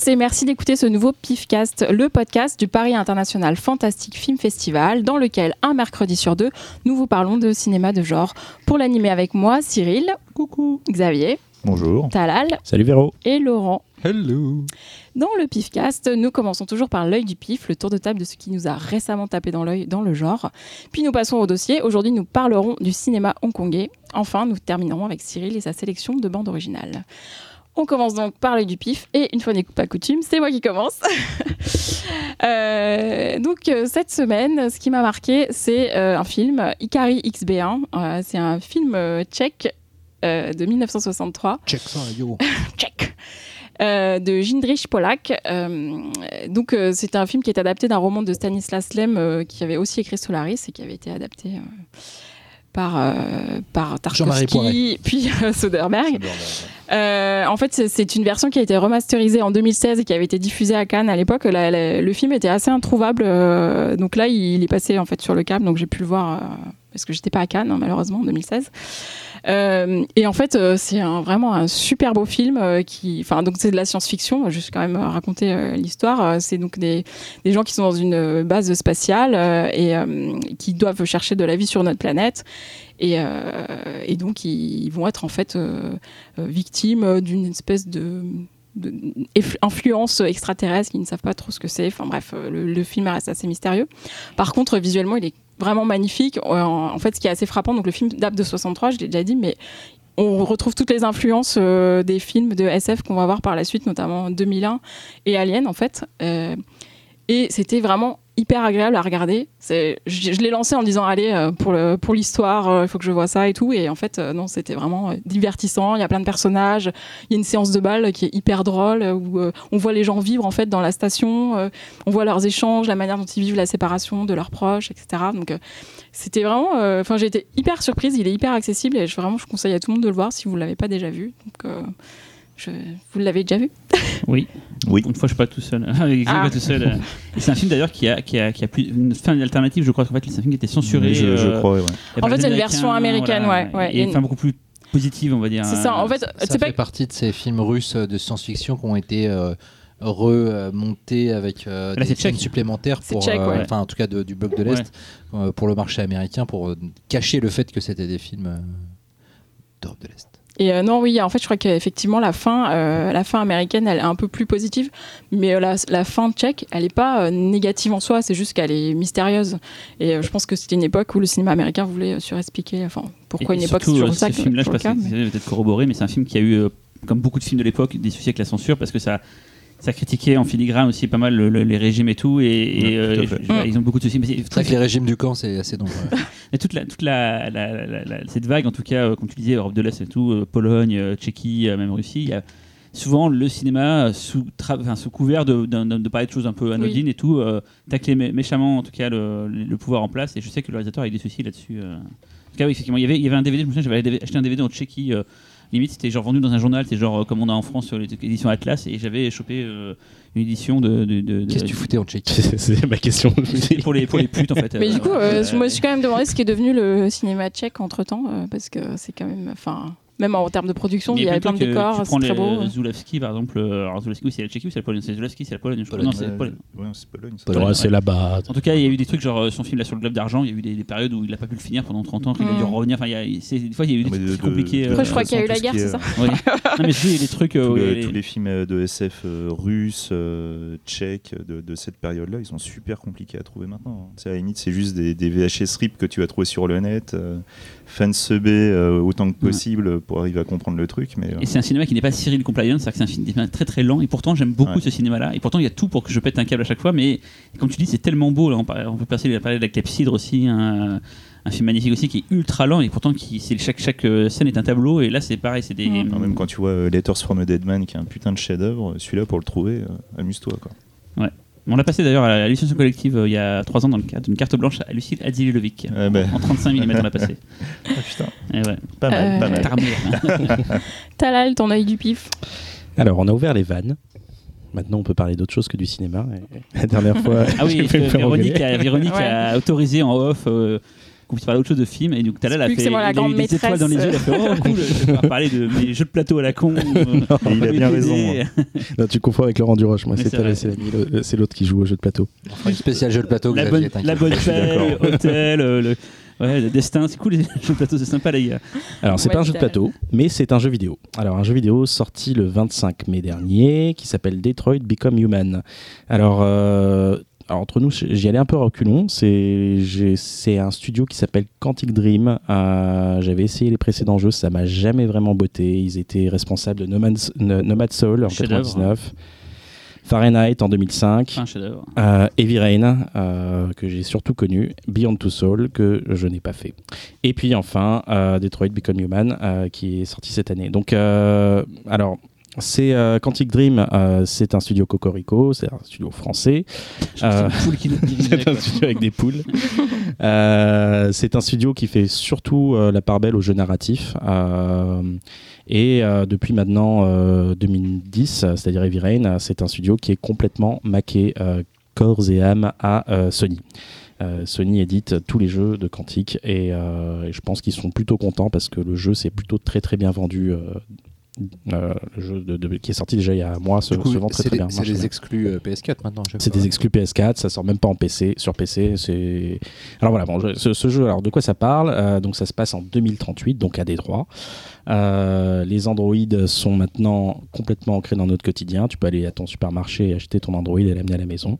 tous et merci d'écouter ce nouveau PIFcast, le podcast du Paris International Fantastic Film Festival, dans lequel un mercredi sur deux, nous vous parlons de cinéma de genre. Pour l'animer avec moi, Cyril, coucou, Xavier, Bonjour. Talal Salut Véro. et Laurent. Hello. Dans le PIFcast, nous commençons toujours par l'œil du PIF, le tour de table de ce qui nous a récemment tapé dans l'œil dans le genre. Puis nous passons au dossier. Aujourd'hui, nous parlerons du cinéma hongkongais. Enfin, nous terminerons avec Cyril et sa sélection de bandes originales. On commence donc par l'œil du pif, et une fois n'est pas coutume, c'est moi qui commence. Euh, donc euh, cette semaine, ce qui m'a marqué, c'est euh, un film, Ikari XB1. Euh, c'est un film tchèque de 1963 Check ça, yo. tchèque euh, de Jindřich Polak. Euh, donc, euh, c'est un film qui est adapté d'un roman de Stanislas Lem qui avait aussi écrit Solaris et qui avait été adapté par, euh, par Tarkovsky, puis euh, Soderbergh. Euh, en fait, c'est- une version qui a été remasterisée en 2016 et qui avait été diffusée à Cannes à l'époque. Le film était assez introuvable, euh, donc là, il est passé en fait sur le câble, donc j'ai pu le voir parce que j'étais pas à Cannes hein, malheureusement en 2016. Euh, et en fait, euh, c'est vraiment un super beau film euh, qui, enfin, donc c'est de la science-fiction. Je vais quand même raconter l'histoire. C'est donc des, gens qui sont dans une base spatiale et qui doivent chercher de la vie sur notre planète. Et, donc, ils, ils vont être en fait victimes d'une espèce de influence extraterrestre qui ne savent pas trop ce que c'est. Enfin bref, le film reste assez mystérieux. Par contre, visuellement, il est vraiment magnifique. Euh, En, fait, ce qui est assez frappant, donc le film date de 63, je l'ai déjà dit, mais on retrouve toutes les influences euh, des films de SF qu'on va voir par la suite, notamment 2001 et Alien, en fait. Euh, et c'était vraiment hyper agréable à regarder. C'est- Je, l'ai lancé en disant allez euh, pour le pour l'histoire, euh, il faut que je vois ça et tout. Et en fait euh, non, c'était vraiment divertissant. Il y a plein de personnages. Il y a une séance de bal qui est hyper drôle où on voit les gens vivre en fait dans la station. on voit leurs échanges, la manière dont ils vivent la séparation de leurs proches, etc. Donc c'était vraiment. Enfin j'ai été hyper surprise. Il est hyper accessible et je, vraiment je conseille à tout le monde de le voir si vous l'avez pas déjà vu. Donc je- vous l'avez déjà vu? Oui. Oui. Une fois, je suis pas tout seul. Exactement, Ah. pas tout seul. c'est un film d'ailleurs qui a, qui, a, qui a plus une fin alternative. Je crois qu'en fait, c'est un film qui était censuré. je, je euh, crois, ouais. En fait, c'est une version américaine, ouais, ouais. Et Il y a une fin beaucoup plus positive, on va dire. C'est ça. En fait Ça c'est pas fait partie de ces films russes de science-fiction qui ont été euh, remontés avec euh, Là, des c'est films supplémentaires pour, euh, ouais. enfin en tout cas de- du bloc de l'Est, pour le marché américain, pour cacher le fait que c'était des films d'Europe de l'Est. Et euh, non, oui, en fait, je crois qu'effectivement, la fin, euh, la fin américaine, elle est un peu plus positive, mais euh, la, la fin tchèque, elle n'est pas euh, négative en soi, c'est juste qu'elle est mystérieuse. Et euh, je pense que c'était une époque où le cinéma américain voulait euh, surexpliquer, enfin, pourquoi et une époque surtout, euh, ça Ce film-là, je si mais- c'est peut-être corroboré, mais c'est un film qui a eu, comme beaucoup de films de l'époque, des soucis avec la censure parce que ça. Ça critiquait en filigrane aussi pas mal le- le- les régimes et tout, et, euh, je- je- ils ont beaucoup de soucis. Mais c'est vrai que les régimes du camp, c'est assez dangereux. Et toute la, toute la, la- la- la- cette vague, en tout cas, euh, comme tu disais, Europe de l'Est et tout, euh, Pologne, euh, Tchéquie, euh, même Russie, il y a souvent le cinéma sous, tra- enfin, sous couvert de, d'un- d'un- de parler de choses un peu anodines et tout, euh, tacler mé- méchamment en tout cas le, le pouvoir en place. Et je sais que le réalisateur a eu des soucis là-dessus. euh. En tout cas, oui, effectivement, il y avait, il y avait un DVD, je me souviens, j'avais acheté un DVD en Tchéquie. Euh, Limite, c'était genre vendu dans un journal, c'est genre euh, comme on a en France sur les éditions Atlas, et j'avais chopé euh, une édition de. de, de- de- Qu'est-ce que tu foutais en Tchéquie C'est ma question. Pour les, pour les putes en fait. Mais Euh, du coup, euh, euh, je me suis quand même demandé ce qui est devenu le cinéma tchèque entre temps, parce que c'est quand même, enfin, même en termes de production, il y avait plutôt plein de décors, c'est très beau. Zulawski par exemple. euh, Alors Zulawski, oui, c'est la Tchéquie ou c'est la Pologne? C'est Zulawski, c'est la Pologne. je crois. Non, c'est la Pologne. C'est Pologne. c'est là-bas. En tout cas, il y a eu des trucs genre euh, son film là sur le globe d'argent. Il y a eu des, des périodes où il n'a pas pu le finir pendant 30 ans, qu'il a dû Mm. revenir. Enfin, il y a, c'est- des fois, il y a eu des trucs compliqués. Après, euh, je crois qu'il y a eu la guerre, c'est est, ça? Oui. Non, mais il y a des trucs. euh, Tous les, films euh, de SF euh, russes, euh, tchèques de, cette période-là, ils sont super compliqués à trouver maintenant. sais, à la limite, c'est juste des, VHS RIP que tu vas trouver sur le net, euh, fansubé euh, autant que possible pour arriver à comprendre le truc. Mais, euh, Et c'est un cinéma qui n'est pas Cyril Compliance, c'est-à-dire que c'est un film cinéma très très lent. Et pourtant, j'aime beaucoup Ouais. ce cinéma-là. Et pourtant, il y a tout pour que je pète un câble à chaque fois. Mais comme tu dis, c'est tellement beau. Là, on, peut passer à parler de la Clepsydre aussi, un, un film magnifique aussi qui est ultra lent. Et pourtant, qui, c'est, chaque, chaque euh, scène est un tableau. Et là, c'est pareil. C'est des. Mm. non, même quand tu vois Letters from a Dead Man, qui est un putain de chef-d'œuvre, celui-là pour le trouver, euh, amuse-toi. Quoi. On l'a passé d'ailleurs à la licence collective euh, il y a 3 ans dans le cadre d'une carte blanche à Lucille Adzilevic. Ouais, ben. En 35 mm, on l'a passé. Ah, putain, Et ouais. pas mal, Euh, pas mal. Tarmé. Talal, ton œil du pif. Alors, on a ouvert les vannes. Maintenant, on peut parler d'autre chose que du cinéma. Et La dernière fois, Ah oui, fait me faire Véronique, engueuler. a, Véronique Ouais. a autorisé en off euh, qu'on puisse parler autre chose de film. Et donc, tout à l'heure, elle a fait la grande des étoiles dans les yeux. Elle a fait Oh, cool, je vais parler de mes jeux de plateau à la con. euh, Et il a bien raison. Là, tu confonds avec Laurent Duroche. Moi, c'est l'autre qui joue au jeu de plateau. Fera une spéciale jeu de plateau. La bonne, la d'accord. hôtel, euh, le, ouais, le destin, c'est cool les jeux de plateau, c'est sympa les gars. Alors, c'est Ouais, pas un jeu de plateau, mais c'est un jeu vidéo. Alors, un jeu vidéo sorti le 25 mai dernier qui s'appelle Detroit Become Human. Alors, euh, alors, entre nous, j'y allais un peu à reculons. C'est un studio qui s'appelle Quantic Dream. Euh, J'avais essayé les précédents jeux, ça m'a jamais vraiment botté. Ils étaient responsables de Nomad, Nomad Soul en Chef-d'œuvre. 99, Fahrenheit en 2005. Enfin, un chef-d'œuvre. Euh, Heavy Rain, euh, que j'ai surtout connu, Beyond Two Soul, que je n'ai pas fait. Et puis enfin, euh, Detroit Become Human, qui est sorti cette année. Donc, alors, c'est euh, Quantic Dream, euh, c'est un studio Cocorico, c'est un studio français. Euh, C'est une poule qui nous dirigeait, c'est un studio avec des poules. C'est un studio qui fait surtout la part belle aux jeux narratifs. Euh, et depuis maintenant euh, 2010, euh, c'est-à-dire Heavy Rain, c'est un studio qui est complètement maqué corps et âme à Sony. Euh, Sony édite tous les jeux de Quantic et, euh, et je pense qu'ils sont plutôt contents parce que le jeu s'est plutôt très très bien vendu. euh, euh, le jeu de- de- qui est sorti déjà il y a un mois se, coup, se vend très très des, bien. c'est des exclus euh, PS4 maintenant. C'est des exclus PS4, ça sort même pas en PC, sur PC. C'est alors voilà, bon, je- ce, ce jeu, alors de quoi ça parle Euh, Donc ça se passe en 2038, donc à Détroit. Les androïdes sont maintenant complètement ancrés dans notre quotidien. Tu peux aller à ton supermarché et acheter ton androïde et l'amener à la maison.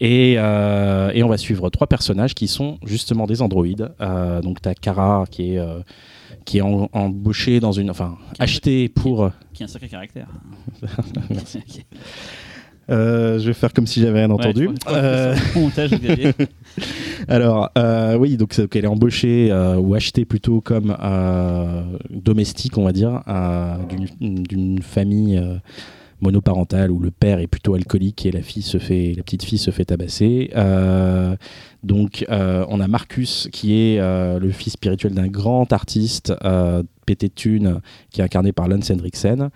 Et, et on va suivre trois personnages qui sont justement des androïdes. Donc tu as Kara qui est qui est en- embauchée dans une, enfin achetée pour. Qui a un sacré caractère. Merci. Euh, je vais faire comme si j'avais rien entendu. Ouais, crois- Euh, un montage. Alors, euh, oui, donc c'est qu'elle est embauchée euh, ou achetée plutôt comme euh, domestique, on va dire, euh, d'une- famille euh, monoparentale où le père est plutôt alcoolique et la fille se fait, la petite fille se fait tabasser. Donc, euh, on a Marcus qui est euh, le fils spirituel d'un grand artiste euh, pété de thunes, qui est incarné par Lance Hendricksen.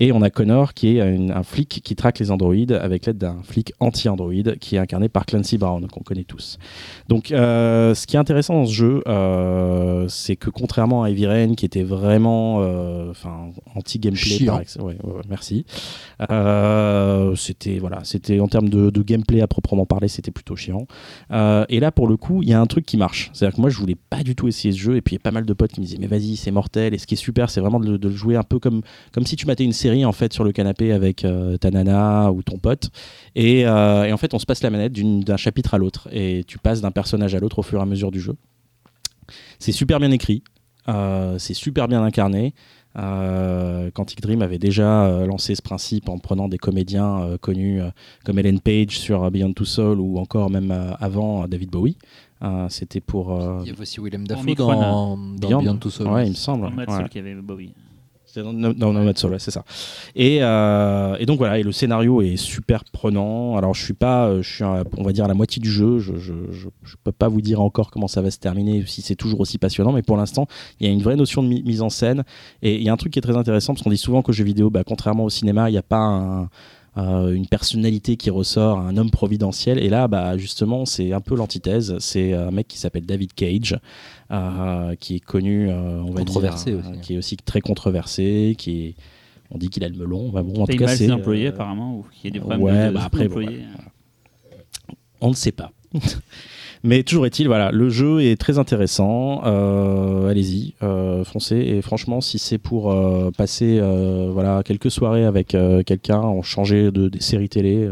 Et on a Connor qui est une- un flic qui traque les androïdes avec l'aide d'un flic anti-androïde qui est incarné par Clancy Brown, qu'on connaît tous. Donc, euh, ce qui est intéressant dans ce jeu, euh, c'est que contrairement à Heavy Rain, qui était vraiment euh, anti-gameplay, Chiant. par ex- ouais, ouais, ouais, merci. C'était voilà, c'était en termes de, de gameplay à proprement parler, c'était plutôt chiant. Et là, pour le coup, il y a un truc qui marche. C'est-à-dire que moi, je voulais pas du tout essayer ce jeu, et puis il y a pas mal de potes qui me disaient mais vas-y, c'est mortel. Et ce qui est super, c'est vraiment de, le- jouer un peu comme comme si tu matais une série en fait sur le canapé avec euh, ta nana ou ton pote. Et, euh, et en fait, on se passe la manette d'un chapitre à l'autre, et tu passes d'un personnage à l'autre au fur et à mesure du jeu. C'est super bien écrit, euh, c'est super bien incarné. Euh, Quantic Dream avait déjà euh, lancé ce principe en prenant des comédiens euh, connus euh, comme Ellen Page sur Beyond Two Soul ou encore même euh, avant David Bowie. Euh, C'était pour euh, Il y avait aussi Willem Dafoe Omicron, dans, dans Beyond. Beyond, Two Souls. Ouais, il me semble. Dans Ouais. Qui avait Bowie. C'est dans, dans, Nomad Soul, c'est ça. Et, euh, et donc voilà, et le scénario est super prenant. Alors je suis pas, euh, je suis, à- on va dire à la moitié du jeu. Je, je, je, je peux pas vous dire encore comment ça va se terminer, si c'est toujours aussi passionnant. Mais pour l'instant, il y a une vraie notion de mi- mise en scène. Et il y a un truc qui est très intéressant parce qu'on dit souvent qu'au jeu vidéo, bah, contrairement au cinéma, il n'y a pas un- une personnalité qui ressort, un homme providentiel. Et là, bah, justement, c'est un peu l'antithèse. C'est un mec qui s'appelle David Cage, euh, qui est connu, euh, on va Controversé dire, aussi. euh, qui est aussi très controversé, qui est, on dit qu'il a le melon. Bah bon, en tout cas, c'est euh, apparemment, ou qu'il y a des problèmes ouais, de, bah, de après, bon, employés. on ne sait pas. Mais toujours est-il, voilà, le jeu est très intéressant. euh, Allez-y, euh, foncez. Et franchement, si c'est pour euh, passer voilà quelques soirées avec quelqu'un, en changer de des séries télé,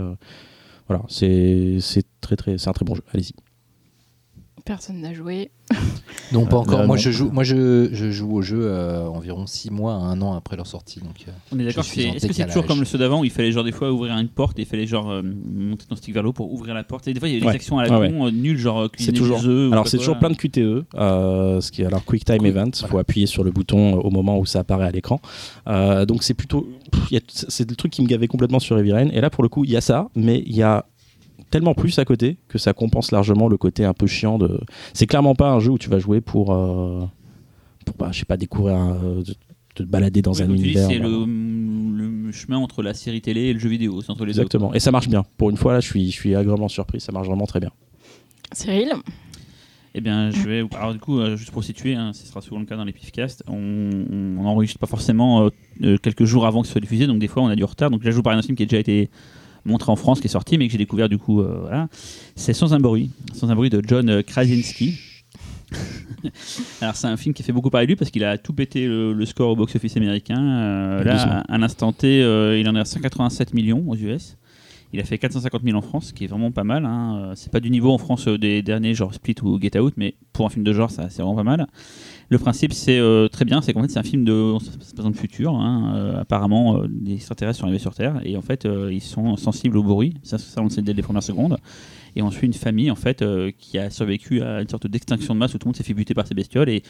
voilà, c'est c'est très très, c'est un très bon jeu. Allez-y. Personne n'a joué. Non, pas encore. Euh, moi, non. je joue, moi je, je joue au jeu euh, environ 6 mois à 1 an après leur sortie. Donc, euh, On est d'accord c'est. Est-ce que c'est toujours comme le ceux d'avant où il fallait genre des fois ouvrir une porte et il fallait genre euh, monter ton stick vers l'eau pour ouvrir la porte Et des fois il y avait des Ouais. actions à la Ouais, con, euh, nulles, genre C'est toujours. des œufs. ou Alors c'est toujours plein de QTE, euh, ce qui est alors Quick Time Quick- Event. Il faut appuyer sur le bouton au moment où ça apparaît à l'écran. Euh, donc c'est plutôt, pff, il y a- c'est le truc qui me gavait complètement sur Heavy Rain. Et là pour le coup il y a ça, mais il y a tellement plus à côté que ça compense largement le côté un peu chiant de. C'est clairement pas un jeu où tu vas jouer pour, euh, pour bah, je sais pas découvrir, un- euh, te- balader dans Oui, un univers. c'est le, le chemin entre la série télé et le jeu vidéo. C'est entre les deux. Exactement. Et ça marche bien. Pour une fois là, je suis, je suis agréablement surpris. Ça marche vraiment très bien. Cyril? Eh bien, je vais. Alors, du coup, euh, juste pour situer, hein, ce sera souvent le cas dans les Pifcast, on, on enregistre pas forcément euh, quelques jours avant que ce soit diffusé, donc des fois on a du retard. Donc là, je vous parle d'un film qui a déjà été montré en France, qui est sorti, mais que j'ai découvert du coup. euh, voilà. C'est Sans un bruit. Sans un bruit de John euh, Krasinski. Alors, c'est un film qui fait beaucoup parler de lui parce qu'il a tout pété le, le score au box-office américain. Euh, là, à, à l'instant T, euh, il en est à 187 millions aux US. Il a fait 450 000 en France, ce qui est vraiment pas mal. Hein. C'est pas du niveau en France des derniers, genre Split ou Get Out, mais pour un film de genre, ça c'est vraiment pas mal. Le principe, c'est euh, très bien, c'est qu'en fait, c'est un film de, ça dans le futur. hein. Euh, apparemment, euh, des extraterrestres sont arrivés sur Terre et en fait, ils sont sensibles au bruit. Ça, ça on le sait dès les premières secondes. Et on suit une famille en fait qui a survécu à une sorte d'extinction de masse où tout le monde s'est fait buter par ces bestioles et,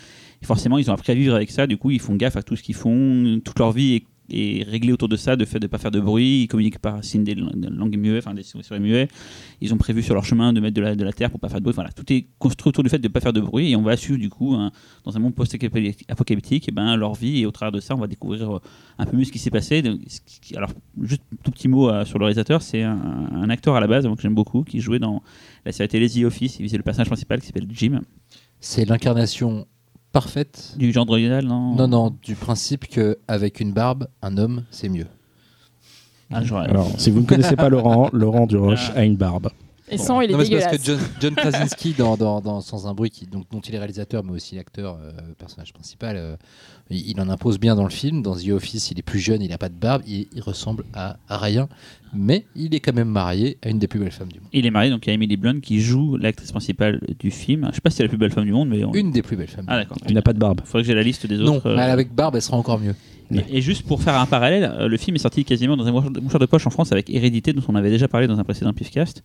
forcément, ils ont appris à vivre avec ça. Du coup, ils font gaffe à tout ce qu'ils font. Toute leur vie est réglée autour de ça, de fait de pas faire de bruit. Ils communiquent par signe des lang- des langues muets, enfin des sur les muets. Ils ont prévu sur leur chemin de mettre de la, de la terre pour pas faire de bruit. Voilà, tout est construit autour du fait de pas faire de bruit. Et on va suivre du coup dans un monde post-apocalyptique, et ben leur vie et au travers de ça, on va découvrir euh, un peu mieux ce qui s'est passé. Donc, Alors, juste un tout petit mot euh, sur le réalisateur, c'est un, acteur à la base que j'aime beaucoup, qui jouait dans la série télé The Office. Il faisait le personnage principal qui s'appelle Jim, C'est l'incarnation parfaite. du genre original, non Non, non, du principe que avec une barbe, un homme, c'est mieux. Ah, Alors, si vous ne connaissez pas Laurent, Laurent Duroche a une barbe. Et sans, il est Non, mais c'est dégueulasse. parce que John, John Krasinski, dans, dans, dans Sans un bruit, qui, donc, dont il est réalisateur, mais aussi l'acteur, euh, personnage principal, euh, il, il en impose bien dans le film. Dans The Office, il est plus jeune, il n'a pas de barbe, il, il ressemble à, à rien, mais il est quand même marié à une des plus belles femmes du monde. Il est marié donc à Emily Blunt qui joue l'actrice principale du film. Je sais pas si c'est la plus belle femme du monde, mais on- Une des plus belles femmes. ah d'accord. Il n'a pas de barbe. Faudrait que j'ai la liste des autres. Non, euh, mais avec barbe, elle sera encore mieux. Et, et juste pour faire un parallèle, euh, le film est sorti quasiment dans un mouchoir de- poche en France avec Hérédité, dont on avait déjà parlé dans un précédent Pifcast.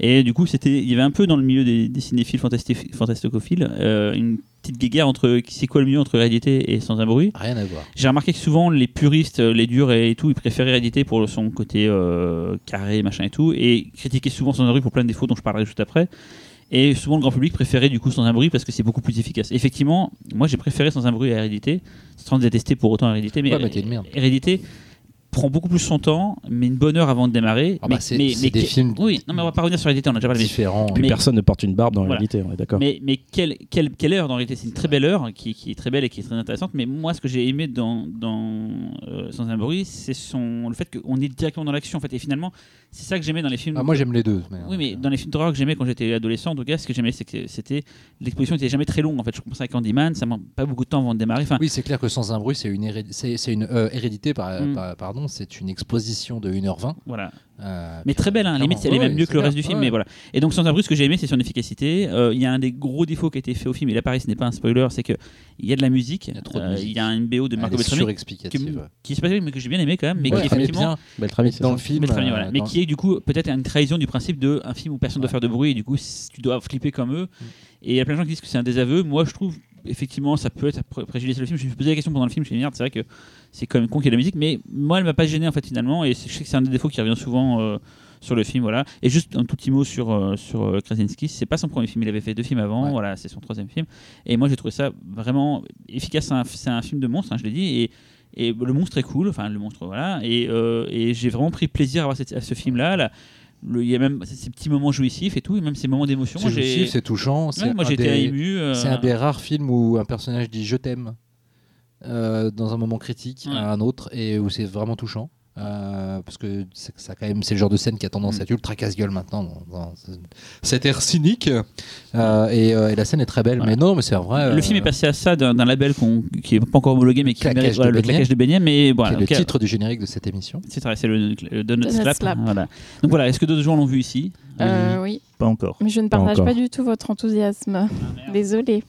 Et du coup, c'était, il y avait un peu dans le milieu des, des cinéphiles fantasticophiles euh, une petite guéguerre entre c'est quoi le milieu entre Hérédité et Sans un bruit? Rien à voir. J'ai remarqué que souvent les puristes, euh, les durs et, tout, ils préféraient Hérédité pour son côté euh, carré, machin et tout, et critiquaient souvent Sans un bruit pour plein de défauts dont je parlerai juste après. Et souvent le grand public préférait du coup Sans un bruit parce que c'est beaucoup plus efficace. Effectivement, moi j'ai préféré Sans un bruit à Hérédité, sans détester pour autant Hérédité, mais, Ouais, merde. Hérédité prend beaucoup plus son temps, mais une bonne heure avant de démarrer. Ah bah, mais, c'est- mais, c'est mais des que- films Oui, non mais on va pas revenir sur Hérédité, on a déjà parlé. mais- Différent. Puis Mais- personne ne porte une barbe dans la Voilà. réalité, on est d'accord. mais, mais quelle, quelle, quelle heure dans réalité? C'est une très belle heure qui, qui est très belle et qui est très intéressante. Mais moi, ce que j'ai aimé dans, dans euh, Sans un bruit, c'est son, le fait qu'on est directement dans l'action. En fait. Et finalement, c'est ça que j'aimais dans les films. Ah, moi, j'aime les deux. mais- oui, mais dans les films d'horreur que j'aimais quand j'étais adolescent, en tout cas, ce que j'aimais, c'est que c'était l'exposition n'était jamais très longue. En fait, je commençais à Candyman, ça m'a pas beaucoup de temps avant de démarrer. Enfin, Oui, c'est clair que sans un bruit, c'est une, c'est, c'est une euh, hérédité, par, Mm. par- pardon, c'est une exposition de 1h20. voilà. euh, Mais très belle, hein. limite, elle est même mieux que le reste du film. Ouais. Mais voilà. Et donc, Sans un bruit, ce que j'ai aimé, c'est son efficacité. Euh, Il y a un des gros défauts qui a été fait au film, et là, pareil, ce n'est pas un spoiler, c'est qu'il y a de la musique. Il y a trop de Euh, musique. Il y a une BO de Marco Beltrami qui, ouais. qui est pas terrible, mais que j'ai bien aimé quand même, mais Ouais, qui effectivement bien Beltrami, c'est dans ça le film. Beltrami, voilà. mais qui est du coup peut-être une trahison du principe de un film où personne ne doit faire de bruit et du coup tu dois flipper comme eux. Mm. Et il y a plein de gens qui disent que c'est un désaveu. Moi, je trouve effectivement ça peut être pré- préjudice le film. Je me suis posé la question pendant le film. Je me suis dit merde, c'est vrai que c'est quand même con qu'il y ait de la musique, mais moi, elle m'a pas gêné en fait finalement. Et je sais que c'est un des défauts qui revient souvent. euh, sur le film, voilà. Et juste un tout petit mot sur, euh, sur euh, Krasinski. C'est pas son premier film, il avait fait deux films avant, Ouais. voilà, c'est son troisième film. Et moi, j'ai trouvé ça vraiment efficace. C'est un, film de monstre, hein, je l'ai dit. Et, et le monstre est cool, enfin le monstre, voilà. Et, euh, et j'ai vraiment pris plaisir à voir cette- à ce film-là. là. Il y a même ces petits moments jouissifs et tout, et même ces moments d'émotion. C'est jouissif, c'est touchant. ouais, moi des- ému. euh, C'est un des rares films où un personnage dit je t'aime euh, dans un moment critique Ouais. à un autre et où c'est vraiment touchant. Euh, parce que c'est ça quand même c'est le genre de scène qui a tendance Mm. à être ultra casse-gueule maintenant dans, dans cet air cynique Euh, et, euh, et la scène est très belle Voilà. mais non mais c'est un vrai Le film est passé à ça d'un label qui est pas encore homologué, mais qui Claquage mérite de voilà, le claquage de beignet. Mais qui voilà, est le titre du générique de cette émission c'est vrai, c'est le, le Donut Donut Slap. Slap. Voilà. Donc voilà, est-ce que d'autres gens l'ont vu ici? Euh, oui, Pas encore. mais je ne partage pas du tout votre enthousiasme. Désolée.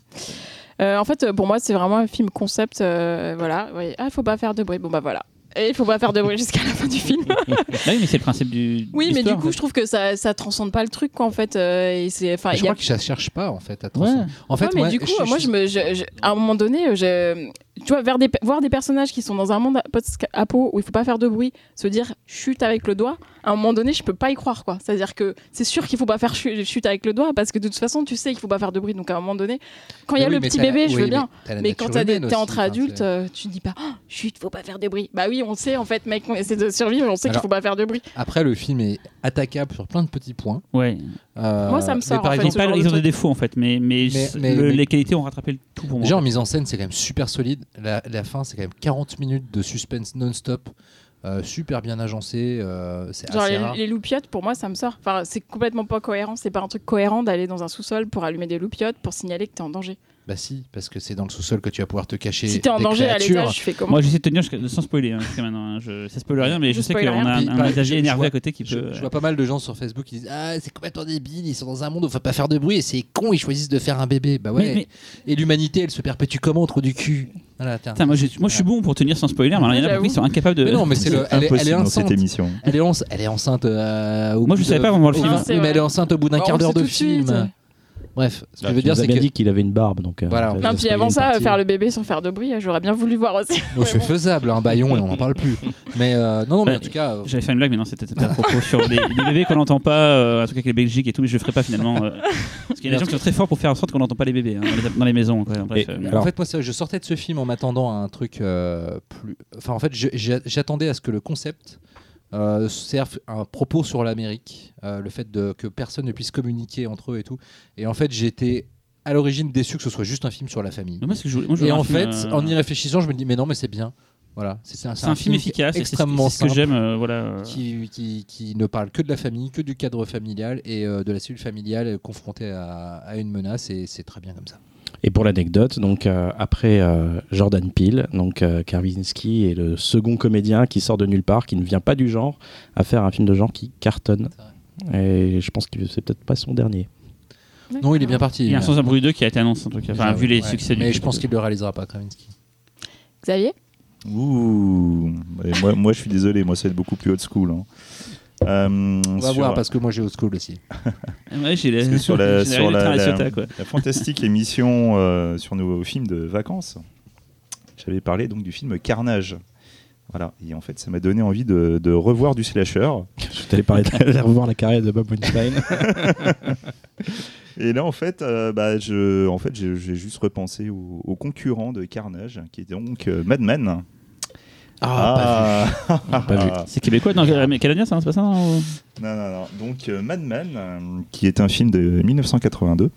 Euh, en fait, pour moi, c'est vraiment un film concept. euh, voilà. Oui. Ah, il faut pas faire de bruit. Bon, bah voilà. Et il faut pas faire de bruit jusqu'à la fin du film. Bah oui, mais c'est le principe du. Oui, mais du en coup, fait. je trouve que ça, ça transcende pas le truc, quoi, en fait. euh, et c'est, enfin, je il y a crois que ça cherche pas en fait à Ouais. transcender. en fait Ouais, mais moi, du coup, moi, je me, je- je- à un moment donné, je, tu vois, vers des, voir des personnages qui sont dans un monde post-apo où il faut pas faire de bruit, se dire chute avec le doigt, à un moment donné, je peux pas y croire, quoi. C'est-à-dire que c'est sûr qu'il faut pas faire chu- chute avec le doigt parce que de toute façon, tu sais qu'il faut pas faire de bruit. Donc à un moment donné, quand il y a Oui, le petit la- bébé, je oui, veux bien. Mais quand t'as des- humaine t'es aussi, entre adultes, euh, tu dis pas oh, chut, faut pas faire de bruit. Bah oui, on sait en fait, mec, on essaie de survivre, on sait qu'il faut pas faire de bruit. après le film est attaquable sur plein de petits points Ouais. Euh, Moi, ça me mais sort, par en fait, Ils ont, pas- ils des défauts en fait, mais, mais, Mais- c- mais- le- mais- les qualités ont rattrapé le tout pour moi. Déjà en mise en scène, c'est quand même super solide. La, la fin, c'est quand même 40 minutes de suspense non-stop, euh, super bien agencé. euh, c'est Genre assez les, rare. les loupiottes, pour moi, ça me sort. Enfin, c'est complètement pas cohérent. C'est pas un truc cohérent d'aller dans un sous-sol pour allumer des loupiottes pour signaler que t'es en danger. Bah si, parce que c'est dans le sous-sol que tu vas pouvoir te cacher. Si t'es en des danger à créatures. l'étage, tu fais comment Moi j'essaie de tenir jusqu'à- sans spoiler, hein, maintenant. hein. Je, ça spoil rien, mais je, Je sais qu'on a un, un je- je énervé vois- à côté qui Je, peut. je vois pas mal de gens sur Facebook qui disent Ah, c'est complètement débile, ils sont dans un monde où faut pas faire de bruit et c'est con, ils choisissent de faire un bébé. Bah ouais. Mais- mais- Et l'humanité, elle se perpétue comment trop du cul Voilà, tiens. Moi, j'ai- moi je suis bon pour tenir sans spoiler, mais alors, il y en a beaucoup qui sont incapables de. Mais non, mais c'est le. Elle, est- elle Impossible est dans cette enceinte. émission. Elle est, ence- elle est enceinte. euh, au Moi, je bout savais de- pas voir le film. Ah, mais elle est enceinte au bout d'un Bah, quart d'heure de film. Bref, ce que Ah, je veux dire, c'est avais que dit qu'il avait une barbe, donc. euh, Voilà. Non, puis avant ça, partie. faire le bébé sans faire de bruit, j'aurais bien voulu voir aussi. oh, c'est bon. faisable, un baillon et on n'en parle plus. Mais euh, non, non, mais en tout cas, euh, J'avais fait une blague, mais non, c'était à propos sur les, les bébés qu'on n'entend pas, euh, en tout cas avec les Belgiques et tout, mais je le ferai pas finalement. euh, parce qu'il y a des gens qui sont très forts pour faire en sorte qu'on n'entend pas les bébés hein, dans, les, dans les maisons. Quoi. Bref, Et- euh, Alors- en fait, moi, je sortais de ce film en m'attendant à un truc euh, plus. Enfin, en fait, j'attendais à ce que le concept euh, serve un propos sur l'Amérique, euh, le fait de, que personne ne puisse communiquer entre eux et tout. Et en fait, j'étais à l'origine déçu que ce soit juste un film sur la famille. que je moi, je Et en fait, euh, en y réfléchissant, je me dis, mais non, mais c'est bien. Voilà, c'est un, film efficace, ce que- extrêmement c'est ce que simple, j'aime. euh, voilà. Qui, qui, qui ne parle que de la famille, que du cadre familial et euh, de la cellule familiale confrontée à, à une menace, et c'est très bien comme ça. Et pour l'anecdote, donc euh, après euh, Jordan Peele, donc euh, Karwinski est le second comédien qui sort de nulle part, qui ne vient pas du genre, à faire un film de genre qui cartonne. Et je pense que c'est peut-être pas son dernier. Non, il est bien parti. Il y a un. Sans un bruit 2 qui a été annoncé en tout cas, enfin, vu les ouais. succès du Mais je film. pense qu'il le réalisera pas, Kravinsky. Xavier? Ouh, Et moi, moi, je suis désolé, moi, ça va être beaucoup plus old school. hein. Euh, On va sur- voir parce que moi j'ai old school aussi. Ouais, j'ai les- sur la, sur la, la- fantastique émission euh, sur nos films de vacances, j'avais parlé donc du film Carnage. Voilà, et en fait, ça m'a donné envie de, de revoir du slasher. Je t'allais parler de revoir la carrière de Bob Weinstein. Et là, en fait, euh, bah, je, en fait, j'ai juste repensé au, au concurrent de Carnage, qui était donc euh, Mad Men. Ah, pas vu. C'est québécois, non, mais canadien, ça, c'est pas ça non Non, non, non. Donc, euh, Mad Men, euh, qui est un film de 1982,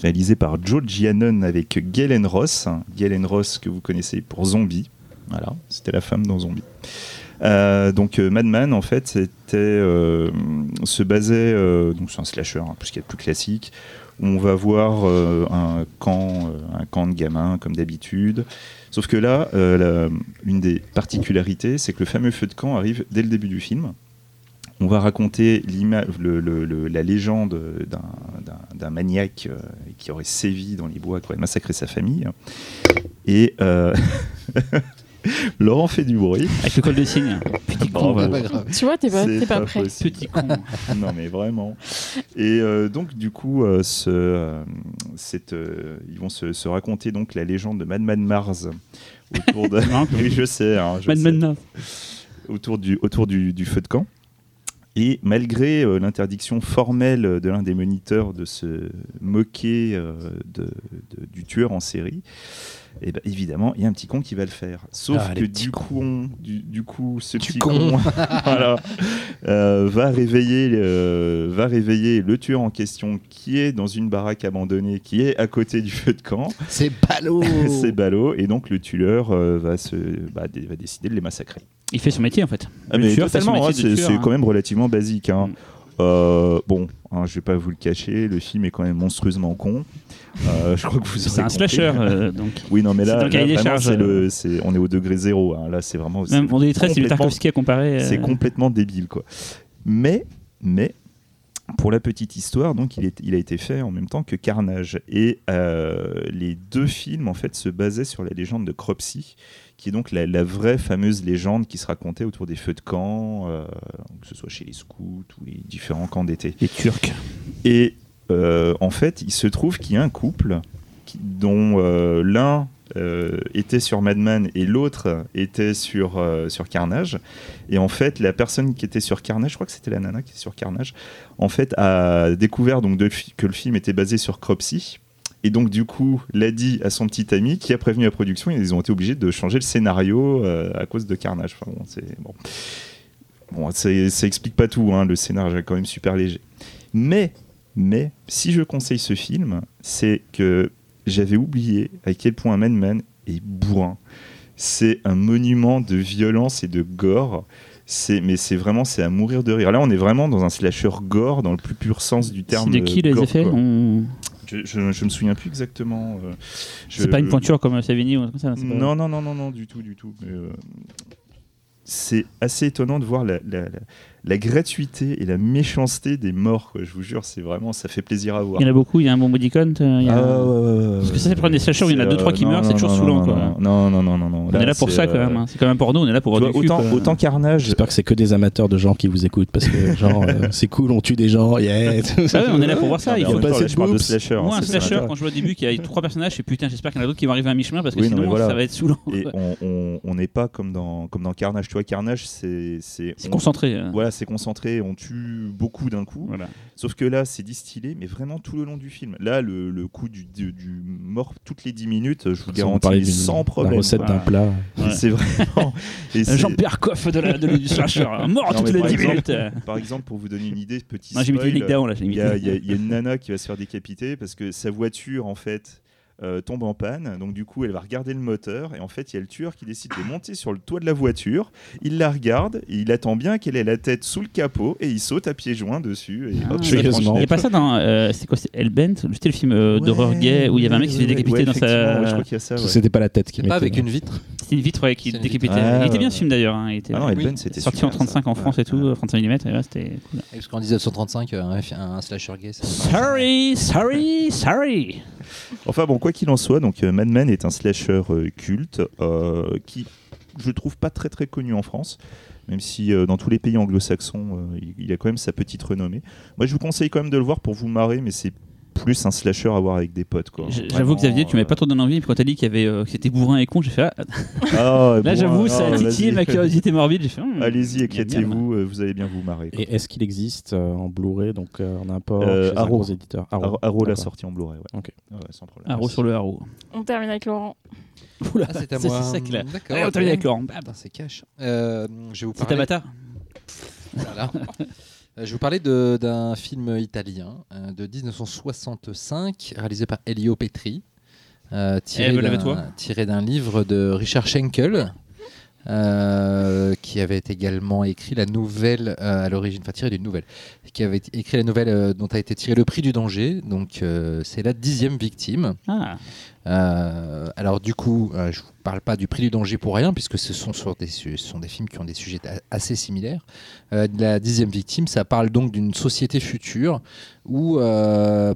réalisé par Joe Giannon avec Galen Ross. Galen Ross, que vous connaissez pour Zombie. Voilà, c'était la femme dans Zombie. Euh, donc, euh, Mad Men, en fait, c'était, euh, se basait euh, donc sur un slasher, hein, tout ce qui est plus classique. On va voir euh, un camp, euh, un camp de gamins comme d'habitude. Sauf que là, euh, une des particularités, c'est que le fameux feu de camp arrive dès le début du film. On va raconter la légende d'un- maniaque qui aurait sévi dans les bois, qui aurait massacré sa famille. Et Laurent fait du bruit. Avec le col de cygne. Petit con, Bravo. va. pas grave. Tu vois, t'es pas, t'es pas prêt. possible. Petit con. non mais vraiment. Et euh, donc du coup, euh, ce, euh, cette, euh, ils vont se, se raconter donc la légende de Madman Mars autour de. Non, oui, je sais. hein, je Mad sais. Men Now. autour du, autour du, du feu de camp. Et malgré euh, l'interdiction formelle de l'un des moniteurs de se moquer euh, de- de- du tueur en série, et ben, évidemment, il y a un petit con qui va le faire. Sauf Ah, que du coup, du, du coup, ce Du petit con. con, voilà, euh, va réveiller, euh, va réveiller le tueur en question qui est dans une baraque abandonnée, qui est à côté du feu de camp. C'est ballot. C'est ballot, et donc le tueur euh, va, se, bah, dé- va décider de les massacrer. Il fait son métier en fait. Ah, mais tueur fait son totalement, hein, c'est hein. quand même relativement basique. hein. Mm. Euh, bon, hein, je vais pas vous le cacher, le film est quand même monstrueusement con. Euh, je crois que vous C'est un slasher, euh, donc. Oui, non, mais là, là, des vraiment, charges, euh. le, on est au degré zéro. hein. Là, c'est vraiment. Même on très, c'est Tarkovsky à comparer. C'est complètement débile, quoi. Mais, mais, pour la petite histoire, donc, il, est- il a été fait en même temps que Carnage. Et euh, les deux films, en fait, se basaient sur la légende de Cropsy, qui est donc la, la vraie fameuse légende qui se racontait autour des feux de camp, euh, que ce soit chez les scouts ou les différents camps d'été. Les Turcs. Et en fait, il se trouve qu'il y a un couple dont euh, l'un euh, était sur Mad Men et l'autre était sur, euh, sur Carnage. Et en fait, la personne qui était sur Carnage, je crois que c'était la nana qui était sur Carnage, en fait, a découvert donc que le film était basé sur Cropsy. Et donc, du coup, l'a dit à son petit ami qui a prévenu la production et ils ont été obligés de changer le scénario euh, à cause de Carnage. Enfin, bon, c'est bon. Bon, ça explique pas tout, hein, le scénario est quand même super léger. Mais Mais si je conseille ce film, c'est que j'avais oublié à quel point Man Man est bourrin. C'est un monument de violence et de gore. C'est, mais c'est vraiment c'est à mourir de rire. Là, on est vraiment dans un slasher gore dans le plus pur sens du terme. C'est de qui euh, les gore, effets. On- je, je, je me souviens plus exactement. euh, je- C'est pas une pointure comme Savini ou comme ça pas- non, non, non, non, non, du tout, du tout. Euh, c'est assez étonnant de voir la, la- la- la gratuité et la méchanceté des morts. quoi. Je vous jure, c'est vraiment, ça fait plaisir à voir. Il y en a beaucoup, il y a un bon body count. euh, il y a- Ah, ouais, ouais, ouais, Parce que ça, c'est pour des slashers où il y en a C'est, deux, trois qui euh, meurent, c'est toujours non, saoulant, non, quoi. Non, non, non, non. On est là pour ça quand euh, même. hein. C'est quand même porno, on est là pour voir du autant, autant Carnage. J'espère que c'est que des amateurs de gens qui vous écoutent parce que genre euh, c'est cool, on tue des gens, yeah. Ah ouais, on est là pour voir ça. Mais Il faut même pas temps, assez là, de slasher. hein, Moi, un slasher, quand je vois au début qu'il y a trois personnages, je fais putain, j'espère qu'il y en a d'autres qui vont arriver à mi-chemin parce que sinon ça va être saoulant. Et on- n'est pas comme dans, comme dans Carnage. Tu vois, Carnage, c'est. C'est C'est on- concentré. euh. Voilà, c'est concentré, on tue beaucoup d'un coup. Voilà. Sauf que là, c'est distillé, mais vraiment tout le long du film. Là, le, le coup du, du, du mort toutes les 10 minutes, je vous garantis, sans la problème. recette quoi. d'un plat. Ouais. C'est vraiment. Jean-Pierre Coff de la, de, du slasher. Mort Non, toutes les par 10 exemple- minutes. Par exemple, pour vous donner une idée, petit Non, j'ai mis du Down là. j'ai mis il y, y y a une nana qui va se faire décapiter parce que sa voiture, en fait, euh, tombe en panne. Donc, du coup, elle va regarder le moteur. Et en fait, il y a le tueur qui décide de monter sur le toit de la voiture. Il la regarde et il attend bien qu'elle ait la tête sous le capot et il saute à pieds joints dessus. Et Ah. hop, ça Curieusement. tranche Il n'y a pas ça dans. euh, c'est quoi C'est Hellbent C'était le film euh, d'horreur gay où il y avait un mec qui se fait ouais, décapiter ouais, dans sa. ouais, je crois qu'il y a ça. ouais. C'était pas la tête qui Pas mettait. avec une vitre. C'était une vitre ouais, qui décapitait. vitre. il était Ah, bien ouais. ce film d'ailleurs. hein, il était Ah non, Oui. C'était sorti super, en 35 ça. en France Ouais. et tout, 35 mm. et ouais, c'était cool. Parce qu'en 1935, euh, un, un slasher gay, Sorry, sorry, sorry. Enfin bon, quoi qu'il en soit, donc euh, Mad Men est un slasher euh, culte euh, qui, je trouve, pas très très connu en France, même si dans tous les pays anglo-saxons, il a quand même sa petite renommée. Moi, je vous conseille quand même de le voir pour vous marrer, mais c'est plus un slasher à voir avec des potes. quoi. J'avoue, Xavier, tu m'avais pas trop donné envie. puis Quand t'as dit qu'il y avait, euh, que c'était bourrin et con, j'ai fait. ah, ah, là, j'avoue, ah, ça a titillé vas-y. ma curiosité morbide. J'ai fait. hmm, Allez-y, éclatez-vous, euh, vous allez bien vous marrer. quoi. Et est-ce qu'il existe euh, en Blu-ray, donc euh, en import Euh, chez Arrow. gros éditeur? Arrow, Arrow l'a sorti en Blu-ray. Ouais. Ok. Ouais, sans problème. Arrow sur le Arrow. On termine avec Laurent. Oula, Ah, c'est à moi. c'est ça qu'il a. D'accord. On termine avec Laurent. C'est cash. Euh, je vais vous C'est parler. Avatar Voilà. Euh, Je vais vous parler de- d'un film italien euh, de 1965 réalisé par Elio Petri, euh, tiré Ève, d'un- lève-toi. tiré d'un livre de Richard Schenkel. euh, qui avait également écrit la nouvelle à l'origine, enfin tiré d'une nouvelle, qui avait écrit la nouvelle dont a été tiré le prix du danger. Donc c'est la dixième victime. Ah, Euh, alors du coup, euh, je vous parle pas du prix du danger pour rien, puisque ce sont, des, films qui ont des sujets assez similaires. Euh, la dixième victime, ça parle donc d'une société future où,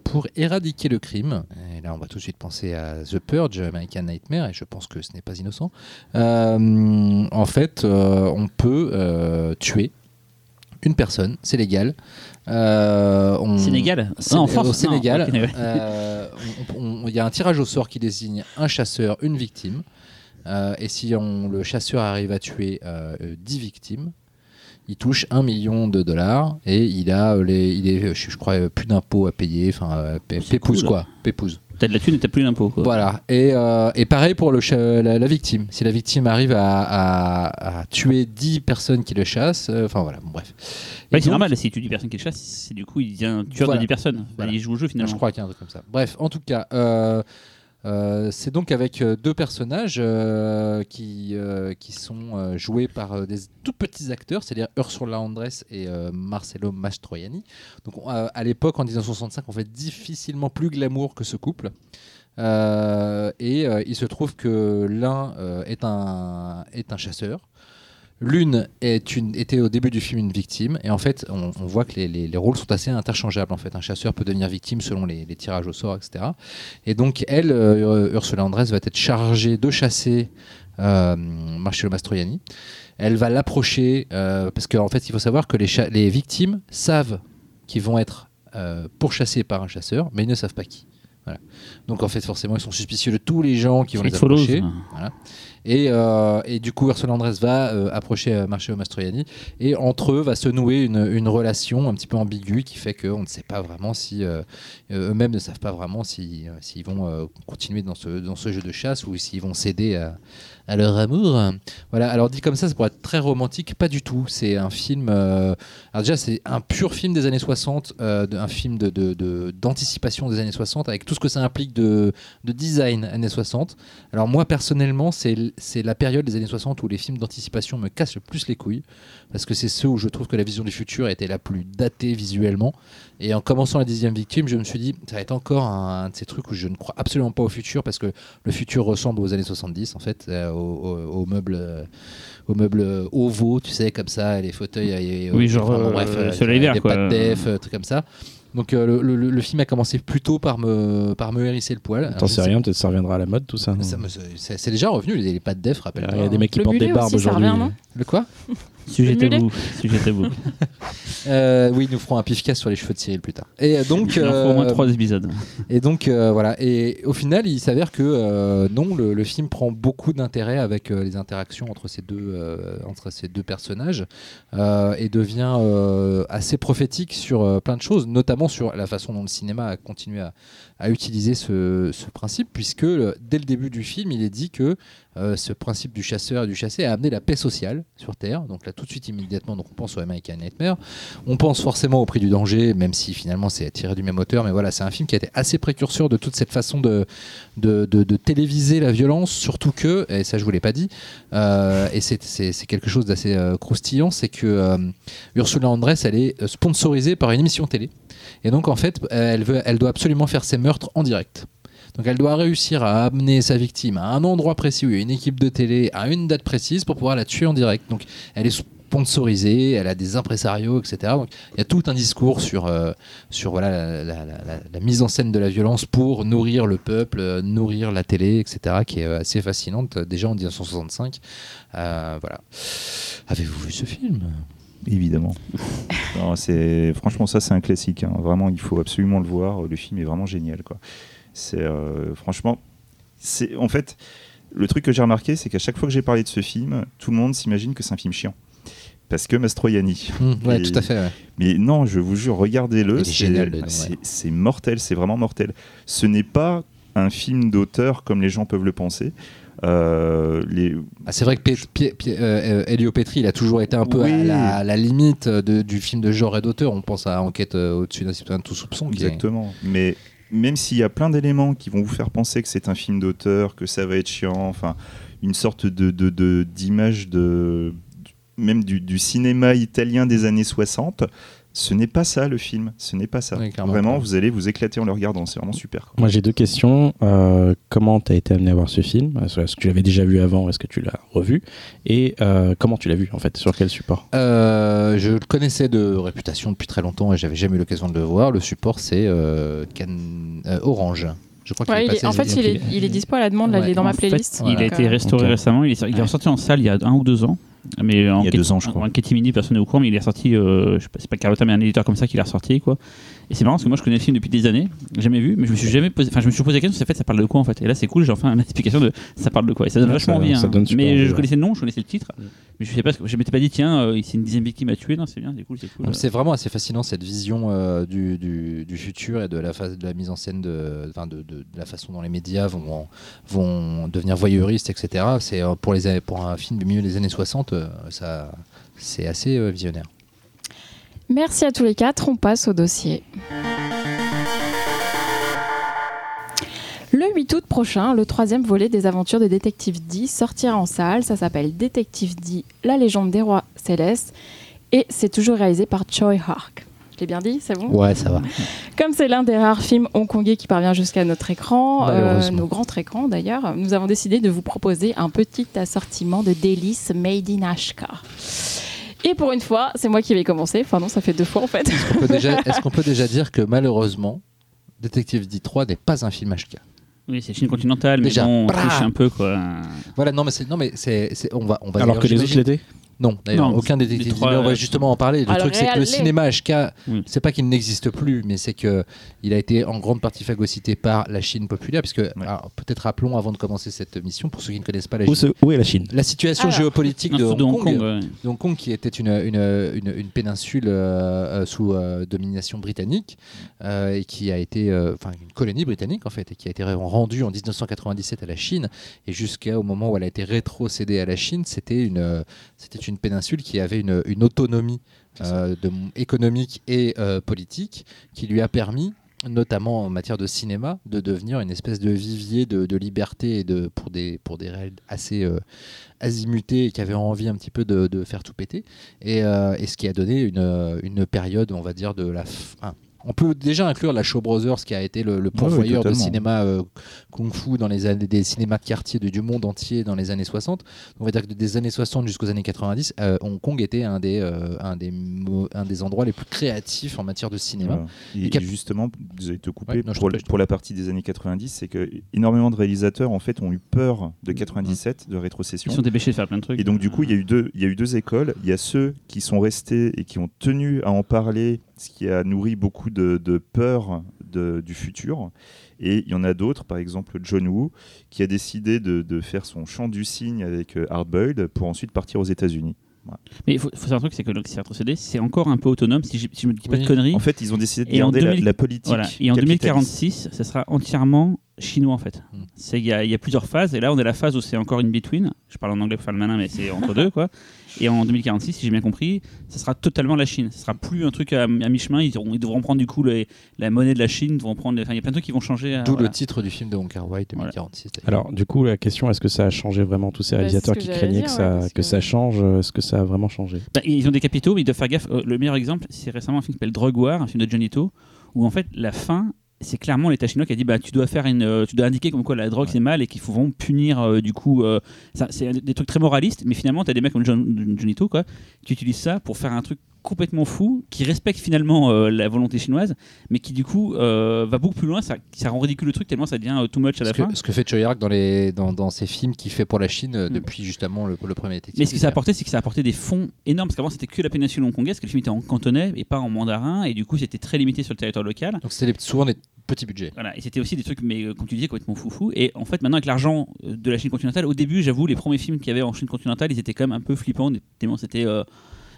pour éradiquer le crime, et là on va tout de suite penser à The Purge, American Nightmare, et je pense que ce n'est pas innocent, en fait, on peut tuer une personne, c'est légal. Euh, on- Sénégal Non, en France Au Sénégal, euh, il y a un tirage au sort qui désigne un chasseur, une victime. Euh, et si on, le chasseur arrive à tuer euh, euh, 10 victimes, il touche 1 million de dollars et il a les, il est, je, je crois, plus d'impôts à payer. Enfin, pé- pépouze cool. quoi, pépouze. T'as de la thune et t'as plus d'impôts. quoi. Voilà. Et, euh, et pareil pour le la, la victime. Si la victime arrive à, à- à tuer 10 personnes qui le chassent, euh, enfin voilà, bon, bref. C'est donc- normal, si tu dis personne qui le chasse, c'est du coup il devient tueur Voilà. de 10 personnes. Voilà. Il joue au jeu finalement. Je crois qu'il y a un truc comme ça. Bref, en tout cas, euh, euh, c'est donc avec euh, deux personnages euh, qui, qui sont joués par des tout petits acteurs, c'est-à-dire Ursula Andress et Marcello Mastroianni. Donc on- à l'époque, en 1965, on fait difficilement plus glamour que ce couple. Et il se trouve que l'un est, un, est un chasseur. L'une est une, était au début du film une victime, et en fait, on, on voit que les, les- les rôles sont assez interchangeables. En fait, un chasseur peut devenir victime selon les, les tirages au sort, etc. Et donc, elle, euh, Ursula Andress, va être chargée de chasser euh, Marcello Mastroianni. Elle va l'approcher euh, parce qu'en fait, il faut savoir que les, victimes savent qu'ils vont être euh, pourchassés par un chasseur, mais ils ne savent pas qui. Voilà. Donc en fait, forcément, ils sont suspicieux de tous les gens qui vont les follows. approcher. Voilà. Et, euh, et du coup, Ursula Andress va euh, approcher euh, Marcello Mastroianni et entre eux va se nouer une, relation un petit peu ambiguë qui fait qu'on ne sait pas vraiment si eux-mêmes ne savent pas vraiment si, euh, s'ils vont continuer dans ce, dans ce jeu de chasse ou s'ils vont céder à, leur amour. Voilà, alors dit comme ça, ça pourrait être très romantique, pas du tout. C'est un film. alors déjà, c'est un pur film des années 60, euh, de- un film d'anticipation des années 60, avec tout ce que ça implique de, de design années 60. Alors moi, personnellement, c'est, c'est la période des années 60 où les films d'anticipation me cassent le plus les couilles, parce que c'est ceux où je trouve que la vision du futur était la plus datée visuellement. Et en commençant la dixième victime, je me suis dit, ça va être encore un, un de ces trucs où je ne crois absolument pas au futur, parce que le futur ressemble aux années 70, en fait, euh, aux, meubles... euh, aux meubles euh, ovaux, tu sais, comme ça, les fauteuils. et- Oui, genre, enfin, bon, bref, euh, quoi. pas de def, trucs comme ça. Donc euh, le, le- le film a commencé plutôt par me, par me hérisser le poil. T'en sais rien, peut-être ça reviendra à la mode tout ça. ça C'est déjà revenu, les, les pas de def, Il rappelle-toi. y a des mecs qui Le portent des barbes aujourd'hui. Le quoi? Sujet tabou. Sujet tabou. Euh, Oui, nous ferons un pif sur les cheveux de Cyril plus tard. Et euh, donc, Il en faut au moins euh, trois épisodes. Et donc euh, voilà. Et au final, il s'avère que euh, non, le, le film prend beaucoup d'intérêt avec euh, les interactions entre ces deux euh, entre ces deux personnages euh, et devient euh, assez prophétique sur euh, plein de choses, notamment sur la façon dont le cinéma a continué à, à utiliser ce, principe, puisque euh, dès le début du film, il est dit que euh, ce principe du chasseur et du chassé a amené la paix sociale sur Terre. Donc là, tout de suite, immédiatement, donc on pense au American Nightmare. On pense forcément au prix du danger, même si finalement c'est tiré du même auteur. Mais voilà, c'est un film qui a été assez précurseur de toute cette façon de, téléviser la violence, surtout que, et ça je vous l'ai pas dit, euh, et c'est- quelque chose d'assez croustillant, c'est que Ursula Andress, elle est sponsorisée par une émission télé. Et donc en fait, elle, veut, elle doit absolument faire ses meurtres en direct. Donc elle doit réussir à amener sa victime à un endroit précis où il y a une équipe de télé à une date précise pour pouvoir la tuer en direct. Donc elle est sponsorisée, elle a des impresarios, etc. Donc il y a tout un discours sur, euh, sur voilà, la, mise en scène de la violence pour nourrir le peuple, euh, nourrir la télé, etc. qui est euh, assez fascinante déjà en 1965. Euh, voilà. Avez-vous vu ce film? Évidemment. Non, c'est franchement ça c'est un classique. hein. Vraiment, il faut absolument le voir. Le film est vraiment génial. Quoi. C'est euh, franchement, c'est en fait le truc que j'ai remarqué, c'est qu'à chaque fois que j'ai parlé de ce film, tout le monde s'imagine que c'est un film chiant. Parce que Mastroianni. Mmh, Ouais, Et- tout à fait. ouais. Mais non, je vous jure, regardez-le. Ouais. c'est mortel, c'est vraiment mortel. Ce n'est pas un film d'auteur comme les gens peuvent le penser. Euh, les, Ah, c'est vrai que Pé- Pé- Pé- euh, euh, Elio Petri, il a toujours été un peu Oui. à, la, à la limite de- du film de genre et d'auteur. On pense à Enquête au-dessus d'un citoyen de tout soupçon. est- Exactement. Mais même s'il y a plein d'éléments qui vont vous faire penser que c'est un film d'auteur, que ça va être chiant, enfin, une sorte de de- de- d'image de, même du, du cinéma italien des années 60, ce n'est pas ça le film. Ce n'est pas ça. Vraiment, vous allez vous éclater en le regardant. C'est vraiment super. quoi. Moi j'ai deux questions. Euh, comment t'as été amené à voir ce film? Est-ce que tu l'avais déjà vu avant Est-ce que tu l'as revu? Et euh, comment tu l'as vu en fait? Sur quel support? Euh, je le connaissais de réputation depuis très longtemps et j'avais jamais eu l'occasion de le voir. Le support, c'est euh, Can- euh, Orange. Je crois Ouais, il est- en fait, il est, il est dispo à la demande, là, il est dans ma fait, playlist. il a été restauré récemment. Il est, il est Ouais. ressorti en salle il y a un ou deux ans. Mais en Il y a deux ans, je crois. En catimini, personne n'est au courant, mais il est ressorti. Euh, je sais pas, c'est pas Carlotta, mais un éditeur comme ça qui l'a ressorti, quoi. Et c'est marrant parce que moi je connais le film depuis des années, jamais vu, mais je me suis jamais posé. Enfin, je me suis posé la question, c'est fait, ça parle de quoi en fait? Et là, c'est cool, j'ai enfin une explication de ça parle de quoi? Et ça donne Ouais, vachement ça- envie. ça hein. donne super mais envie, je ouais. connaissais le nom, je connaissais le titre, mais je sais pas, je m'étais pas dit, tiens, euh, c'est une dixième victime à tuer. Non, c'est bien, c'est cool, c'est cool. Donc, C'est vraiment assez fascinant cette vision euh, du, du- du futur et de la, phase, de la mise en scène de, enfin, de, de- de la façon dont les médias vont, vont devenir voyeuristes, etc. C'est euh, pour, les, pour un film du milieu des années 60, euh, ça, c'est assez euh, visionnaire. Merci à tous les quatre, on passe au dossier. Le 8 août prochain, le troisième volet des aventures de Détective D sortira en salle. Ça s'appelle Détective D, la légende des rois célestes. Et c'est toujours réalisé par Choi Hark. L'ai bien dit, c'est bon Ouais, ça va. Comme c'est l'un des rares films hongkongais qui parvient jusqu'à notre écran, euh, nos grands écrans d'ailleurs, nous avons décidé de vous proposer un petit assortiment de délices made in Ashka. Et pour une fois, c'est moi qui vais commencer. Enfin non, ça fait deux fois en fait. On peut déjà- Est-ce qu'on peut déjà dire que malheureusement, Detective D3 n'est pas un film HK Oui, c'est Chine continentale, mais Déjà, bon, on triche un peu, quoi. Voilà, non, mais c'est, non, mais c'est, on va, on va Alors d'ailleurs, que les autres l'étaient Non, d'ailleurs, Non, aucun les détective trois, Diller. On va euh, justement en parler. Le Alors, truc, c'est que le cinéma HK, Oui. c'est pas qu'il n'existe plus, mais c'est que il a été en grande partie phagocyté par la Chine populaire. Puisque, peut-être rappelons avant de commencer cette mission, pour ceux qui ne connaissent pas la Où, Chine, où est la Chine? La situation Alors. géopolitique de, Hong de Kong, ouais. de Hong Kong, qui était une, une, une, une péninsule euh, euh, sous euh, domination britannique euh, et qui a été, enfin, une colonie britannique en fait, et qui a été rendue en 1997 à la Chine. Et jusqu'au moment où elle a été rétrocédée à la Chine, c'était une, c'était une péninsule qui avait une, une autonomie euh, de, économique et euh, politique qui lui a permis notamment en matière de cinéma, de devenir une espèce de vivier de, de liberté et de, pour, des, pour des règles assez euh, azimutées et qui avaient envie un petit peu de, de faire tout péter. Et, et ce qui a donné une, une période, on va dire, de la fin. On peut déjà inclure la Show Brothers, qui a été le, le pourvoyeur de cinéma euh, kung-fu dans les années, des cinémas de quartier de- du monde entier dans les années 60. On va dire que des années 60 jusqu'aux années 90, euh, Hong Kong était un des, euh, un, des un des endroits les plus créatifs en matière de cinéma. Voilà. Et, Et justement, désolé de te couper, Ouais, non, je pour, la- prie. pour la partie des années 90, c'est que énormément de réalisateurs en fait ont eu peur de 97, de Ils rétrocession. sont dépêchés de faire plein de trucs. Et donc du coup, il y a eu deux, il y a eu deux écoles. Il y a ceux qui sont restés et qui ont tenu à en parler, ce qui a nourri beaucoup de, de peur de- du futur. Et il y en a d'autres, par exemple John Woo, qui a décidé de, de faire son chant du cygne avec euh, Hard Boiled pour ensuite partir aux États-unis. Mais il faut, faut savoir un truc, c'est que le c'est rétrocédé, c'est encore un peu autonome, si je, si je me dis pas Oui. de conneries. En fait, ils ont décidé de Et en garder la- 2000 la, politique. Voilà. Et en capitaliste. 2046, ça sera entièrement chinois en fait. Mm. C'est il y, a- il y a plusieurs phases et là on est à la phase où c'est encore une between. Je parle en anglais pour faire le malin, mais c'est entre deux quoi. Et en 2046, si j'ai bien compris, ça sera totalement la Chine. Ce sera plus un truc à, à mi-chemin. Ils, ils devront prendre du coup les- la monnaie de la Chine. Devront prendre. les- Enfin, il y a plein de trucs qui vont changer. D'où voilà. le titre du film de Wong Kar Wai 2046. d'ailleurs. Alors, du coup, la question, est-ce que ça a changé vraiment tous ces Bah, réalisateurs ce qui craignaient dire, que, ça, que- ça change Est-ce que ça a vraiment changé? Bah, ils ont des capitaux, mais ils doivent faire gaffe. Euh, le meilleur exemple, c'est récemment un film qui s'appelle Drug War, un film de Johnny To, où en fait la fin, c'est clairement l'État chinois qui a dit bah tu dois faire une, euh, tu dois indiquer comme quoi la drogue c'est mal et qu'il faut vraiment punir euh, du coup. euh, c'est des trucs très moralistes, mais finalement tu as des mecs comme John, Johnny To quoi, qui utilisent ça pour faire un truc complètement fou, qui respecte finalement la volonté chinoise, mais qui du coup va beaucoup plus loin. Ça, ça rend ridicule le truc tellement ça devient too much à la Ce que, fin. ce que fait Choi Hark dans, les, dans, dans ses films qu'il fait pour la Chine Mm. depuis justement le, le premier. Mais ce que ça a apporté, c'est que ça a apporté des fonds énormes, parce qu'avant c'était que la péninsule hongkongaise, que le film était en cantonais et pas en mandarin, et du coup c'était très limité sur le territoire local. Donc c'était souvent des petits budgets. Voilà, et c'était aussi des trucs, mais euh, comme tu disais, complètement foufou. Et en fait, maintenant, avec l'argent euh, de la Chine continentale, au début, j'avoue, les premiers films qu'il y avait en Chine continentale, ils étaient quand même un peu flippants, tellement c'était. euh,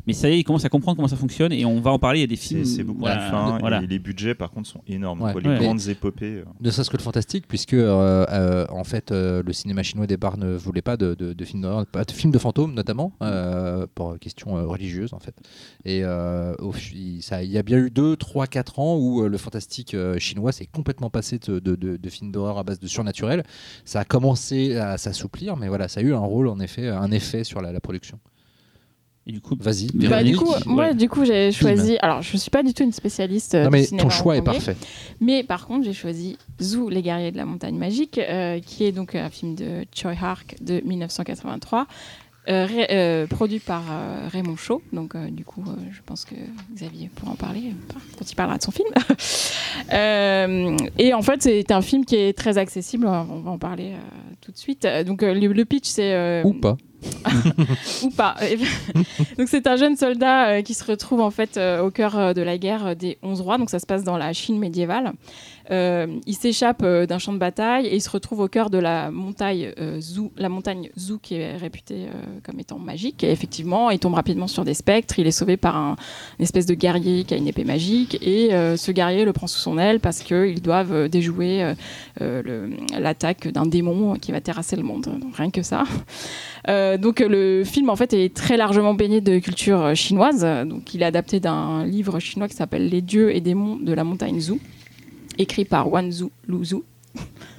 Mais ça y est, ils commencent à comprendre comment ça fonctionne, et on va en parler. Il y a des films. C'est beaucoup voilà, plus fin voilà. et les budgets par contre sont énormes. Ouais. quoi. Les Ouais. grandes épopées. euh. Ne serait-ce que le fantastique, puisque euh, euh, en fait euh, le cinéma chinois au départ ne voulait pas de, de, de films d'horreur, pas de films de fantômes notamment, euh, pour questions euh, religieuses en fait. Et euh, au fi- ça, il y a bien eu 2, 3, 4 ans où euh, le fantastique euh, chinois s'est complètement passé de, de, de- de films d'horreur à base de surnaturel. Ça a commencé à s'assouplir, mais voilà, ça a eu un rôle en effet, un effet sur la, la production. Et du coup, Vas-y. Bah, du coup, moi, ouais. du coup, j'ai choisi. Alors, je suis pas du tout une spécialiste. euh, non du mais cinéma ton choix est parfait. Mais par contre, j'ai choisi Zoo, les guerriers de la montagne magique, euh, qui est donc un film de Choi Hark de 1983. Euh, ré- euh, produit par euh, Raymond Shaw, donc du coup, je pense que Xavier pourra en parler quand il parlera de son film. Et en fait, c'est un film qui est très accessible. On va en parler tout de suite. Donc, le, le pitch, c'est Ou pas. ou pas. donc c'est un jeune soldat qui se retrouve en fait au cœur de la guerre des Onze Rois. Donc ça se passe dans la Chine médiévale. Euh, il s'échappe euh, d'un champ de bataille et il se retrouve au cœur de la montagne euh, Zhou, la montagne Zhou qui est réputée comme étant magique. Et effectivement, il tombe rapidement sur des spectres. Il est sauvé par un une espèce de guerrier qui a une épée magique et ce guerrier le prend sous son aile parce qu'ils doivent déjouer l'attaque d'un démon qui va terrasser le monde. Rien que ça. Donc le film en fait est très largement baigné de culture chinoise. Donc il est adapté d'un livre chinois qui s'appelle Les dieux et démons de la montagne Zhou, écrit par Wan Zhu Lu Zhu.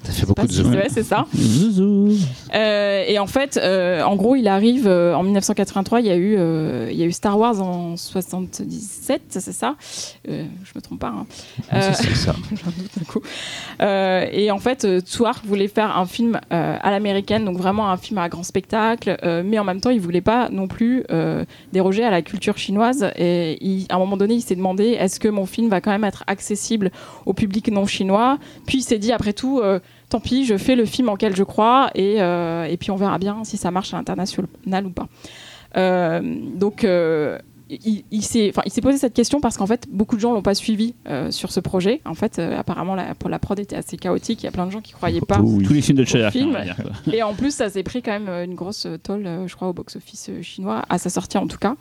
Ça fait beaucoup de zoom. si- ouais, c'est ça. Zouzou. Euh, et en fait, euh, en gros, il arrive euh, en 1983. Il y a eu, euh, il y a eu Star Wars en 77, c'est ça? Euh, Je me trompe pas. hein. Euh, C'est ça. J'en doute un coup. Euh, et en fait, euh, Tsouark voulait faire un film euh, à l'américaine, donc vraiment un film à grand spectacle, euh, mais en même temps, il voulait pas non plus euh, déroger à la culture chinoise. Et il- à un moment donné, il s'est demandé est-ce que mon film va quand même être accessible au public non chinois? Puis il s'est dit après tout. Tant pis, je fais le film en quel je crois et, euh, et puis on verra bien si ça marche à l'international ou pas. Euh, donc, euh, il, il s'est enfin, il s'est posé cette question parce qu'en fait, beaucoup de gens l'ont pas suivi euh, sur ce projet. En fait, euh, apparemment, la, pour la prod était assez chaotique. Il y a plein de gens qui croyaient pas. Oh oui. Tous les films de film. dire, quoi. Et en plus, ça s'est pris quand même euh, une grosse tolle, euh, je crois, au box-office chinois, à sa sortie en tout cas.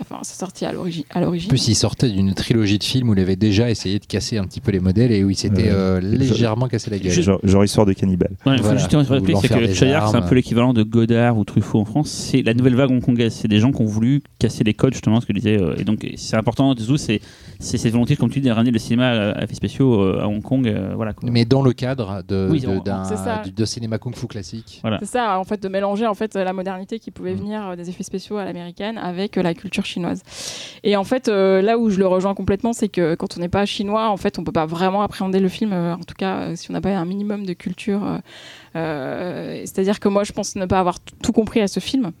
Enfin, à sa sortie à l'origine. à En plus, il sortait d'une trilogie de films où il avait déjà essayé de casser un petit peu les modèles et où il s'était Euh, euh, légèrement cassé la gueule. Genre, genre histoire de cannibale. Ouais, Voilà. rappeler, c'est que des Chayar, c'est un peu l'équivalent de Godard ou Truffaut en France. C'est la nouvelle vague hongkongaise. C'est des gens qui ont voulu casser les codes, justement, ce que disait. euh, et donc, c'est important, Zhu, c'est c'est cette volonté, comme tu dis, de ramener le cinéma à à effets spéciaux euh, à Hong Kong. euh, voilà, quoi. Mais dans le cadre de, Oui, de- on- de cinéma kung-fu classique. Voilà. C'est ça, en fait, de mélanger en fait la modernité qui pouvait Mm. venir des effets spéciaux à l'américaine avec euh, la culture chinoise. Et en fait, euh, là où je le rejoins complètement, c'est que quand on n'est pas chinois, en fait, on peut pas vraiment appréhender le film. euh, en tout cas, euh, si on n'a pas un minimum de culture. euh, euh, C'est-à-dire que moi, je pense ne pas avoir tout compris à ce film.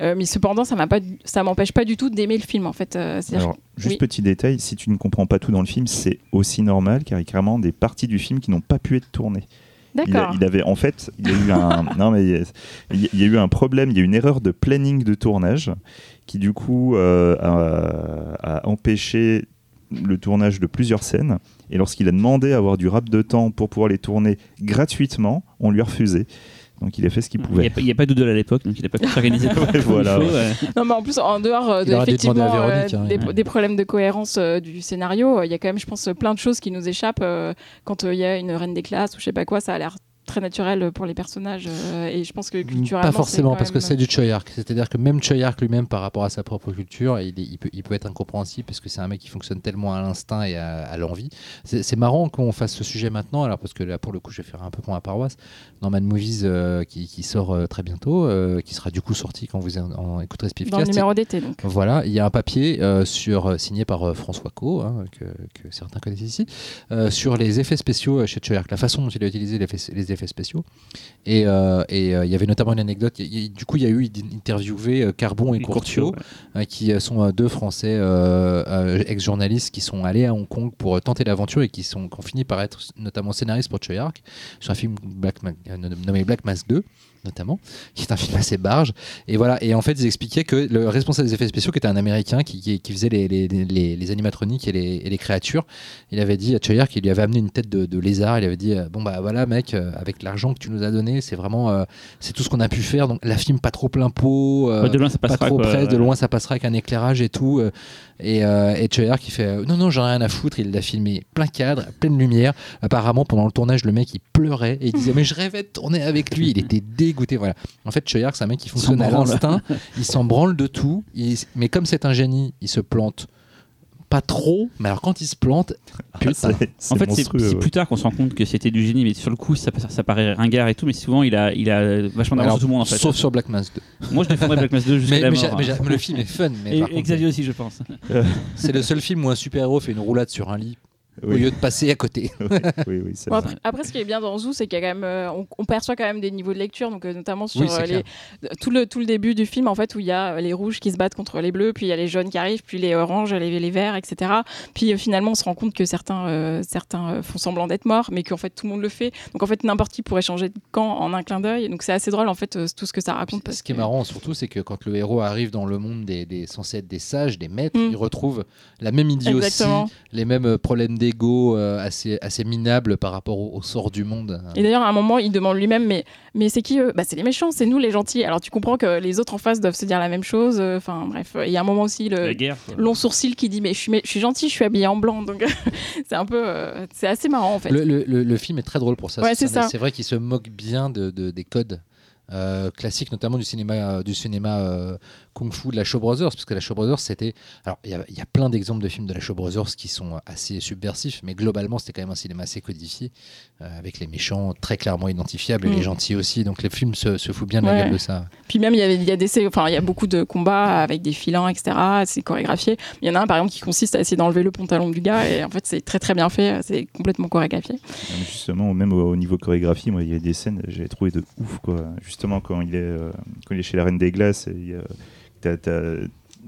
Euh, mais cependant, ça ça m'empêche pas du tout d'aimer le film. En fait, Euh, juste oui. petit détail, si tu ne comprends pas tout dans le film, c'est aussi normal car il y a carrément des parties du film qui n'ont pas pu être tournées. Il, a- il avait en fait, il y a eu un non mais il y a- il y, a- il y a eu un problème, il y a eu une erreur de planning de tournage qui du coup euh, a, a empêché le tournage de plusieurs scènes. Et lorsqu'il a demandé à avoir du rap de temps pour pouvoir les tourner gratuitement, on lui a refusé. Donc il a fait ce qu'il Il n'y pouvait. a, pas- il y a pas d'Oudol à l'époque, donc il n'a pas pu s'organiser. faut, ouais. Non, mais en plus, en dehors euh, de, effectivement, euh, Véronique, hein, des, ouais. des problèmes de cohérence euh, du scénario, euh, il y a quand même, je pense, plein de choses qui nous échappent. euh, quand euh, il y a une reine des classes ou je sais pas quoi, ça a l'air très naturel pour les personnages. euh, et je pense que culturellement. Pas forcément, parce que c'est du Choyark. C'est-à-dire que même Choyark lui-même, par rapport à sa propre culture, il, est- il peut, il peut être incompréhensible parce que c'est un mec qui fonctionne tellement à l'instinct et à, à l'envie. C'est marrant qu'on fasse ce sujet maintenant, alors parce que là, pour le coup, je vais faire un peu pour ma paroisse. Norman Movies, euh, qui, qui sort euh, très bientôt, qui sera du coup sorti quand vous en, en écouterez ce Dans le numéro d'été, donc. Voilà, il y a un papier sur, signé par François Co, hein, que, que certains connaissent ici, sur les effets spéciaux chez Choyark, la façon dont il a utilisé les effets, les effets spéciaux. Et euh, et, euh, il y avait notamment une anecdote, y du coup il y a eu interviewé euh, Carbon et Et euh, qui sont deux Français ex-journalistes qui sont allés à Hong Kong pour tenter l'aventure et qui, sont, qui ont fini par être notamment scénaristes pour Choyark, sur un film Black nommé Black Mask 2 notamment, qui est un film assez barge. Et voilà, et en fait, ils expliquaient que le responsable des effets spéciaux, qui était un Américain qui, qui, qui faisait les, les, les, les animatroniques et les, et les créatures, il avait dit à Choyark qu'il lui avait amené une tête de, de lézard. Il avait dit euh, Bon, bah voilà, mec, euh, avec l'argent que tu nous as donné, c'est vraiment. euh, c'est tout ce qu'on a pu faire. Donc, la film pas trop plein pot. euh, Ouais, de loin, ça pas trop quoi. près, de loin ça passera avec un éclairage et tout. euh, Et, euh, et qui fait euh, non non j'en ai rien à foutre, il l'a filmé plein cadre, pleine lumière. Apparemment pendant le tournage le mec il pleurait et il disait mais je rêvais de tourner avec lui, il était dégoûté voilà. En fait Choyark c'est un mec qui fonctionne à l'instinct, il s'en branle de tout, il- mais comme c'est un génie, il se plante pas trop, mais alors quand il se plante, putain, C'est- c'est En fait, c'est ouais. plus tard qu'on se rend compte que c'était du génie, mais sur le coup, ça, ça paraît ringard et tout, mais souvent, il a, il a vachement d'avance sur tout le monde en fait. sauf sur Black Mass 2. Moi, je défendrais Black Mass 2 jusqu'à Mais, la mais mort. j'a- mais j'a- mais le film est fun, mais Et, par et contre, Xavier aussi, je pense. c'est le seul film où un super-héros fait une roulade sur un lit au lieu de passer à côté. oui, oui, oui, c'est Bon, vrai. après, après, ce qui est bien dans Zoo, c'est qu'il y a quand même, euh, on, on perçoit quand même des niveaux de lecture, donc euh, notamment sur euh, les, tout le tout le début du film en fait où il y a les rouges qui se battent contre les bleus, puis il y a les jaunes qui arrivent, puis les oranges, les, les verts, etc. Puis euh, finalement, on se rend compte que certains euh, certains font semblant d'être morts, mais qu'en fait tout le monde le fait. Donc en fait, n'importe qui pourrait changer de camp en un clin d'œil. Donc c'est assez drôle en fait euh, tout ce que ça raconte. Parce Ce qui est marrant surtout, c'est que quand le héros arrive dans le monde des, des censés être des sages, des maîtres, Mm. il retrouve la même idiotie, Exactement. les mêmes problèmes d'ego euh, assez, assez minables par rapport au, au sort du monde. Et d'ailleurs, à un moment, il demande lui-même, mais, mais c'est qui eux Bah, c'est les méchants, c'est nous les gentils. Alors tu comprends que les autres en face doivent se dire la même chose. euh, Enfin bref, il y a un moment aussi le guerre. long sourcil qui dit mais je suis, mais je suis gentil, je suis habillé en blanc. Donc c'est un peu, euh, c'est assez marrant en fait. Le, le- le- le film est très drôle pour ça. Ouais, c'est vrai qu'il se moque bien de, de- des codes. Euh, classiques notamment du cinéma euh, du cinéma euh, kung-fu de la Shaw Brothers parce que la Shaw Brothers c'était alors il y y, a plein d'exemples de films de la Shaw Brothers qui sont assez subversifs mais globalement c'était quand même un cinéma assez codifié. euh, avec les méchants très clairement identifiables et Mm. les gentils aussi donc le film se, se fout bien de la gueule de ça Puis même il y avait, il y a des, enfin il y a beaucoup de combats avec des filins, etc. C'est chorégraphié. Il y en a un par exemple qui consiste à essayer d'enlever le pantalon du gars et en fait c'est très très bien fait. C'est complètement chorégraphié. Justement, même au, au niveau chorégraphie, moi, il y a des scènes, j'ai trouvé de ouf, quoi. Justement, quand il est, euh, quand il est chez la Reine des Glaces, et il y a- t'as- t'as-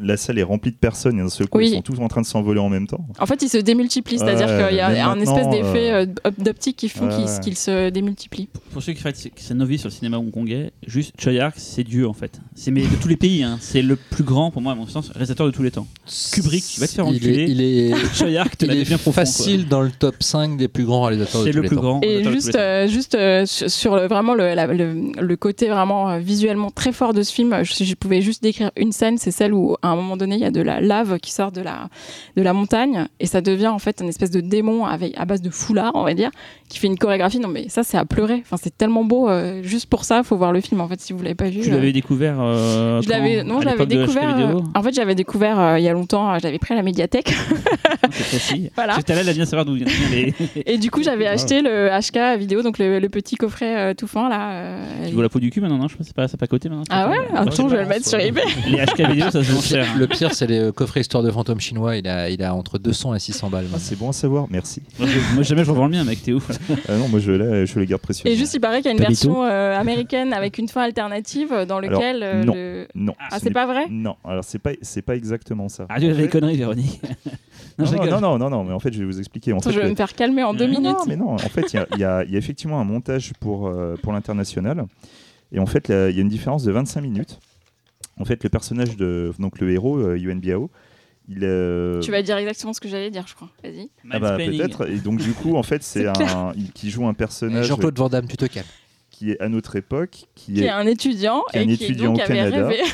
la salle est remplie de personnes, et d'un seul coup, Oui. ils sont tous en train de s'envoler en même temps. En fait, il se démultiplie, c'est-à-dire qu'il y a un espèce d'effet euh, op- d'optique qui font qu'il ouais. qu'il se démultiplie. Pour ceux qui font c'est novice sur le cinéma hongkongais, juste Choyark, c'est Dieu en fait. C'est mais de tous les pays, hein. c'est le plus grand pour moi à mon sens réalisateur de tous les temps. Kubrick, tu vas te faire il enculer. est, il est, Choyark, te il est bien profond, facile dans le top 5 des plus grands réalisateurs de C'est tous le les plus temps. grand. Et juste, les temps. euh, juste euh, sur le, vraiment le, la- le, le côté vraiment euh, visuellement très fort de ce film, je- si je pouvais juste décrire une scène, c'est celle où à un moment donné il y a de la lave qui sort de la, de la montagne et ça devient en fait une espèce de démon avec, à base de foulard, on va dire, qui fait une chorégraphie. Non mais ça c'est à pleurer. Enfin c'est tellement beau. euh, juste pour ça, faut voir le film en fait si vous l'avez pas vu. Tu euh. l'avais découvert euh, Je l'avais, non, À je l'avais découvert. Euh, en fait, j'avais découvert euh, il y a longtemps. je l'avais pris à la médiathèque. C'est précis. Voilà. Que là, elle a bien savoir d'où les. Et du coup, j'avais Ah. acheté le HK vidéo, donc le, le petit coffret euh, tout fin là. euh, Tu vois la peau du cul maintenant, non Je pense que c'est pas, c'est pas coté maintenant. Ah ouais Attends, je vais le mettre sur eBay. Les HK vidéo, ça se vend cher. Le pire, c'est les coffrets histoire de fantômes chinois. Il a, il a entre 200 et 600 balles. Ah, c'est bon à savoir, merci. Moi, jamais je revends le mien, mec, t'es ouf. Ah non, moi je, les garde précieux. Et juste, il paraît qu'il y a une T'as version euh, américaine avec une fin alternative dans Alors, lequel euh, non. le. Non. Ah, ce c'est pas vrai? Non, alors c'est pas, c'est pas exactement ça. Ah, fait- conneries, Véronique. Non, non, non, non, non, non, mais en fait, je vais vous expliquer. En Attends, fait, je vais le- me faire calmer en deux Non, minutes. Non, mais non, en fait, il y a, il y y a effectivement un montage pour, euh, pour l'international. Et en fait, il y a une différence de 25 minutes. En fait, le personnage de. Donc, le héros, euh, Yuan Biao, il est. Tu vas dire exactement ce que j'allais dire, je crois. Vas-y. Ah bah, peut-être. Et donc, du coup, en fait, c'est C'est un. il- qui joue un personnage Jean-Claude Van Damme, tu te calmes. Qui est à notre époque, qui Qui est. est un étudiant qui est un qui étudiant donc au avait Canada. rêvé.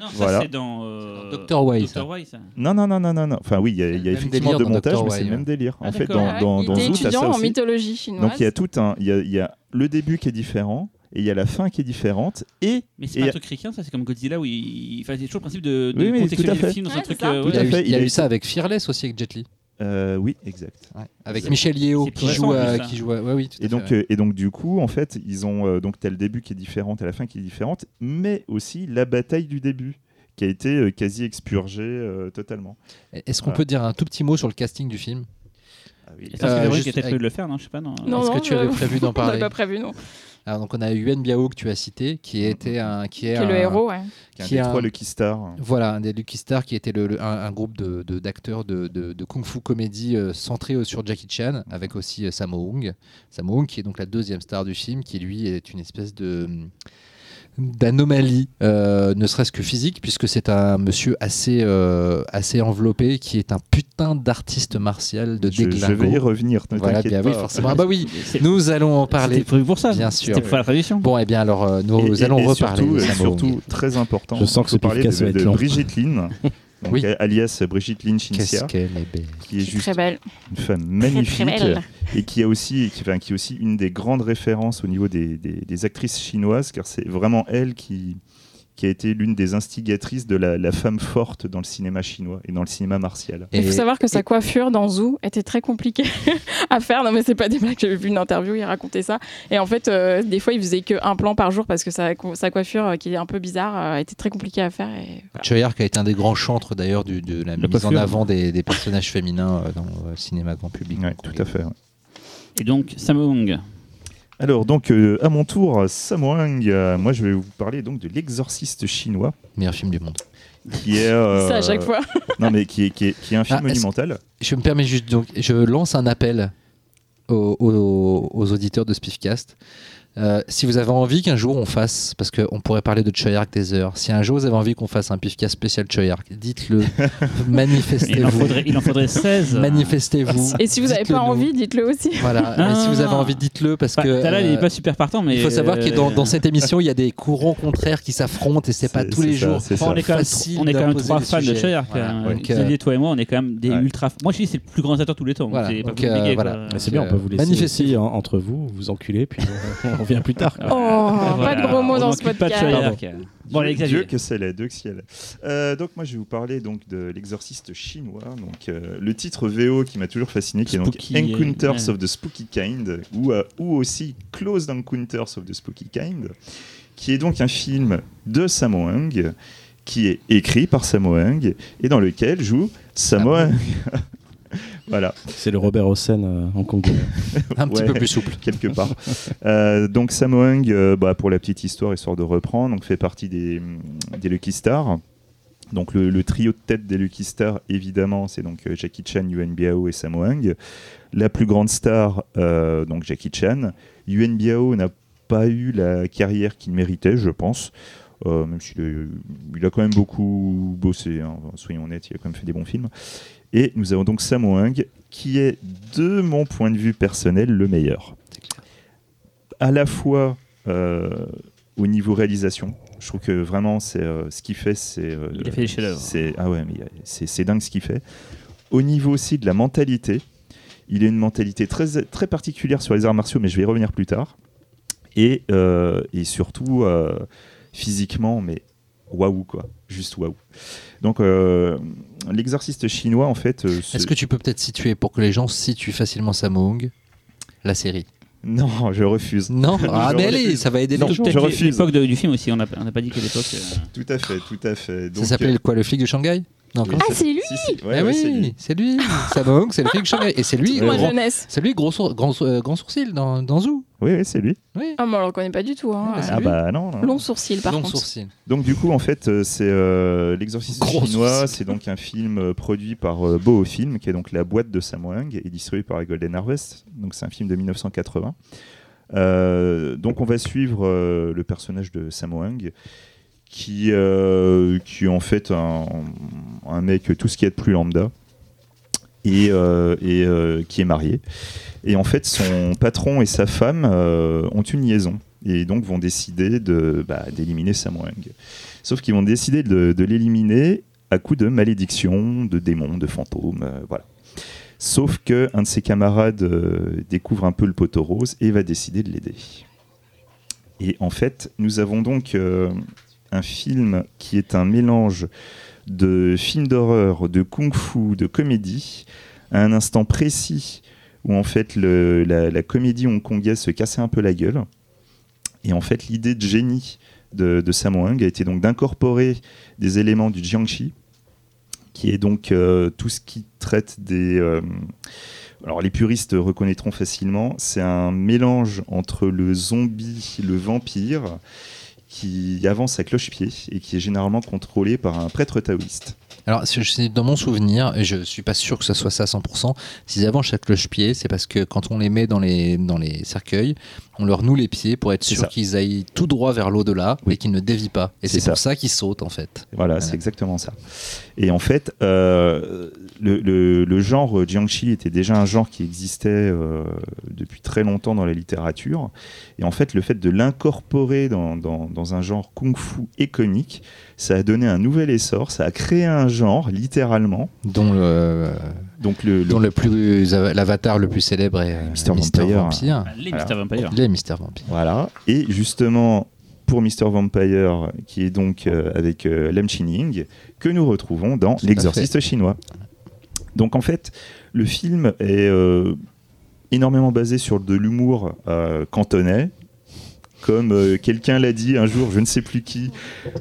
Non, Voilà. c'est dans. euh, Dr. Ça. Dr. Ça. Non, non, non, non, non, non. Enfin, oui, il y a, il y a Même effectivement deux dans montages, mais c'est le même délire. Ah, en fait, dans, dans, il dans était étudiant ça en aussi. mythologie chinoise. Donc, il y a tout un. Il y a, il y a le début qui est différent, et il y a la fin qui est différente, et. Mais c'est Et- pas un truc ricain, ça, c'est comme Godzilla où il. Enfin, c'est toujours le principe de, de Oui, contextualiser le fait. film dans un Ouais, truc. c'est ça. euh, Il y a eu, fait, il y a il a eu été- ça avec Fearless aussi, avec Jet Li. Euh, oui, exact. Avec Michel Yeo qui joue, ça. qui joue. à- Ouais, oui, tout à Et donc, fait, ouais. euh, et donc du coup, en fait, ils ont euh, donc t'as le début qui est différent, t'as la fin qui est différente, mais aussi la bataille du début qui a été euh, quasi expurgée euh, totalement. Est-ce qu'on peut dire un tout petit mot sur le casting du film? Ah oui. Euh, peut-être avec- prévu de le faire, non Je sais pas, non Non, Est-ce que tu avais prévu d'en parler? pas prévu, non. Alors donc on a Yuan Biao que tu as cité, qui était un, qui est, Qui est le un- héros, ouais. Qui est un des trois un- Lucky Star. Voilà, un des Lucky Stars qui était le, le- un, un groupe de- de- d'acteurs de, de, de kung-fu comédie euh, centré euh, sur Jackie Chan, avec aussi euh, Sammo Hung. Sammo Hung qui est donc la deuxième star du film, qui lui est une espèce de d'anomalie, euh, ne serait-ce que physique, puisque c'est un monsieur assez, euh, assez enveloppé, qui est un putain d'artiste martial de Je, je déglingo. vais y revenir, ne Voilà, t'inquiète bien pas. oui, forcément. Ah bah oui, nous allons en parler. C'était prévu pour ça. Bien sûr. C'était pour faire la tradition. Bon, et bien alors, euh, nous Et- allons et reparler surtout, surtout, très important. Je sens que parler podcast de, va être de. Brigitte Lin, donc, Oui. alias Brigitte est belle. qui est est juste très belle. une femme magnifique très belle. et qui a aussi, qui, enfin, qui est aussi une des grandes références au niveau des, des- des actrices chinoises, car c'est vraiment elle qui, qui a été l'une des instigatrices de la, la femme forte dans le cinéma chinois et dans le cinéma martial. Il faut Et- savoir que sa coiffure dans Zoo était très compliquée à faire. Non, mais c'est pas des blagues. J'avais vu une interview, il racontait ça. Et en fait, euh, des fois, il faisait qu'un plan par jour parce que sa, sa coiffure, euh, qui est un peu bizarre, euh, était très compliquée à faire. Et voilà. Choyark a été un des grands chantres d'ailleurs de la La mise en avant des, des personnages féminins euh, dans le cinéma grand public. Ouais, tout à fait. ouais. Et donc, Sammo Hung. Alors donc euh, à mon tour, Sammo Hung, euh, moi je vais vous parler donc de l'exorciste chinois, Meilleur film du monde. qui est euh, Ça, à chaque fois. non mais qui est, qui est, qui est un film Ah, est-ce- monumental. Je me permets juste donc, je lance un appel aux, aux- aux auditeurs de Spiffcast. Euh, si vous avez envie qu'un jour on fasse, parce qu'on pourrait parler de Choyark des heures, si un jour vous avez envie qu'on fasse un Pifcast spécial Choyark, dites-le, Il en manifestez-vous. faudrait, il en faudrait 16. Manifestez-vous. Et si vous n'avez pas nous. envie, dites-le aussi. Voilà, Ah. si vous avez envie, dites-le parce Bah, que. Talal, il est euh, pas super partant, mais. Il faut savoir que dans, euh, dans cette émission, il y a des courants contraires qui s'affrontent et c'est pas C'est- tous les ça, jours. Enfin, ça. on est quand même, facile on est quand même trois fans de. Choyark. Voilà, hein. donc, euh, Xavier, toi et moi, on est quand même des Ouais. ultra. Moi, je dis c'est le plus grand de tous les temps. Voilà, C'est pas euh, bien, on peut vous laisser Manifestez. entre vous, vous enculer, puis revient plus tard. Oh, pas de gros mots On dans ce n'occupe pas de podcast. Bon, Dieu que c'est laid, Dieu que c'est laid. Euh, donc moi je vais vous parler donc de l'exorciste chinois. Donc euh, le titre VO qui m'a toujours fasciné, qui est donc Spooky, Encounters ouais. of the Spooky Kind ou, euh, ou aussi Close Encounters of the Spooky Kind, qui est donc un film de Sammo Hung qui est écrit par Sammo Hung et dans lequel joue Sammo Ah Hung. voilà. C'est le Robert Hossein euh, en Congo. Un petit Ouais. peu plus souple. quelque part. Euh, donc Sammo Hung, euh, bah, pour la petite histoire, histoire de reprendre, donc fait partie des, des Lucky Stars. Donc le, le trio de tête des Lucky Stars, évidemment, c'est donc Jackie Chan, Yuan Biao et Sammo Hung. La plus grande star, euh, donc Jackie Chan. Yuan Biao n'a pas eu la carrière qu'il méritait, je pense. euh, même s'il est- il a quand même beaucoup bossé, hein, soyons honnêtes, il a quand même fait des bons films. Et nous avons donc Sammo Hung, qui est, de mon point de vue personnel, le meilleur. À la fois euh, au niveau réalisation, je trouve que vraiment, c'est euh, ce qu'il fait, c'est. euh, Il a fait des chefs-d'œuvre. c'est- Ah ouais, mais c'est c'est dingue ce qu'il fait. Au niveau aussi de la mentalité, il a une mentalité très, très particulière sur les arts martiaux, mais je vais y revenir plus tard. Et, euh, et surtout, physiquement, mais waouh, quoi. Juste waouh. Donc, l'exorciste chinois, en fait. euh, ce- Est-ce que tu peux peut-être situer pour que les gens situent facilement Samung la série? Non, je refuse. Non Ah, Je mais allez, ça va aider les gens. je refuse. l'époque du film aussi, on n'a pas dit quelle époque. euh, Tout à fait, tout à fait. Ça Donc, s'appelait euh, quoi, le flic de Shanghai? Non, Ah, c'est lui Si, si, ouais, Ah ouais, c'est lui. oui, c'est lui. Samung, c'est le flic. Et c'est lui, c'est lui gros, sour- grand, euh, grand sourcil dans, dans Zoo. Oui, oui, c'est lui. Oui. Ah, moi, on le connaît pas du tout. Hein. Ah, Ah bah non. non. Long sourcil, par Long contre. sourcil. Donc du coup, en fait, euh, c'est euh, l'exorciste Gros chinois. C'est donc un film euh, produit par euh, Boho Film, qui est donc la boîte de Hung et distribué par la Golden Harvest. Donc c'est un film de 1980. Euh, donc on va suivre euh, le personnage de Hung, qui, euh, qui est en fait un, mec tout ce qui est de plus lambda et, euh, et euh, qui est marié. Et en fait, son patron et sa femme ont une liaison et donc vont décider de, bah, d'éliminer Sammo Hung. Sauf qu'ils vont décider de, l'éliminer à coup de malédiction, de démons, de fantômes, voilà. Sauf que un de ses camarades découvre un peu le poteau rose et va décider de l'aider. Et en fait, nous avons donc un film qui est un mélange de film d'horreur, de kung-fu, de comédie, à un instant précis où en fait la comédie hongkongaise se cassait un peu la gueule. Et en fait, l'idée de génie de, de Sammo Hung a été donc d'incorporer des éléments du Jiangxi, qui est donc euh, tout ce qui traite des. euh, alors les puristes reconnaîtront facilement, c'est un mélange entre le zombie, le vampire, qui avance à cloche-pied et qui est généralement contrôlé par un prêtre taoïste. Alors, dans mon souvenir, et je suis pas sûr que ce soit ça à 100%, s'ils avancent chaque cloche-pied, c'est parce que quand on les met dans les, dans les cercueils, on leur noue les pieds pour être sûr qu'ils aillent tout droit vers l'au-delà Oui. et qu'ils ne dévient pas. Et C'est pour ça. ça qu'ils sautent, en fait. Voilà, Voilà. c'est exactement ça. Et en fait, euh, le, le- le genre Jiangxi était déjà un genre qui existait euh, depuis très longtemps dans la littérature. Et en fait, le fait de l'incorporer dans, dans- dans un genre kung-fu et comique, ça a donné un nouvel essor, ça a créé un genre, littéralement. Dont le, Donc le, dont le plus, l'avatar le plus célèbre est euh, Mr. Mr. Vampire. Vampire. bah, les Voilà. Mr. Vampire. Les Mr. Vampire. Voilà. Et justement, pour Mr. Vampire, qui est donc euh, avec euh, Lam Chining, que nous retrouvons dans L'exorciste chinois. Donc en fait, le film est euh, énormément basé sur de l'humour euh, cantonais. Comme euh, quelqu'un l'a dit un jour, je ne sais plus qui,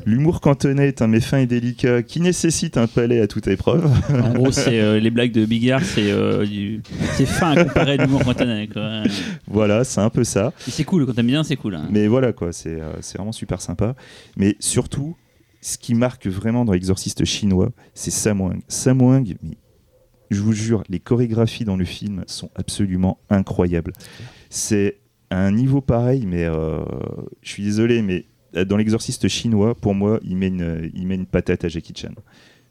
l'humour cantonais est un fin et délicat qui nécessite un palais à toute épreuve. En gros, c'est euh, les blagues de Bigard, c'est euh, du- c'est fin à comparer à l'humour cantonais. quoi. voilà, c'est un peu ça. C'est cool, quand t'aimes bien, c'est cool. hein. Mais voilà, quoi, c'est vraiment super sympa. Mais surtout, ce qui marque vraiment dans l'exorciste chinois, c'est. Sammo Hung, mais je vous jure, les chorégraphies dans le film sont absolument incroyables. C'est à un niveau pareil, mais euh, je suis désolé, mais dans l'exorciste chinois, pour moi, il met une, il met une patate à Jackie Chan.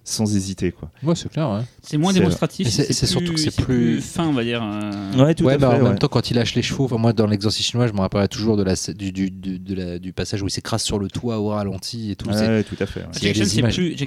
Sans hésiter, quoi. Ouais, c'est clair. Ouais, C'est moins démonstratif, c'est- surtout que c'est plus- fin, on va dire. euh, Ouais, tout ouais à bah, fait. en ouais. même temps, quand il lâche les chevaux, enfin, moi dans l'exorcisme chinois, je me rappellerai toujours de la, du, du, du, de la- du passage où il s'écrase sur le toit au ralenti et tout. c'est- Ouais, tout à fait. Jackie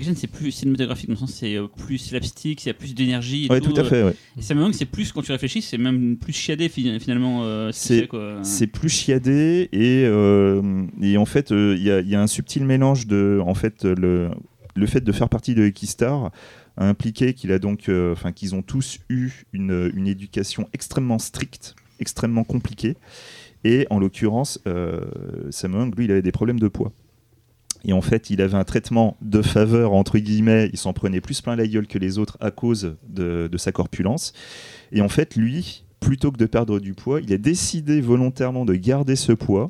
Chan, c'est plus, cinématographique, dans le sens c'est euh, plus slapstick, il y a plus d'énergie. et Ouais, tout à fait. ouais. Et Samuel Hung, c'est plus, quand tu réfléchis, c'est même plus chiadé fi- finalement. euh, C'est- fait, plus chiadé et, euh, et en fait euh, il y, y a un subtil mélange de en fait le, le fait de faire partie de Equistar a impliqué qu'il a donc euh, enfin qu'ils ont tous eu une, une éducation extrêmement stricte, extrêmement compliquée et en l'occurrence euh, Sam Hung, lui il avait des problèmes de poids. Et en fait, il avait un traitement de faveur, entre guillemets, il s'en prenait plus plein la gueule que les autres à cause de, de sa corpulence. Et en fait, lui, plutôt que de perdre du poids, il a décidé volontairement de garder ce poids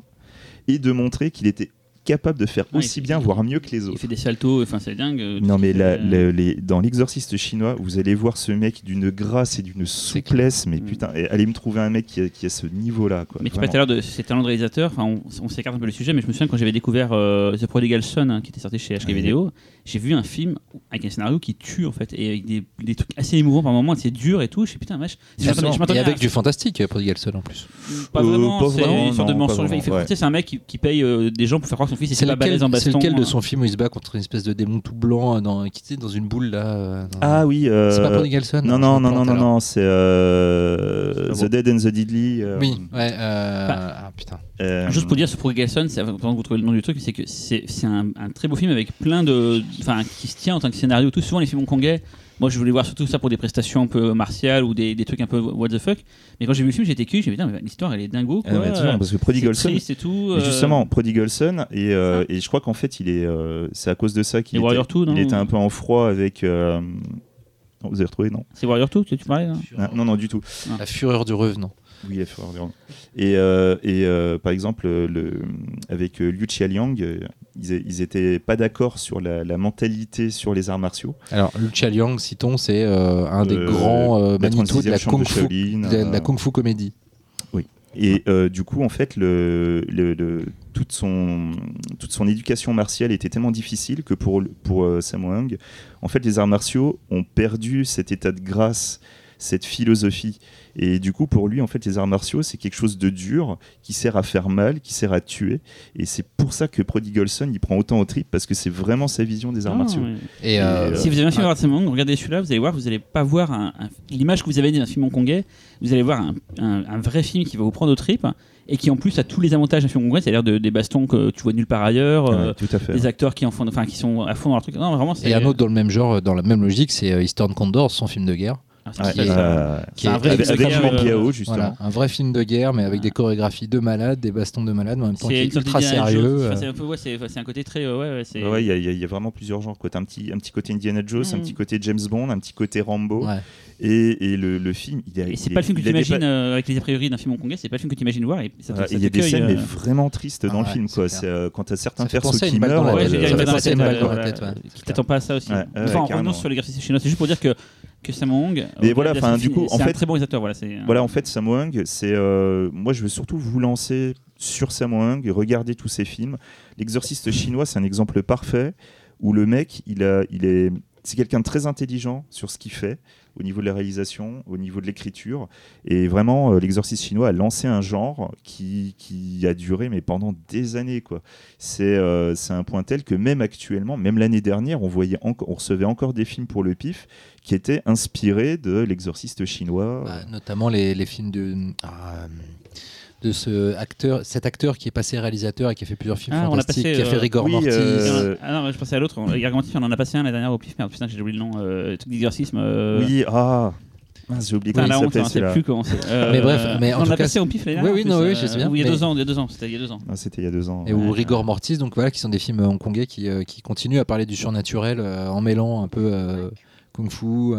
et de montrer qu'il était capable de faire aussi il- bien, voire mieux que les Il autres. fait des saltos, enfin c'est dingue. euh, Non mais la- les- dans l'exorciste chinois, vous allez voir ce mec d'une grâce et d'une souplesse, mais Mm. putain, et allez me trouver un mec qui a, qui a ce niveau-là. Quoi, Mais tu parlais tout à l'heure de ses talents de réalisateur, enfin on, on s'écarte un peu le sujet, mais je me souviens quand j'avais découvert euh, The Prodigal Son, hein, qui était sorti chez HK Ouais. Video, j'ai vu un film avec un scénario qui tue en fait, et avec des, des trucs assez émouvants par moments, c'est dur et tout, je sais putain, vache. Je Et avec à- du fantastique, euh, Prodigal Son en plus. Pas Euh, vraiment, pas c'est une sorte de non, mensonge. Il tu sais, C'est un mec qui, qui paye euh, des gens pour faire croire que son fils C'est était pas lequel, balèze en c'est baston. lequel de hein. son film où il se bat contre une espèce de démon tout blanc euh, dans, qui était dans une boule là euh, dans- Ah oui. euh, C'est pas Prodigal Son Non, je non, non, non, non, non, c'est euh, The. Dead and the Deadly. euh, Oui, ouais. euh, Ah putain. euh, Juste pour dire, ce Prodigal Son, c'est pendant que vous trouvez le nom du truc, c'est que c'est c'est un, un très beau film avec plein de. Enfin, qui se tient en tant que scénario. Tout souvent, les films hongkongais, moi je voulais voir surtout ça pour des prestations un peu martiales ou des, des trucs un peu what the fuck. Mais quand j'ai vu le film, j'étais cul, j'ai dit, l'histoire elle est dingo quoi. ah, mais attends, parce que Prodigal Son, triste et tout. Euh, justement, Prodigal Son, et, euh, et je crois qu'en fait, il est, euh, c'est à cause de ça qu'il était, 2, non il était un peu en froid avec. euh, non, vous avez retrouvé, non? C'est Warrior 2 que tu parlais là Ah, Non, non, du tout. La fureur du revenant. Oui, il faut revenir. Et, euh, et euh, par exemple, le, avec euh, Liu Chialiang, euh, ils, é- ils étaient pas d'accord sur la, la mentalité sur les arts martiaux. Alors, Lucha Liang, citons, c'est euh, un des grands Manitou de la 36e chambre Kung de Fu, Shaolin, de la- de la Kung Fu comédie. Et euh, du coup, en fait, le, le- le- toute, son, toute son éducation martiale était tellement difficile que pour, pour euh, Sammo Hung, en fait, les arts martiaux ont perdu cet état de grâce, cette philosophie. Et du coup, pour lui, en fait, les arts martiaux, c'est quelque chose de dur, qui sert à faire mal, qui sert à tuer. Et c'est pour ça que Prodigal Son, il prend autant au trip, parce que c'est vraiment sa vision des arts Ah, martiaux. ouais. Et, euh, euh, Si vous avez un film ouais. Hung, regardez celui-là, vous allez voir, vous n'allez pas voir un- un- l'image que vous avez d'un film hongkongais, vous allez voir un, un- un vrai film qui va vous prendre au trip et qui en plus a tous les avantages d'un film hongkongais, c'est-à-dire de- des bastons que tu vois nulle part ailleurs, euh, Ouais, tout à fait. des acteurs qui en font, enfin qui sont à fond dans leur truc. Non, vraiment, c'est et un autre dans le même genre, dans la même logique, c'est euh, Eastern Condor, son film de guerre. Ah, c'est Ouais, euh, qui est un vrai avec film de avec guerre, Juliette Biao, justement. Voilà, un vrai film de guerre, mais avec Ah. des chorégraphies de malades, des bastons de malades, mais en même temps qui C'est est ultra sérieux. Enfin, euh. c'est un peu, ouais, c'est c'est un côté très, euh, ouais, ouais, il y, a- il y a- il y a vraiment plusieurs genres. quoi. Un petit, un petit côté Indiana Jones, un petit côté James Bond, un petit côté Rambo. Et, et le, le film, il a, Et c'est pas le film que tu imagines euh, avec les a priori d'un film hongkongais, c'est pas le film que tu imagines voir. Et ça te- Voilà, ça il y a des scènes euh, mais vraiment tristes dans Ah le film. Quoi. euh, quand t'as certains fait persos qui meurent, Ouais, euh, fait tête, ouais. Qui t'attend pas à ça aussi. Ouais, ouais, Une fois, en carrément. revenant sur l'exercice chinois, c'est juste pour dire que que Sammo Hung, Mais voilà, enfin, du film, coup, en c'est un fait- très bon réalisateur. Voilà, c'est. Voilà, en fait, Sammo Hung, c'est. euh, moi, je veux surtout vous lancer sur Sammo Hung, regarder tous ses films. L'exorciste chinois, c'est un exemple parfait où le mec, il, a, il est. C'est quelqu'un de très intelligent sur ce qu'il fait, au niveau de la réalisation, au niveau de l'écriture. Et vraiment, euh, l'exorciste chinois a lancé un genre qui, a duré mais pendant des années. quoi. C'est euh, c'est un point tel que même actuellement, même l'année dernière, on, voyait on recevait encore des films pour le PIF qui étaient inspirés de l'exorciste chinois. Bah, notamment les, films de, ah, de ce acteur, cet acteur qui est passé réalisateur et qui a fait plusieurs films Ah, on fantastiques, passé, qui a fait euh, Rigor oui, Mortis. euh, Ah non, je pensais à l'autre. Rigor Mortis, on en a passé un la dernière au pif. Merde, putain, j'ai oublié le nom. Euh, le truc d'exorcisme. euh, Oui, ah J'ai oublié comment il s'appelait on sait celui-là. plus comment c'est. Euh, Mais bref, mais en on tout l'a passé au pif l'année oui, oui, en non, oui, euh, je sais bien, Il y a deux ans, il y a deux ans, c'était il y a deux ans. Ah, C'était il y a deux ans. Et ou ouais. Rigor Mortis, donc voilà, qui sont des films hongkongais qui, euh, qui continuent à parler du surnaturel euh, en mêlant un peu euh, kung-fu.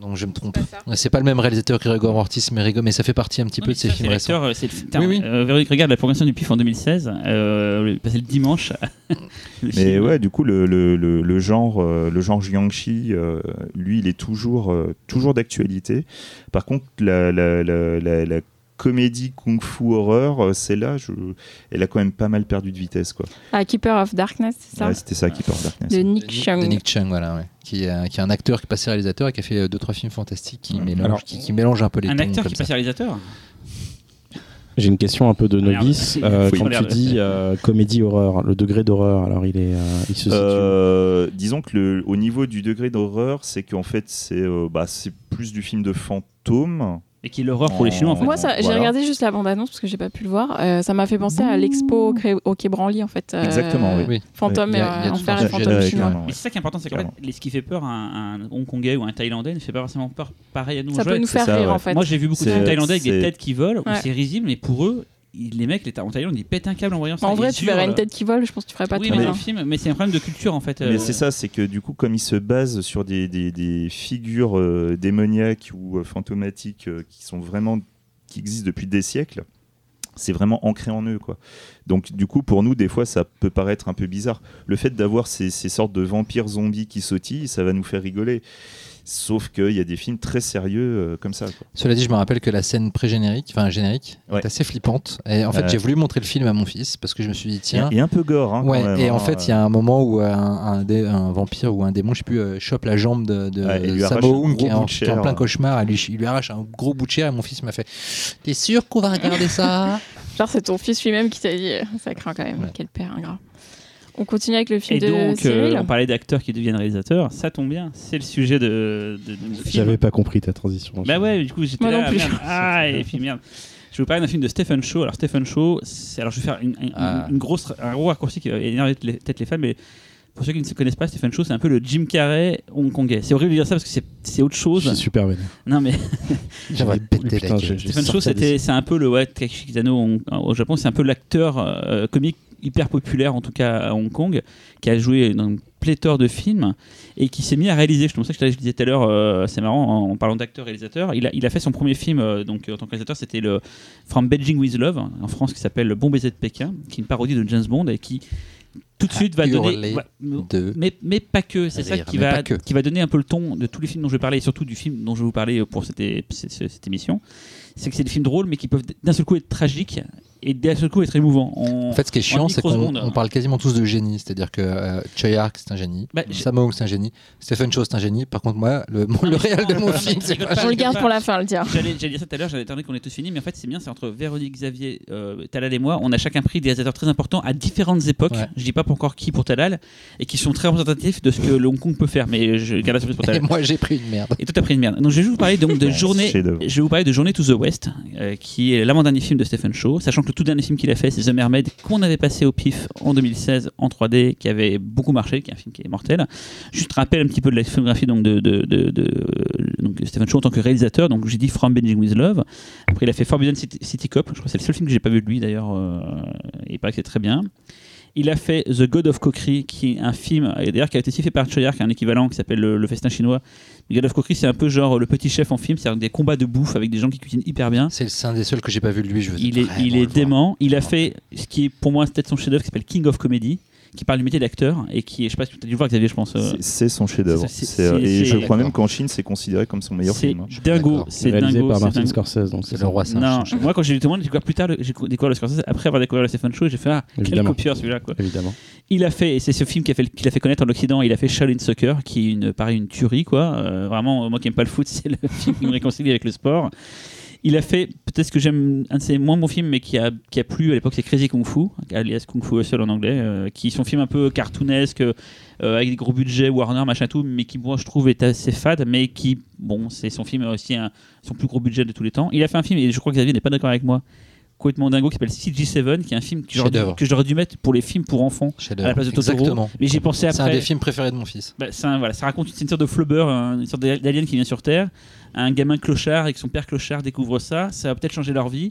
Donc je me trompe. C'est pas le même réalisateur que Rigor Mortis, mais, Rigor, mais ça fait partie un petit Non, peu de ses films récents. euh, c'est le- Oui, oui. euh, Véronique regarde la progression du PIF en 2016, euh, passé le dimanche. le Mais film. ouais, du coup, le, le, le, le genre, euh, le genre Jiangxi, euh, lui, il est toujours, euh, toujours d'actualité. Par contre, la, la, la, la, la comédie kung-fu horreur, euh, celle-là, je... elle a quand même pas mal perdu de vitesse. Quoi. Ah, Keeper of Darkness, c'est ça? Ouais, C'était ça qui porte Darkness. De Nick Chung. de Nick Chung, voilà, ouais. qui, est, euh, qui est un acteur qui est passé réalisateur et qui a fait euh, deux trois films fantastiques qui, Ouais. mélange, Alors, qui, qui mélange un peu les un tons acteur qui passe réalisateur? J'ai une question un peu de Ah, novice. Euh, quand tu dis euh, comédie horreur, le degré d'horreur, alors il est, euh, il se situe. Euh, disons que le, au niveau du degré d'horreur, c'est qu'en fait, c'est euh, bah, c'est plus du film de fantôme. Et qui est l'horreur pour les Chinois en fait. Moi, ça, j'ai Voilà. regardé juste la bande-annonce parce que j'ai pas pu le voir. Euh, ça m'a fait penser à l'expo au, Cré- au Quai Branly, en fait. Euh, Exactement, oui. Oui. Fantôme et euh, Enfer un et fantôme chinois. Mais c'est ça qui est important, c'est qu'en fait, les- ce qui fait peur à un, un Hongkongais ou un Thaïlandais ne fait pas forcément peur pareil à nous. Ça peut nous faire ça, rire, ouais. en fait. Moi j'ai vu beaucoup de films thaïlandais avec des têtes qui volent, où c'est risible, mais pour eux, les mecs les en Thaïlande ils pètent un câble en voyant ça. en ils vrai, tu verrais une tête qui vole, je pense que tu ferais pas Oui, très mais film, mais c'est un problème de culture en fait. Mais euh, c'est ça, c'est que du coup, comme il se base sur des, des, des figures euh, démoniaques ou euh, fantomatiques euh, qui sont vraiment qui existent depuis des siècles, c'est vraiment ancré en eux quoi. Donc du coup pour nous des fois ça peut paraître un peu bizarre. Le fait d'avoir ces, ces sortes de vampires zombies qui sautillent, ça va nous faire rigoler. Sauf qu'il y a des films très sérieux euh, comme ça. quoi. Cela dit, je me rappelle que la scène pré-générique, enfin générique, Ouais. est assez flippante. Et en fait, j'ai voulu montrer le film à mon fils parce que je me suis dit, tiens. Et un peu gore. Hein, quand Ouais, même, et hein. en fait, il y a un moment où un, un, vampire ou un démon, je sais plus, euh, chope la jambe de, de Ouais, Hung qui est en, qui est plein cauchemar. Elle lui, il lui arrache un gros bout de chair et mon fils m'a fait T'es sûr qu'on va regarder ça? Genre, c'est ton fils lui-même qui t'a dit euh, ça craint quand même. Ouais. Quel père ingrat. On continue avec le film Et de donc, euh, Cyril. on parlait d'acteurs qui deviennent réalisateurs. Ça tombe bien. C'est le sujet de, de, de mon film. J'avais pas compris ta transition. Bah ouais, du coup, j'étais là. merde. Ah, et puis merde. Je vais vous parler d'un film de Stephen Shaw. Alors, Stephen Shaw, c'est- alors je vais faire une, une- Ah. une grosse, un gros raccourci qui va énerver peut-être les fans, mais pour ceux qui ne se connaissent pas, Stephen Shaw, c'est un peu le Jim Carrey hongkongais. C'est horrible de dire ça parce que c'est- c'est autre Je chose. suis super vénère. Non, mais J'aimerais J'ai- péter la gueule. Stephen des- c'est un peu le ouais, Takeshi Kitano au, au Japon, c'est un peu l'acteur euh, comique hyper populaire, en tout cas à Hong Kong, qui a joué dans une pléthore de films et qui s'est mis à réaliser. Je pense que je te disais tout à l'heure, euh, c'est marrant, en, en parlant d'acteur-réalisateur, il a, il a fait son premier film euh, donc, en tant que réalisateur, c'était le From Beijing with Love, en France, qui s'appelle Le Bon Baiser de Pékin, qui est une parodie de James Bond et qui tout de suite va donner. va- mais, mais pas que, c'est ça qui va, qui donner un peu le ton de tous les films dont je vais parler et surtout du film dont je vais vous parler pour cette, é- cette- cette émission. C'est que c'est des films drôles mais qui peuvent d'un seul coup être tragiques et d'un seul coup être émouvants. En, En fait, ce qui est chiant, c'est qu'on parle quasiment tous de génie. C'est-à-dire que euh, Choi Ark, c'est un génie. Bah, c'est un génie. Stephen Chow, c'est un génie. Par contre, moi, le, mon- le réel de mon film, c'est pas On le garde pour la fin, le tien. J'allais dire ça tout à l'heure, j'allais attendre qu'on ait tous fini, mais en fait c'est bien, c'est entre Véronique Xavier, euh, Talal et moi, on a chacun pris des réalisateurs très importants à différentes époques. Ouais. Je dis pas pour encore qui pour Talal, et qui sont très représentatifs de ce que le Hong Kong peut faire, mais je garde la surprise pour Et Talal. moi, j'ai pris une merde. Et toi, t'as pris une merde. Donc, je vais vous parler donc de journée. Je vais vous parler de Journée to the West, euh, qui est l'avant-dernier film de Stephen Shaw, sachant que tout dernier film qu'il a fait, c'est The Mermaid, qu'on avait passé au pif en 2016 en 3D, qui avait beaucoup marché, qui est un film qui est mortel. Juste rappel un petit peu de la filmographie donc de, de, de, Stephen Shaw en tant que réalisateur. Donc, j'ai dit From Beijing with Love. Après, il a fait Forbidden City, City Cop. Je crois que c'est le seul film que j'ai pas vu de lui d'ailleurs. euh, et que c'est très bien. Il a fait The God of Cookery, qui est un film, et d'ailleurs qui a été aussi fait par Choyar, qui a un équivalent qui s'appelle le, Le Festin chinois. The God of Cookery, c'est un peu genre le petit chef en film, c'est-à-dire des combats de bouffe avec des gens qui cuisinent hyper bien. C'est un des seuls que j'ai pas vu de lui. Je veux Il est, il est voir. dément. Il a fait ce qui est pour moi peut-être son chef-d'œuvre, qui s'appelle King of Comedy, qui parle du métier d'acteur et qui est, je sais pas si tu as dû le voir Xavier, je pense. euh, C'est- C'est son chef-d'œuvre. c'est- C'est- euh, c'est- Et c'est- je crois même qu'en Chine, c'est considéré comme son meilleur c'est film. hein. dingo, c'est réalisé dingo. par c'est Martin dingo. Scorsese. Donc C'est c'est le roi singe. Non, moi quand j'ai lu témoin, j'ai découvert plus tard, le- j'ai découvert le Scorsese après avoir découvert le Stephen et j'ai fait ah quel Évidemment. copieur celui-là quoi. évidemment. Il a fait, et c'est ce film qui a fait, qu'il a fait connaître en Occident, il a fait Shaolin Soccer, qui est une, pareil, une tuerie, quoi. Euh, vraiment, moi qui aime pas le foot, c'est le film qui me réconcilie avec le sport. Il a fait, peut-être que j'aime, un de ses moins bons films, mais qui a, qui a plu à l'époque, c'est Crazy Kung Fu, alias Kung Fu Hustle en anglais, euh, qui sont films un peu cartoonesques, euh, avec des gros budgets, Warner, machin tout, mais qui, moi, je trouve, est assez fade, mais qui, bon, c'est son film aussi, son plus gros budget de tous les temps. Il a fait un film, et je crois que Xavier n'est pas d'accord avec moi, complètement dingo, qui s'appelle CG7, qui est un film que j'aurais dû- que j'aurais dû mettre pour les films pour enfants. À la place de Totoro. Exactement. Mais j'ai pensé C'est un après. des films préférés de mon fils. Bah, un- voilà, ça raconte une sorte de flubber, un- une sorte d'alien qui vient sur Terre, un gamin clochard et que son père clochard découvre ça, ça va peut-être changer leur vie,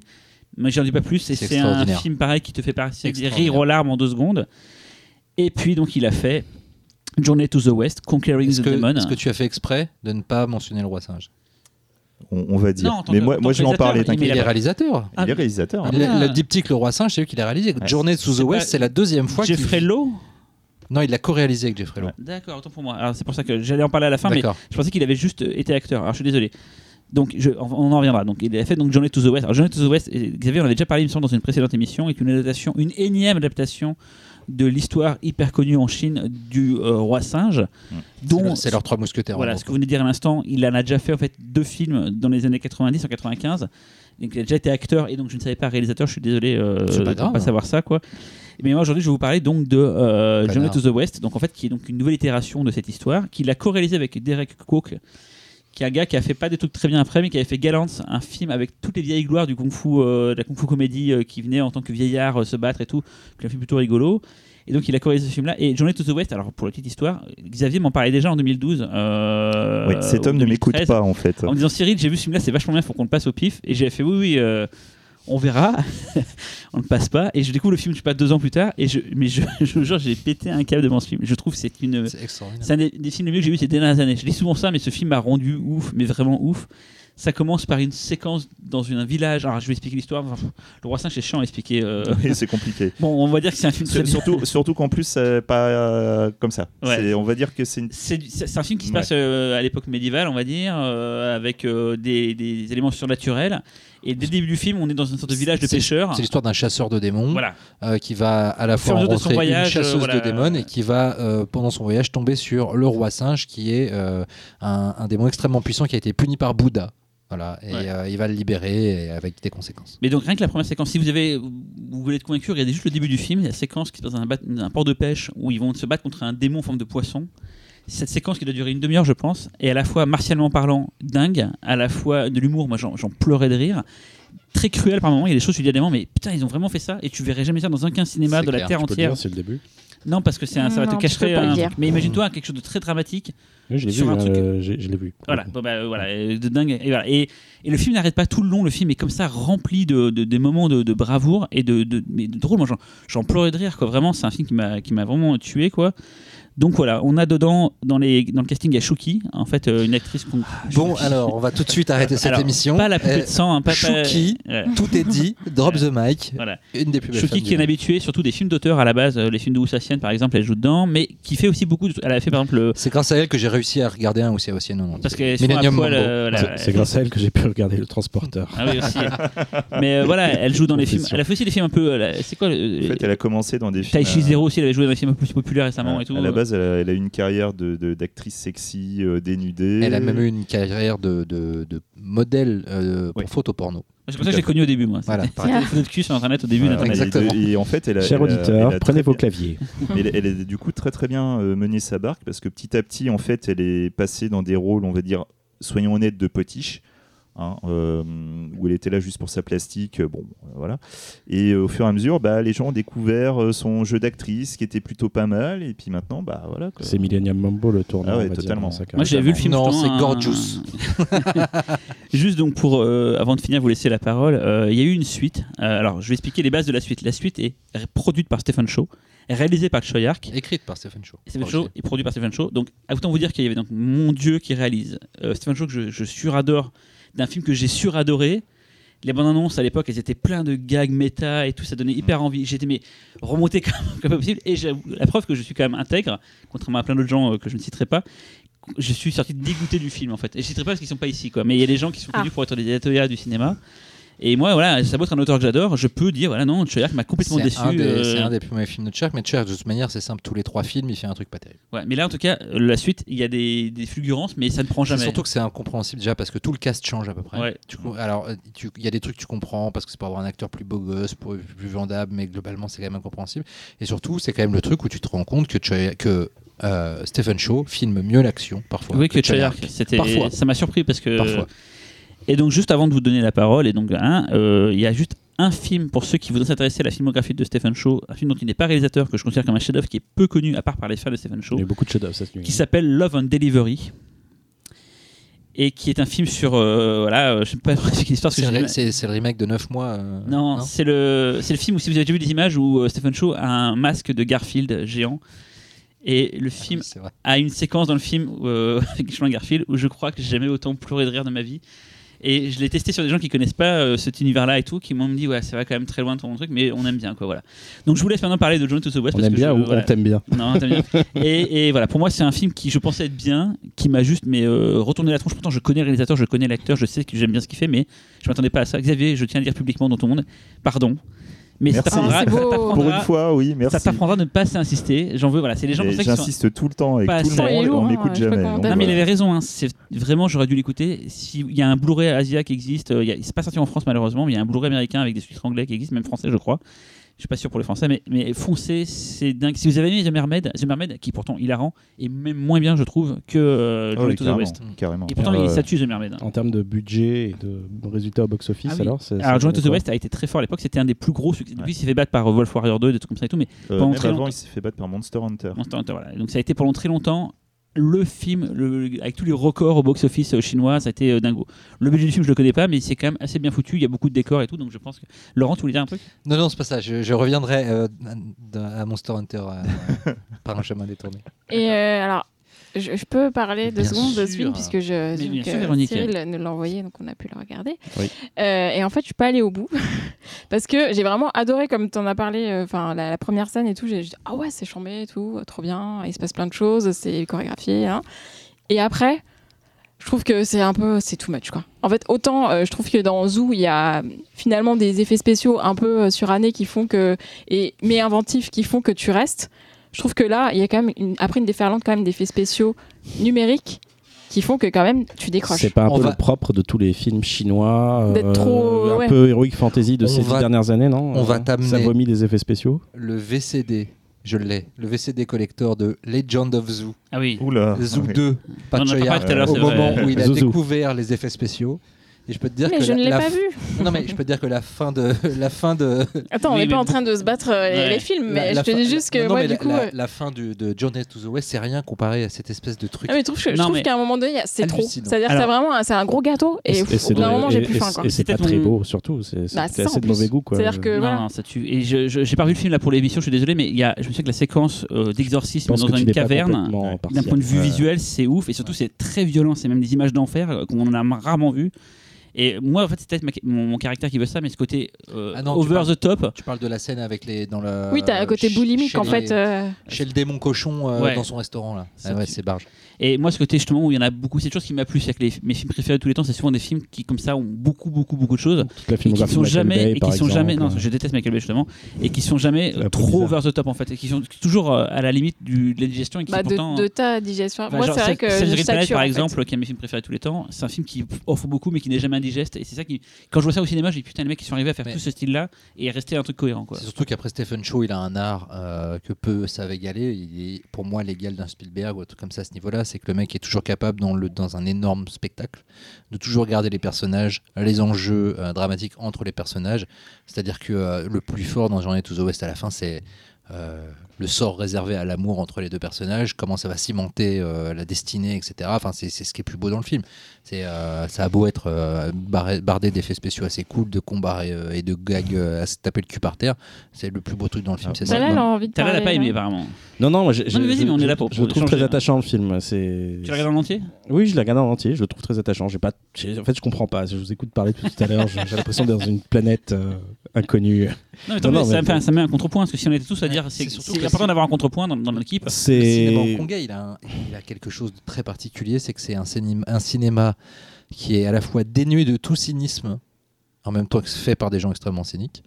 mais j'en dis pas plus. Et C'est un film pareil qui te fait rires aux larmes en deux secondes. Et puis donc il a fait Journey to the West, Conquering the que, Demon. est-ce que tu as fait exprès de ne pas mentionner le roi singe? On, on va dire. Non, mais moi, moi je vais en que parler, Il t'inquiète. est réalisateur. Ah, Il est réalisateur. hein. Ah, Le, le diptyque Le Roi Singe, c'est lui qui l'a réalisé. Ouais. Journée to the C'est West, c'est la deuxième fois qu'il Jeffrey Lowe Non, il l'a co-réalisé avec Jeffrey Lowe. D'accord, autant pour moi. Alors c'est pour ça que j'allais en parler à la fin, mais. Je pensais qu'il avait juste été acteur. Alors je suis désolé. Donc je- on en reviendra. Donc il a fait donc Journey to the West. Alors Journey to the West, et Xavier on avait déjà parlé il me semble, dans une précédente émission, est une adaptation, une énième adaptation de l'histoire hyper connue en Chine du euh, roi singe, C'est dont C'est leurs trois mousquetaires. voilà ce que vous venez de dire à l'instant, il en a déjà fait en fait deux films dans les années 90 en 95. Donc il a déjà été acteur et donc je ne savais pas réalisateur. Je suis désolé euh, de grave. pas savoir ça quoi. Mais moi aujourd'hui je vais vous parler donc de euh, Journey to the West, donc en fait qui est donc une nouvelle itération de cette histoire, qu'il a co-réalisé avec Derek Cook, qui est un gars qui a fait pas des trucs très bien après, mais qui avait fait Gallant, un film avec toutes les vieilles gloires du kung-fu, euh, de la kung-fu comédie, euh, qui venait en tant que vieillard euh, se battre et tout, qui est un film plutôt rigolo. Et donc il a co-réalisé ce film-là. Et Journey to the West, alors pour la petite histoire, Xavier m'en parlait déjà en 2012. euh, Oui, cet homme ne m'écoute 2013, pas en fait. En me disant Cyril, j'ai vu ce film-là, c'est vachement bien, faut qu'on le passe au pif. Et j'ai fait oui, oui, on verra. on ne passe pas. Et je découvre le film, je sais pas, deux ans plus tard. Et je, mais je, je vous jure, j'ai pété un câble devant ce film. Je trouve que c'est une. C'est extraordinaire. C'est un des, des films les mieux que j'ai vu ces dernières années. Je dis souvent ça, mais ce film m'a rendu ouf, mais vraiment ouf. Ça commence par une séquence dans une- un village. Alors, je vais expliquer l'histoire. Enfin, le roi singe, c'est chiant à expliquer. euh. Oui, c'est compliqué. Bon, on va dire que c'est un film très surtout surtout qu'en plus, c'est pas euh, comme ça. Ouais. C'est- On va dire que c'est une. C'est un film qui se Ouais. passe euh, à l'époque médiévale, on va dire, avec des, des éléments surnaturels. Et dès le début du film, on est dans une sorte de village de pêcheurs. C'est l'histoire d'un chasseur de démons Voilà. euh, qui va à la fois de rencontrer voyage, une chasseuse euh, voilà. de démons et qui va, euh, pendant son voyage, tomber sur le roi singe qui est euh, un, un démon extrêmement puissant qui a été puni par Bouddha. Voilà, et Ouais. euh, il va le libérer et avec des conséquences. Mais donc rien que la première séquence, si vous avez, vous voulez être convaincu, regardez juste le début du film, la séquence qui passe dans un, un port de pêche où ils vont se battre contre un démon en forme de poisson. Cette séquence qui doit durer une demi-heure, je pense, est à la fois martialement parlant dingue, à la fois de l'humour, moi j'en pleurais de rire, très cruel par moments. Il y a des choses, tu dis à des moments, mais putain, ils ont vraiment fait ça, et tu verrais jamais ça dans aucun cinéma de la clair, terre Tu peux entière. c'est le début. Non, parce que c'est un- ça va Non, te pas le un truc. Mais imagine-toi quelque chose de très dramatique Oui, je l'ai Sur vu. un truc- euh, j'ai- je l'ai vu. Voilà, bon, bah, voilà, euh, de dingue. Et, voilà. et, et le film n'arrête pas tout le long. Le film est comme ça rempli de, de- des moments de, de bravoure et de, de, mais de drôle. Moi, j'en, j'en pleurais de rire. Quoi. Vraiment, c'est un film qui m'a, qui m'a vraiment tué. Quoi. Donc voilà, on a dedans, dans, les, dans le casting, il y a Shuki, en fait, euh, une actrice qu'on. Bon, alors, on va tout de suite arrêter cette Alors, émission. Pas la poupée Euh, de sang. Hein, pas, pas- Shuki. Ouais. Tout est dit, drop the mic. Voilà. Une des plus belles Shuki qui est un monde. habitué, surtout des films d'auteur à la base, euh, les films de Ousassienne par exemple, elle joue dedans, mais qui fait aussi beaucoup. De... Elle a fait par exemple le. C'est grâce à elle que j'ai réussi à regarder un aussi aussi non Parce Mambo. euh, voilà. C'est- grâce à elle que j'ai pu regarder le transporteur. Ah oui, aussi. mais euh, voilà, elle joue dans les films. Elle a fait aussi des films un peu. euh, C'est quoi le- En fait, elle a commencé dans des films. Taichi euh, Zero aussi, elle avait joué dans des films un peu plus populaires récemment et tout. À la base, elle a, elle a eu une carrière de- de- d'actrice sexy, euh, dénudée. Elle a même eu une carrière de, de, de modèle euh, pour Oui. photo porno. C'est pour ça que j'ai connu au début, moi. Voilà, photos de cul sur internet au début Voilà, d'internet. et de- Exactement. Et, en fait, elle a, Cher elle a- auditeur, elle a prenez vos claviers. Mais elle, elle a du coup très très bien euh, mené sa barque parce que petit à petit, en fait, elle est passée dans des rôles, on va dire, soyons honnêtes, de potiche. Hein, euh, où elle était là juste pour sa plastique, euh, bon, euh, voilà. Et au fur et à mesure, bah, les gens ont découvert euh, son jeu d'actrice qui était plutôt pas mal. Et puis maintenant, bah voilà. C'est Millennium Mambo le tournant. Ah ouais, dire, totalement. Moi j'avais vu le film. Non, c'est un- Gorgeous. Juste donc pour euh, avant de finir, vous laisser la parole. euh, Il y a eu une suite. Euh, alors je vais expliquer les bases de la suite. La suite est produite par Stephen Shaw, réalisée par Choyark. Écrite par Stephen Shaw. Stephen aussi. est produit par Stephen Shaw. Donc, autant vous dire qu'il y avait donc mon Dieu qui réalise. Euh, Stephen Shaw que je, je suradore d'un film que j'ai suradoré. Les bandes annonces à l'époque, elles étaient plein de gags méta et tout, ça donnait hyper envie. J'étais mais remonté comme, comme possible. Et la preuve que je suis quand même intègre, contrairement à plein d'autres gens euh, que je ne citerai pas. Je suis sorti dégoûté du film en fait. Et je ne citerai pas parce qu'ils sont pas ici quoi. Mais il y a des gens qui sont Ah. connus pour être des ateliers du cinéma. Et moi, voilà, ça peut être un auteur que j'adore, je peux dire, voilà, non, Choyark m'a complètement déçu. euh, c'est un des premiers films de Chuck, mais Chuck, de toute manière, c'est simple, tous les trois films, il fait un truc pas terrible. ouais, mais là, en tout cas, euh, la suite, il y a des, des fulgurances, mais ça ne prend jamais. surtout que c'est incompréhensible déjà parce que tout le cast change à peu près. Ouais. Tu alors, euh, il y a des trucs que tu comprends parce que c'est pour avoir un acteur plus beau gosse, plus vendable, mais globalement c'est quand même incompréhensible. Et surtout, c'est quand même le truc où tu te rends compte que, que euh, Stephen Shaw filme mieux l'action parfois. Oui, que. Choyark. C'était, Parfois. ça m'a surpris parce que. Parfois. Et donc, juste avant de vous donner la parole, et donc, hein, euh, il y a juste un film pour ceux qui voudraient s'intéresser à la filmographie de Stephen Shaw, un film dont il n'est pas réalisateur, que je considère comme un chef-d'œuvre qui est peu connu à part par les fans de Stephen Shaw, Il y a beaucoup de chefs-d'œuvre cette nuit. qui s'appelle Love and Delivery. Et qui est un film sur. euh, voilà, euh, je sais pas C'est le, du mal- c'est- c'est le remake de 9 mois. euh, Non, c'est le, c'est le film où, si vous avez déjà vu des images, où euh, Stephen Shaw a un masque de Garfield géant. Et le film C'est vrai. a une séquence dans le film euh, avec Garfield où je crois que j'ai jamais autant pleuré de rire de ma vie. Et je l'ai testé sur des gens qui connaissent pas euh, cet univers-là et tout, qui m'ont dit ouais c'est vrai quand même très loin de ton truc, mais on aime bien quoi voilà. Donc je vous laisse maintenant parler de John to the West. On parce aime que bien je- ou voilà. on t'aime bien? Non, t'aimes bien. et, et voilà, pour moi, c'est un film qui, je pensais être bien, qui m'a juste mais euh, retourné la tronche. Pourtant, je connais le réalisateur, je connais l'acteur, je sais que j'aime bien ce qu'il fait, mais je m'attendais pas à ça. Xavier, je tiens à le dire publiquement dans ton monde, pardon. Mais ça Merci. t'apprendra, Ah, ça Pour une fois, oui, merci. ça t'apprendra de ne pas assez insister. J'en veux, voilà, c'est les gens Et comme ça. J'insiste tout le temps avec pas tout le monde, lourd, on hein, m'écoute pas jamais. Non, mais il voilà. avait raison, hein. c'est vraiment, j'aurais dû l'écouter. S'il y a un Blu-ray Asia qui existe, euh, il y a- c'est pas sorti en France malheureusement, mais il y a un Blu-ray américain avec des sous-titres anglais qui existe, même français, je crois. Je suis pas sûr pour les français, mais, mais foncez, c'est dingue. Si vous avez aimé The Mermaid, The Mermaid, qui est pourtant hilarant, est même moins bien, je trouve, que euh, Ah Journey oui, to the carrément, West. carrément. Et pourtant, Euh, il s'attue The Mermaid. hein. En termes de budget et de résultats au box-office, Ah oui. alors c'est- Alors, ça Journey to the West a été très fort à l'époque, c'était un des plus gros succès. Depuis, Ouais. il s'est fait battre par euh, Wolf Warrior 2, des trucs comme ça et tout, mais Euh, pendant même très avant, longtemps- il s'est fait battre par Monster Hunter. Monster Hunter, voilà. Donc ça a été pendant très longtemps le film le- avec tous les records au box-office euh, chinois, ça a été euh, dingo. Le budget du film, je le connais pas, mais c'est quand même assez bien foutu. Il y a beaucoup de décors et tout, donc je pense que. Laurent, tu voulais dire un truc? Non, non, c'est pas ça. Je, je reviendrai euh, à, à Monster Hunter euh, par un chemin détourné. Et euh, alors, je, je peux parler deux secondes de ce film puisque je, Mais bien donc, sûr, euh, Véronique. Cyril nous l'a envoyé, donc on a pu le regarder. Oui. Euh, et en fait, je suis pas allée au bout parce que j'ai vraiment adoré, comme tu en as parlé, euh, la, la première scène et tout. J'ai dit ah ouais, c'est chambé et tout, trop bien. Il se passe plein de choses, c'est chorégraphié. hein. Et après, je trouve que c'est un peu, c'est too much quoi. En fait, autant euh, je trouve que dans Zoo, il y a finalement des effets spéciaux un peu surannés qui font que et mais inventifs qui font que tu restes. Je trouve que là, il y a quand même une, après une déferlante quand même d'effets spéciaux numériques qui font que quand même tu décroches. C'est pas un On peu va- le propre de tous les films chinois, euh, D'être trop- un ouais. peu héroïque fantasy de On ces dix va- dernières années, non? on va t'amener- Ça vomit des effets spéciaux. Le VCD, je l'ai. Le VCD collector de Legend of Zoo. Ah oui. Oula. Zoo Ah oui. 2, On en a Pachoya, au moment vrai. où il a Zouzou. découvert les effets spéciaux. Et je peux te dire mais que je la- ne l'ai la pas f- vu. Non mais je peux te dire que la fin de la fin de Attends, on Oui, n'est pas mais en train de se battre euh, les, Ouais. les films, mais la- je te dis juste que non, non, moi, mais du la, coup. la, euh, la fin du, de Journey to the West, c'est rien comparé à cette espèce de truc. Ah, mais je trouve, que- je Non, trouve mais- qu'à un moment donné, c'est trop. C'est-à-dire que c'est vraiment un- c'est un gros gâteau et, Et pff, au bout moment, j'ai plus faim. quoi. Et c'est pas très beau, surtout. C'est c'est Bah, assez de mauvais goût. quoi. C'est-à-dire que- non, ça tue. Et je, je- j'ai pas vu le film là pour l'émission, je suis désolé, mais il y a, je me souviens que la séquence euh, d'exorcisme dans une caverne, d'un point de vue visuel, c'est ouf. Et surtout, c'est très violent. C'est même des images d'enfer qu'on en a rarement vu. Et moi, en fait, c'est peut-être ma- mon, mon caractère qui veut ça, mais ce côté euh, Ah non, over parles- the top. Tu parles de la scène avec les dans le Oui, t'as un côté chez- boulimique en les- fait. euh, Chez le démon cochon euh, Ouais. dans son restaurant là. Ça Ah ouais, c'est barge. Et moi, ce côté justement où il y en a beaucoup, c'est une chose qui m'a plu, c'est que les- mes films préférés de tous les temps, c'est souvent des films qui, comme ça, ont beaucoup, beaucoup, beaucoup de choses. Toute la Et qui sont Michael jamais, Bay, et qui sont exemple, jamais, non, euh, je déteste Michael Bay justement, et qui sont jamais euh, trop bizarre. over the top en fait, et qui sont toujours euh, à la limite du, de la digestion et qui bah, pourtant. de, de ta digestion. Moi, c'est vrai que Education Planet, par en fait. exemple, qui est un de mes films préférés de tous les temps, c'est un film qui offre beaucoup mais qui n'est jamais indigeste. Et c'est ça qui, quand je vois ça au cinéma, je dis putain, les mecs qui sont arrivés à faire Mais- tout ce style-là et rester un truc cohérent quoi. C'est surtout qu'après Stephen Chow, il a un art euh, que peu savent égaler. Il est pour moi l'égal d'un Spielberg ou un truc comme ça à ce niveau-là. C'est que le mec est toujours capable, dans, un énorme spectacle, de toujours garder les personnages, les enjeux euh, dramatiques entre les personnages. C'est-à-dire que euh, le plus fort dans Journey to the West à la fin, c'est euh, le sort réservé à l'amour entre les deux personnages, comment ça va cimenter la destinée, etc. Enfin, c'est ce qui est plus beau dans le film. C'est euh, ça a beau être euh, barré- bardé d'effets spéciaux assez cool, de combats et, euh, et de gags euh, à se taper le cul par terre. C'est le plus beau truc dans le film. Ah, c'est Celle-là, ça. elle a envie de parler. pas aimé là. apparemment. Non, non, moi, j'ai- Non, mais vas-y, je- mais on est je- là pour- Je le trouve très attachant le film. C'est. Tu l'as regardé en entier? Oui, je l'ai regardé en entier. Je le trouve très attachant. J'ai pas. En fait, je comprends pas. Je vous écoute parler tout à l'heure. J'ai l'impression d'être dans une planète euh, inconnue. Non, mais, Non, ça, mais- fait, ça met un contrepoint parce que si on était tous à dire, c'est c'est surtout c'est important d'avoir un contrepoint dans, dans l'équipe. Le cinéma C'est. hongkongais, il a, un- il a quelque chose de très particulier, c'est que c'est un, cinéma- qui est à la fois dénué de tout cynisme, en même temps que fait par des gens extrêmement cyniques,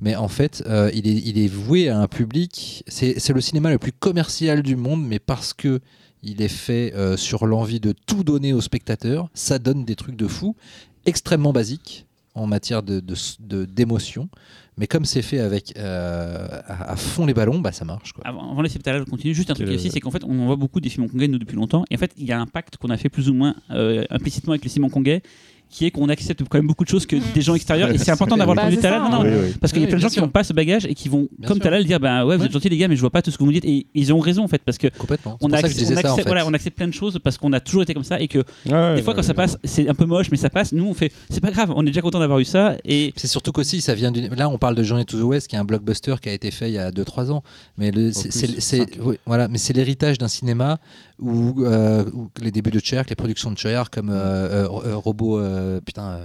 mais en fait, euh, il, est, voué à un public. C'est le cinéma le plus commercial du monde, mais parce que il est fait euh, sur l'envie de tout donner aux spectateurs, ça donne des trucs de fou, extrêmement basiques en matière de de- d'émotion. Mais comme c'est fait avec euh, à, à fond les ballons, bah ça marche. Quoi. Avant, avant de laisser Talal continuer, juste un truc le- aussi, c'est qu'en fait, on voit beaucoup des films hongkongais nous depuis longtemps, et en fait, il y a un pacte qu'on a fait plus ou moins euh, implicitement avec les films hongkongais, qui est qu'on accepte quand même beaucoup de choses que des gens extérieurs, et c'est important d'avoir Bah, entendu c'est Talal. ça, Non, non. Oui, oui. Parce qu'il y a plein de gens qui n'ont pas ce bagage et qui vont, Bien comme. Talal, dire bah ouais, vous Ouais. êtes gentils les gars, mais je vois pas tout ce que vous me dites. Et ils ont raison en fait, parce que on, accepte, voilà, on accepte plein de choses parce qu'on a toujours été comme ça et que Ouais, des fois quand ça passe, c'est un peu moche, mais ça passe. Nous on fait, c'est pas grave, on est déjà content d'avoir eu ça. Et C'est surtout qu'aussi, ça vient d'une. Là, on parle de Journey to the West, qui est un blockbuster qui a été fait il y a 2-3 ans. Mais le- c'est- voilà, mais c'est l'héritage d'un cinéma euh, où les débuts de Cher, les productions de Cher, comme euh, euh, euh, Robo, euh, putain,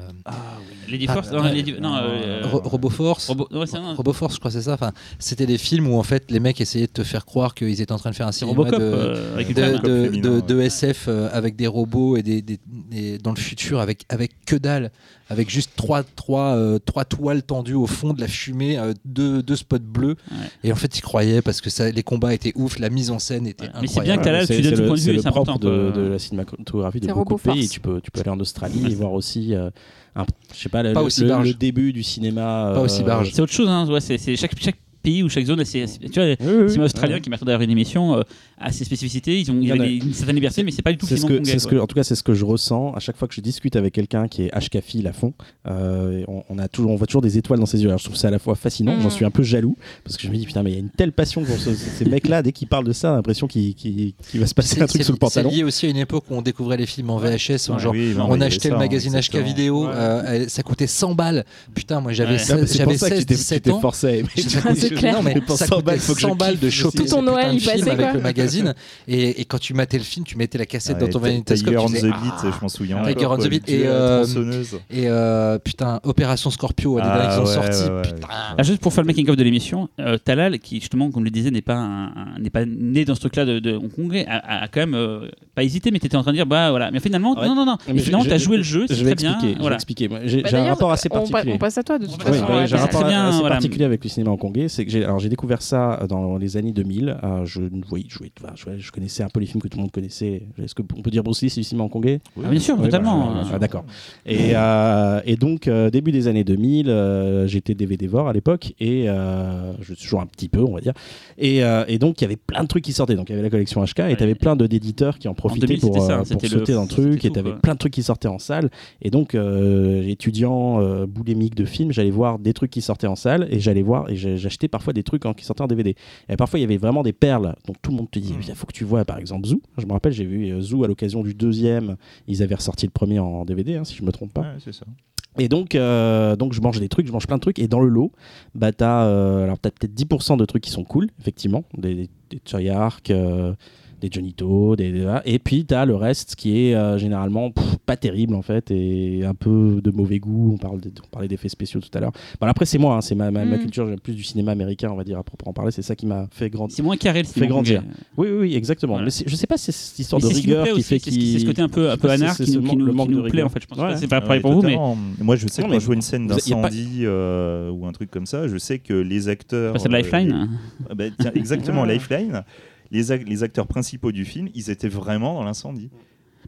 Lady Ah, Force, non, ouais. Lady- non, euh, Ro- Robo Force. Robo- ouais, c'est un- Robo Force, je crois que c'est ça. Enfin, c'était des films où en fait les mecs essayaient de te faire croire qu'ils étaient en train de faire un cinéma Robocop de, euh, avec une de, femme. de- féminin, de- ouais. de SF avec des robots et des, des- des- dans le futur avec, avec que dalle, avec juste trois, trois, euh, trois toiles tendues au fond de la fumée, euh, deux, deux spots bleus. Ouais. Et en fait, ils croyaient parce que ça, les combats étaient ouf, la mise en scène était Ouais. Mais c'est incroyable. bien que Talal, c'est- tu donnes le- point de vue, C'est important, de, la cinématographie de beaucoup de pays. Tu peux, tu peux aller en Australie et voir aussi, euh, un- je sais pas, le, Pas le- aussi le- barge. le début du cinéma. Pas aussi barge. C'est autre chose, hein, ouais, c'est c'est chaque, chaque pays ou chaque zone, a ses- tu vois, oui. cinéma australien qui maintenant d'ailleurs une émission euh, a ses spécificités. Ils ont il y a des- une certaine liberté, mais c'est pas du tout C'est ce film que, hongkongais, c'est ce quoi. que, en tout cas, c'est ce que je ressens à chaque fois que je discute avec quelqu'un qui est HKFI à fond. Euh, on, on a toujours, on voit toujours des étoiles dans ses yeux. Alors, je trouve ça à la fois fascinant, j'en suis un peu jaloux parce que je me dis putain, mais il y a une telle passion pour ce- ces mecs-là. Dès qu'ils parlent de ça, l'impression qu'il, qu'il- qu'il va se passer un truc sous le pantalon. C'est lié aussi à une époque où on découvrait les films en VHS. en Ouais, genre, oui, non, on achetait le magazine HK exactement. vidéo, Ouais. euh, ça coûtait 100 balles. Putain, moi j'avais Ouais. seize- c'est pour j'avais ça que tu t'es, 16-17 tu t'es ans. forcé Ah, clair. Non, mais Pour ça 100 coûtait balles, faut que je 100 balles kiffe de choper Tout ton Noël, il film passait, avec quoi. le magazine. Et, et quand tu matais le film, tu mettais la cassette dans ton magnétoscope. Tiger on the ah. Beat, je m'en souviens. Tiger encore, on the Beat et, euh. Et euh, putain, Opération Scorpio, les Ah, derniers qui sont sortis. Putain. Ah, juste pour faire le making of de l'émission, euh, Talal, qui justement, comme je le disais, n'est pas n'est pas né dans ce truc-là de, de hongkongais, a, quand même pas hésité, mais t'étais en train de dire bah voilà. Mais finalement, non non non. Mais finalement, t'as joué le jeu, c'est Je vais très bien. expliquer. je vais expliquer. J'ai Bah, j'ai un rapport assez particulier. on passe à toi de toute Oui, Oui, façon. oui, ouais, j'ai un rapport assez particulier avec le cinéma hongkongais. C'est alors j'ai découvert ça dans les années 2000. Euh, je, oui, je, enfin, je, je connaissais un peu les films que tout le monde connaissait. Est-ce qu'on peut dire Bruce Lee, c'est du cinéma hongkongais? Ah, bien sûr, Oui, totalement. bah, euh, ah, d'accord. Et, euh, et donc, euh, début des années 2000, euh, j'étais DVD-vore à l'époque, et euh, je suis toujours un petit peu, on va dire. Et, euh, et donc, il y avait plein de trucs qui sortaient. Donc, il y avait la collection HK, et tu avais plein de d'éditeurs qui en profitaient 2000, pour, ça, euh, pour sauter le- dans le truc, et tu avais plein de trucs qui sortaient en salle. Et donc, euh, étudiant euh, boulémique de films, j'allais voir des trucs qui sortaient en salle, et j'allais voir, et j'ai- parfois des trucs qui sortaient en DVD. Et parfois, il y avait vraiment des perles dont tout le monde te dit il faut que tu vois, par exemple, Zoo. Je me rappelle, j'ai vu euh, Zoo à l'occasion du deuxième. Ils avaient ressorti le premier en DVD, hein, si je me trompe pas. Ouais, c'est ça. Et donc, euh, donc, je mange des trucs, je mange plein de trucs. Et dans le lot, bah, t'as euh, peut-être 10% de trucs qui sont cool, effectivement. Des, des, des euh, des Jonito, des, des- et puis t'as le reste qui est euh, généralement pff, pas terrible en fait et un peu de mauvais goût. On, parle de- on parlait d'effets spéciaux tout à l'heure. Bon, après, c'est moi, hein, c'est ma, ma, ma Mm. culture, j'aime plus du cinéma américain, on va dire, à proprement parler. C'est ça qui m'a fait grandir. C'est moins carré le cinéma Fait grandir. Oui, oui, oui, exactement. Voilà. Mais c'est- je sais pas si c'est cette histoire Mais de c'est ce qui rigueur qui fait c'est qui- c'est ce côté un peu, un peu c'est qui nous, qui manque- nous, le qui manque nous de plaît rigueur. en fait. Je pense Ouais. que c'est pas pareil pour vous, mais. Moi, je sais que quand je vois une scène d'incendie euh, ou un truc comme ça, je sais que les acteurs. Pas celle de euh, Lifeline. Ah bah, exactement, Lifeline. Les, ac- les acteurs principaux du film, ils étaient vraiment dans l'incendie.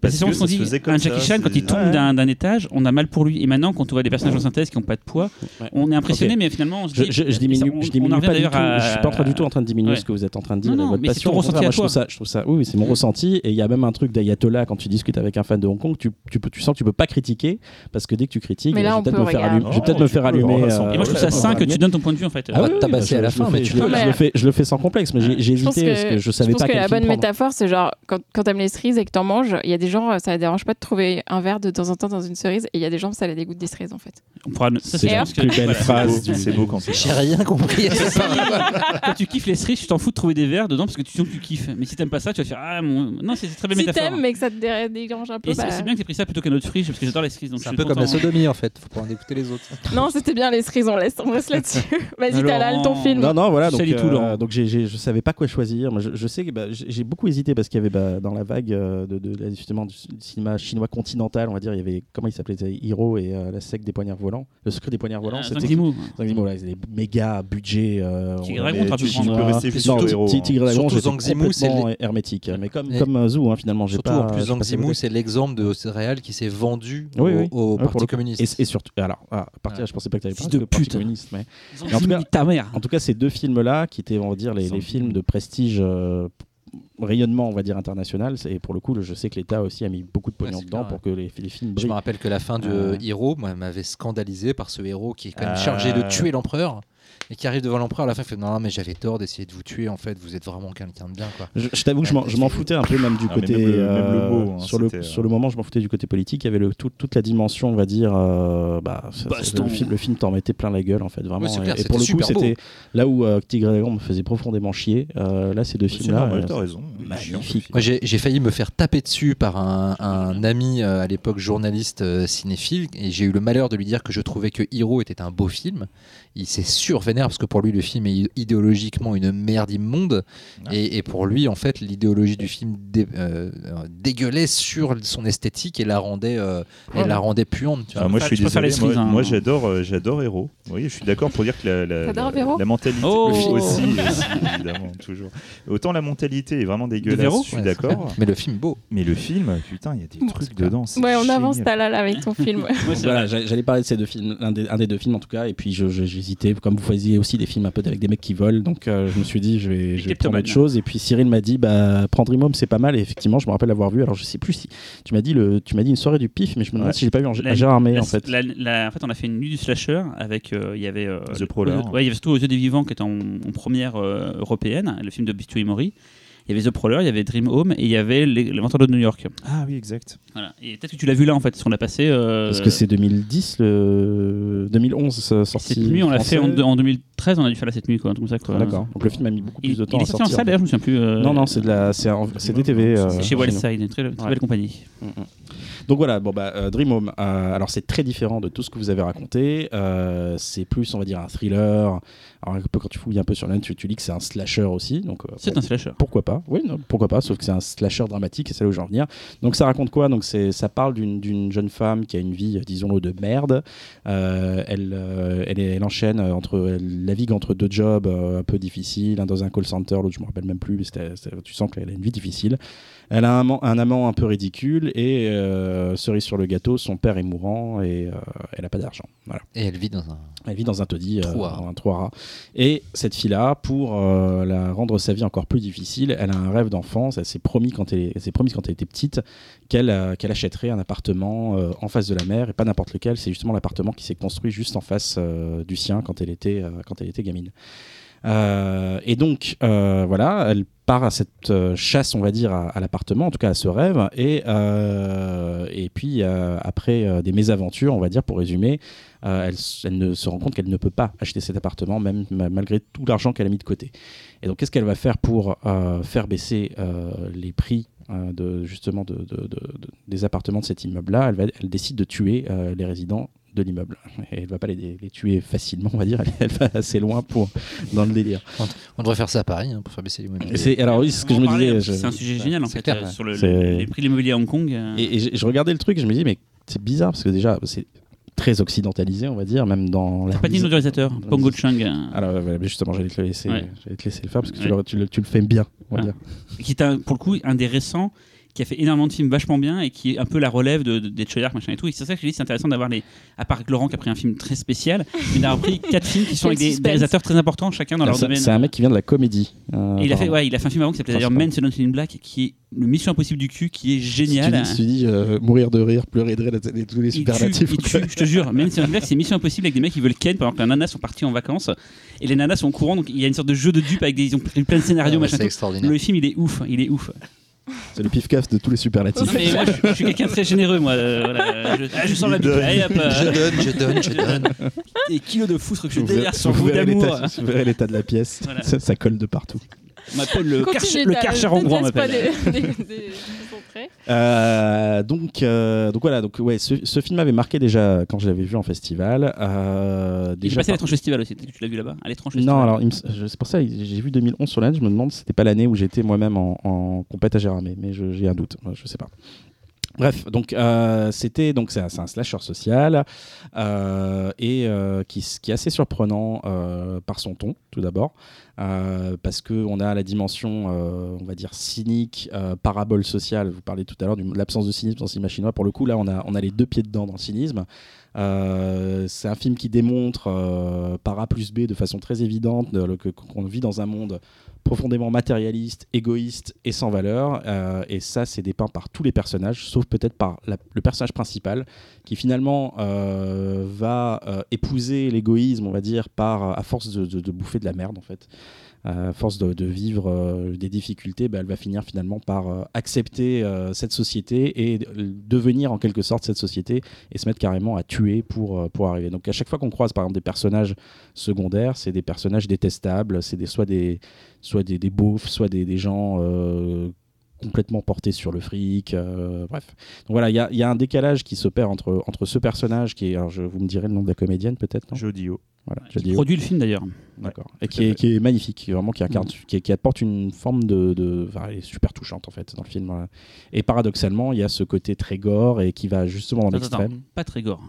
Parce que qu'on ça se dit, un ça, Jackie Chan, quand il tombe Ouais. d'un d'un étage, on a mal pour lui. Et maintenant, quand on voit des personnages en synthèse qui n'ont pas de poids, Ouais. on est impressionné, mais finalement, on se Je, dit. je, je ça, diminue, on- je on diminue pas du tout. à- Je suis pas en train du tout en train de diminuer Ouais. ce que vous êtes en train de dire. Non, non, votre mais passion. ton ressenti à moi, je trouve ça, je trouve ça. Oui, c'est mon ressenti. Et il y a même un truc d'ayatollah quand tu discutes avec un fan de Hong Kong, tu, tu, peux, tu sens que tu peux pas critiquer parce que dès que tu critiques, Mais là, je vais on peut-être peut me faire allumer. Je vais peut-être me tu faire peux, allumer. on va euh, Et moi, je trouve ouais, ça ouais, sain que ouais. tu donnes ton point de vue en fait. Ah tabasser je- à la je fin, mais je le- je fais, je le fais sans complexe, mais j'ai- Je hésité parce que, je savais je pense pas que la bonne métaphore, c'est genre quand, quand t'aimes les cerises et que t'en manges, il y a des gens, ça les dérange pas de trouver un verre de temps en temps dans une cerise, et il y a des gens, ça les dégoûte des cerises en fait. C'est la plus belle phrase C'est beau, du- c'est beau quand c'est J'ai rien compris. Quand tu kiffes les cerises, tu t'en fous de trouver des verres dedans parce que tu sens que tu kiffes. Mais si t'aimes pas ça, tu vas faire Ah mon. Non, c'est très belle Si métaphore. t'aimes mais que ça te dé- dérange un peu, Et bah- c'est bien que t'aies pris ça plutôt qu'un autre fruit parce que j'adore les cerises. C'est un peu comme la sodomie en fait. Faut pas en écouter les autres. Non, c'était bien les cerises, on, laisse, on reste là-dessus. Vas-y, Alors, Talal, ton film. Non, non, voilà. Donc, Laurent. donc je savais pas quoi choisir. Moi, je, je sais que bah, j'ai j'ai beaucoup hésité parce qu'il y avait bah, dans la vague euh, de, de- de- justement du cinéma chinois continental, on va dire, il y avait comment il s'appelait Hiro et euh, la secte des poignards volants, le secret des poignards volants. Ah, c'était. Zhang Yimou, là, c'est des méga budgets. Euh, Tigre on- Dragon, tu- peux rester surtout-. Tigre Dragon, Surtout complètement hermétique, mais comme comme euh, Zou, hein, finalement, j'ai Surtout pas. en plus, Yimou, côté. c'est l'exemple de céréales qui s'est vendu au, Parti communiste. Et, surtout, alors, ah, à partir, je pensais pas que tu avais parlé de Parti pute. communiste, mais en tout cas- ta mère. en tout cas, ces deux films-là, qui étaient, on va dire, les, films de prestige, rayonnement, on va dire, international, c'est- et pour le coup, je sais que l'État aussi a mis beaucoup de pognon dedans clair, pour que les, les films Je me rappelle que la fin de Euh. Hero m'avait scandalisé par ce héros qui est quand même Ah. chargé de tuer l'empereur et qui arrive devant l'empereur à la fin il fait non, mais j'avais tort d'essayer de vous tuer en fait vous êtes vraiment quelqu'un de bien quoi. Je, je t'avoue que je m'en- je m'en foutais un peu même du Ah, côté. même le- même le euh, mot, hein, sur, le, sur euh, le moment, je m'en foutais du côté politique. Il y avait le, tout- toute la dimension, on va dire. euh, bah, ça- ça- Baston. le, film, le film t'en mettait plein la gueule, en fait, vraiment. Ouais, c'est et, clair, et pour le coup, c'était là où euh, Tigre et me faisait profondément chier. Euh, là, ces deux C'est films-là. raison. magnifique. Moi j'ai failli me faire taper dessus par un, un ami à l'époque journaliste cinéphile et j'ai eu le malheur de lui dire que je trouvais que Hero était un beau film. Il s'est survénère parce que pour lui le film est idéologiquement une merde immonde Ah. et, et pour lui en fait l'idéologie du film dé- euh, euh, dégueulait sur son esthétique et la rendait, euh, et la rendait puante. tu vois. Moi, Je je suis désolé. Moi, hein. moi, j'adore, euh, j'adore Héros. Oui, je suis d'accord pour dire que la, la, la, mentalité Oh. aussi, aussi, évidemment, toujours. Autant la mentalité est vraiment dégueulasse, Véro je suis Ouais, d'accord. Mais le film beau. Mais le film, putain, il y a des trucs dedans. Ouais, on génial. avance Talal avec ton film. Voilà, j'allais parler de ces deux films, l'un des, un des deux films en tout cas, et puis je- je- j'hésitais, comme vous faisiez aussi des films un peu avec des mecs qui volent, donc euh, je me suis dit je vais, je vais prendre autre chose, et puis Cyril m'a dit bah prendre Imom c'est pas mal, et effectivement je me rappelle l'avoir vu, alors je sais plus si tu m'as dit le, tu m'as dit une soirée du pif, mais je me demande Ouais. si j'ai pas vu en, La- Gérard May en fait. la- la- en fait, on a fait une nuit du slasher avec. euh, Il y avait. euh, The Prowler. ouais, il y avait surtout Aux yeux des vivants qui était en, en première euh, européenne, le film de Bistu Imori. Il y avait The Prowler, il y avait Dream Home et il y avait Les- L'inventeur de New York. Ah oui, exact. Voilà. Et peut-être que tu l'as vu là en fait, si on l'a passé. euh, Parce que c'est 2010, le 2011 euh, sorti. Cette nuit, on l'a fait en, en 2013, on a dû faire la cette nuit, quoi, un truc comme ça. Quoi. D'accord. Donc le film a mis beaucoup Il, plus de temps il est à sorti en sortir. salle d'ailleurs, je me souviens plus. euh, Non, non, c'est de la, c'est en- c'est DTV. euh, c'est chez. Wildside, une très, très Ouais. belle compagnie. Donc voilà, bon bah euh, Dream Home. euh, alors c'est très différent de tout ce que vous avez raconté. Euh, c'est plus, on va dire, un thriller. Alors un peu quand tu fouilles un peu sur net, tu, tu lis que c'est un slasher aussi. Donc C'est un slasher. Pourquoi pas? Oui, non, pourquoi pas, sauf que c'est un slasher dramatique et c'est là où j'en venir. Donc ça raconte quoi? Donc ça parle d'une jeune femme qui a une vie, disons-le, de merde. Euh, elle, euh, elle, enchaîne entre elle navigue entre deux jobs euh, un peu difficiles, un dans un call center, l'autre je me rappelle même plus. Mais tu sens qu'elle a une vie difficile. Elle a un, amant- un amant un peu ridicule et euh, cerise sur le gâteau, son père est mourant et euh, elle a pas d'argent. Voilà. Et elle vit dans un. Elle vit dans un taudis, euh, un trou à rats. Et cette fille-là, pour euh, la rendre sa vie encore plus difficile, elle a un rêve d'enfance. Elle s'est promis quand elle, elle s'est promise quand elle était petite qu'elle qu'elle achèterait un appartement euh, en face de la mer et pas n'importe lequel. C'est justement l'appartement qui s'est construit juste en face euh, du sien quand elle était euh, quand elle était gamine. Euh, et donc, euh, voilà, elle part à cette euh, chasse, on va dire, à, l'appartement, en tout cas à ce rêve. Et, et puis, après des mésaventures, on va dire, pour résumer, elle, se rend compte qu'elle ne peut pas acheter cet appartement, même ma- malgré tout l'argent qu'elle a mis de côté. Et donc, qu'est-ce qu'elle va faire pour faire baisser les prix de, justement de, de- de- de- des appartements de cet immeuble-là? Elle, décide de tuer les résidents de l'immeuble. Et elle va pas les, les tuer facilement, on va dire. Elle, elle va assez loin pour dans le délire. On devrait faire ça à Paris hein, pour faire baisser c'est alors oui, c'est ce que je me disais. je- C'est un sujet génial en c'est fait, clair, euh, sur le- les prix de l'immobilier à Hong Kong. euh, Et, et je, je regardais le truc, je me dis mais c'est bizarre parce que déjà c'est très occidentalisé, on va dire, même dans la. T'as pas dit notre réalisateur, dans la Pongo. Chung, euh, Alors ouais, justement, j'allais te laisser, Ouais. j'allais te laisser le faire parce que tu, le, tu le- tu le fais bien, on va Ah. dire. qui est un- pour le coup un des récents qui a fait énormément de films vachement bien et qui est un peu la relève de, de, des Choyark, machin et tout. Et c'est ça que je dis, c'est intéressant d'avoir les. À part Laurent qui a pris un film très spécial, mais d'avoir pris quatre films qui sont avec des, des réalisateurs très importants, chacun dans Alors, leur domaine. c'est un mec qui vient de la comédie. euh, Et il a fait, ouais, il a fait un film avant qui s'appelait d'ailleurs Principal. Men Silent in Black, qui est le Mission Impossible du cul, qui est génial. Si tu dis, si tu dis, euh, mourir de rire, pleurer de rire, et tous les superlatifs. je te jure. Men Silent in Black, c'est Mission Impossible avec des mecs qui veulent ken pendant que les nanas sont partis en vacances. Et les nanas sont au courant, donc il y a une sorte de jeu de dupes avec des. Ils ont pris plein de scénarios, Ah, machin. c'est tout. extraordinaire. Le film, il est ouf, il est ouf. C'est le pif-caf de tous les superlatifs. Non, mais moi, je, je suis quelqu'un de très généreux, moi. euh, voilà. je, ah, je sens la bite. donne. Allez, hop, euh, Je donne, je donne, je donne. Des kilos de foutre que je Vous verrez- déverse sur vous vous verrez d'amour. l'état- Vous verrez l'état de la pièce. Voilà. Ça, ça colle de partout. On m'appelle le Continue, Karcher, le Karcher hongrois, on m'appelle. des- des- des-. Euh, donc, euh, donc voilà, donc ouais, ce, ce film avait marqué déjà quand je l'avais vu en festival. Euh, Il est déjà passé à l'étrange festival aussi. Tu l'as vu là-bas À l'étrange festival. Non, alors c'est pour ça j'ai vu 2011 sur la net. Je me demande si c'était pas l'année où j'étais moi-même en, en compète à Gérardmer, mais j'ai un doute. Je sais pas. Bref, donc euh, c'était donc c'est un, slasher social euh, et euh, qui, est assez surprenant par son ton tout d'abord parce que on a la dimension on va dire cynique parabole sociale. Vous parlez tout à l'heure de l'absence de cynisme dans le cinéma chinois. Pour le coup là on a on a les deux pieds dedans dans le cynisme. C'est un film qui démontre par A plus B de façon très évidente qu'on vit dans un monde profondément matérialiste, égoïste et sans valeur. Euh, et ça, c'est dépeint par tous les personnages, sauf peut-être par le personnage principal, qui finalement euh, va euh, épouser l'égoïsme, on va dire, par à force de- de bouffer de la merde, en fait. À force de, vivre euh, des difficultés, bah, elle va finir finalement par euh, accepter euh, cette société et de- devenir en quelque sorte cette société et se mettre carrément à tuer pour, euh, arriver. Donc à chaque fois qu'on croise par exemple des personnages secondaires, c'est des personnages détestables, c'est des, soit des, soit beaufs, soit des, gens euh, complètement portés sur le fric, euh, bref. Donc voilà, il y a, il y a un décalage qui s'opère entre, entre ce personnage qui est, alors je, vous me direz le nom de la comédienne peut-être, non? Jodio. Voilà, Qui Jodie Ho. produit le film d'ailleurs. D'accord. Et qui est, qui magnifique, qui est vraiment qui, incarne- qui, qui apporte une forme de, de enfin, elle est super touchante en fait dans le film. voilà. Et paradoxalement, il y a ce côté très gore et qui va justement dans l'extrême. pas très gore.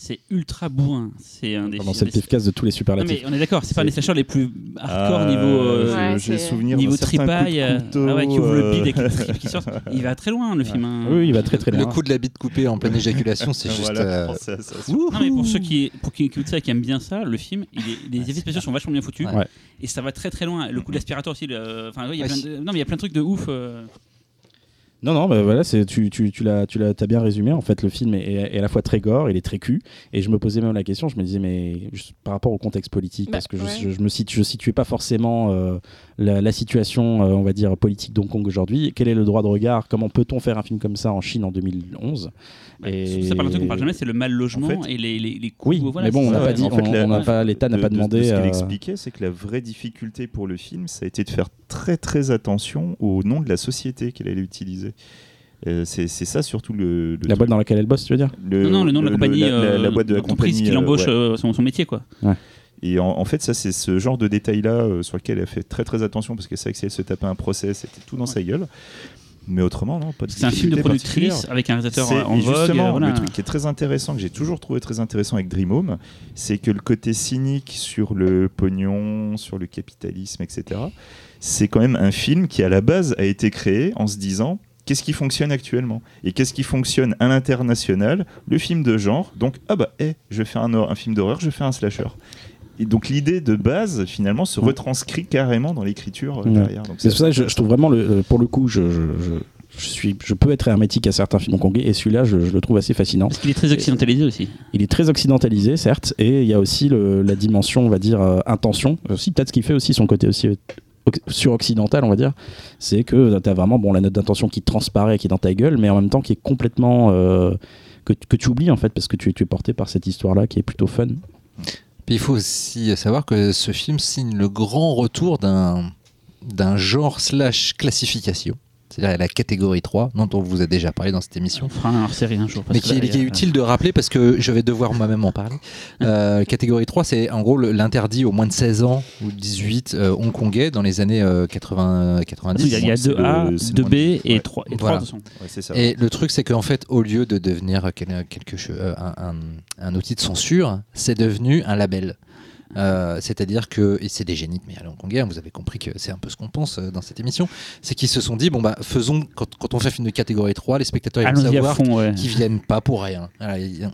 C'est ultra bourrin. C'est un des Pendant films- cette pif-casse de tous les Non, superlatifs. mais on est d'accord, c'est pas un des C'est- slashers les plus hardcore Ah, niveau. euh, J'ai c'est- souvenir Niveau tripaille, euh, couteau, ah ouais, qui ouvre le euh, bide les tripes qui sortent. Il va très loin le film. hein. Oui, il va très très Le loin. coup de la bite coupée en pleine éjaculation, c'est juste. Euh. Non mais pour ceux qui pour qui écoutent ça et qui aiment bien ça, le film, il est- les effets spéciaux sont vachement bien foutus et ça va très très loin. Le coup de l'aspirateur aussi, le- enfin ouais, il y a Ouais. plein de... non mais il y a plein de trucs de ouf. Non, non, bah voilà, c'est, tu, tu, tu l'as, tu l'as, t'as bien résumé. En fait, le film est, est- est à la fois très gore, il est très cul. Et je me posais même la question, je me disais, mais juste par rapport au contexte politique, Bah, parce que je, je, je me situe, je situais pas forcément euh, la, la situation, euh, on va dire, politique d'Hong Kong aujourd'hui. Quel est le droit de regard? Comment peut-on faire un film comme ça en Chine en 2011 Et- Ça parle d'un truc qu'on parle jamais, c'est le mal logement En fait- et les, les, les coûts. Oui, voilà, mais bon, on n'a pas dit, En fait, on- la- on n'a pas, l'État n'a pas de- de demandé. ce qu'elle euh, expliquait, c'est que la vraie difficulté pour le film, ça a été de faire très très attention au nom de la société qu'elle allait utiliser. Euh, c'est c'est ça surtout le, le la boîte dans laquelle elle bosse, tu veux dire le- Non, non, le nom de la compagnie, la, la- la euh, boîte de la compagnie qui euh, l'embauche ouais. euh, son, son métier, quoi. Et en, en fait, ça, c'est ce genre de détail-là euh, sur lequel elle fait très très attention parce que c'est vrai que si elle se tapait un procès, c'était tout dans sa gueule. Mais autrement, non, C'est un film de productrice avec un réalisateur en vogue. justement, euh, voilà. le truc qui est très intéressant, que j'ai toujours trouvé très intéressant avec Dream Home, c'est que le côté cynique sur le pognon, sur le capitalisme, etc., c'est quand même un film qui, à la base, a été créé en se disant qu'est-ce qui fonctionne actuellement? Et qu'est-ce qui fonctionne à l'international, le film de genre. Donc, ah bah, hé, je fais un, un film d'horreur, je fais un slasher. Et donc l'idée de base, finalement, se retranscrit carrément dans l'écriture euh, Ouais. derrière. C'est pour ça que je, je trouve vraiment, le, euh, pour le coup, je, je, je- je suis, je peux être hermétique à certains films hongkongais et celui-là, je, je le trouve assez fascinant. Parce qu'il est très occidentalisé aussi. Il est très occidentalisé, certes, et il y a aussi le- la dimension, on va dire, euh, intention. Aussi, peut-être ce qui fait aussi son côté aussi oc- sur-occidental, on va dire, c'est que tu as vraiment bon, la note d'intention qui transparaît, qui est dans ta gueule, mais en même temps qui est complètement. euh, que, que tu oublies, en fait, parce que tu, tu es porté par cette histoire-là qui est plutôt fun. Il faut aussi savoir que ce film signe le grand retour d'un d'un genre slash classification, c'est-à-dire la catégorie 3, dont on vous a déjà parlé dans cette émission. On fera un hors-série un jour. parce Mais que qui, là, qui est utile de rappeler parce que je vais devoir moi-même en parler. Euh, catégorie 3, c'est en gros l'interdit aux moins de 16 ans ou 18 euh, hongkongais dans les années euh, 80, 90. Il y a, il y a C'est 2A, le- c'est 2B le moins de- et ouais. 3. Et Voilà. 3 de toute façon. Ouais, ça. Et le truc, c'est qu'en fait, au lieu de devenir quel- quelque chose, euh, un, un- un outil de censure, c'est devenu un label. Euh, C'est-à-dire que, et c'est des génies de mais hongkongais, vous avez compris que c'est un peu ce qu'on pense euh, dans cette émission, c'est qu'ils se sont dit, bon bah faisons, quand, quand on fait un film de catégorie 3, les spectateurs ils vont savoir ouais. viennent pas pour rien.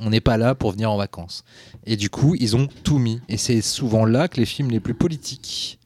On n'est pas là pour venir en vacances. Et du coup, ils ont tout mis. Et c'est souvent là que les films les plus politiques.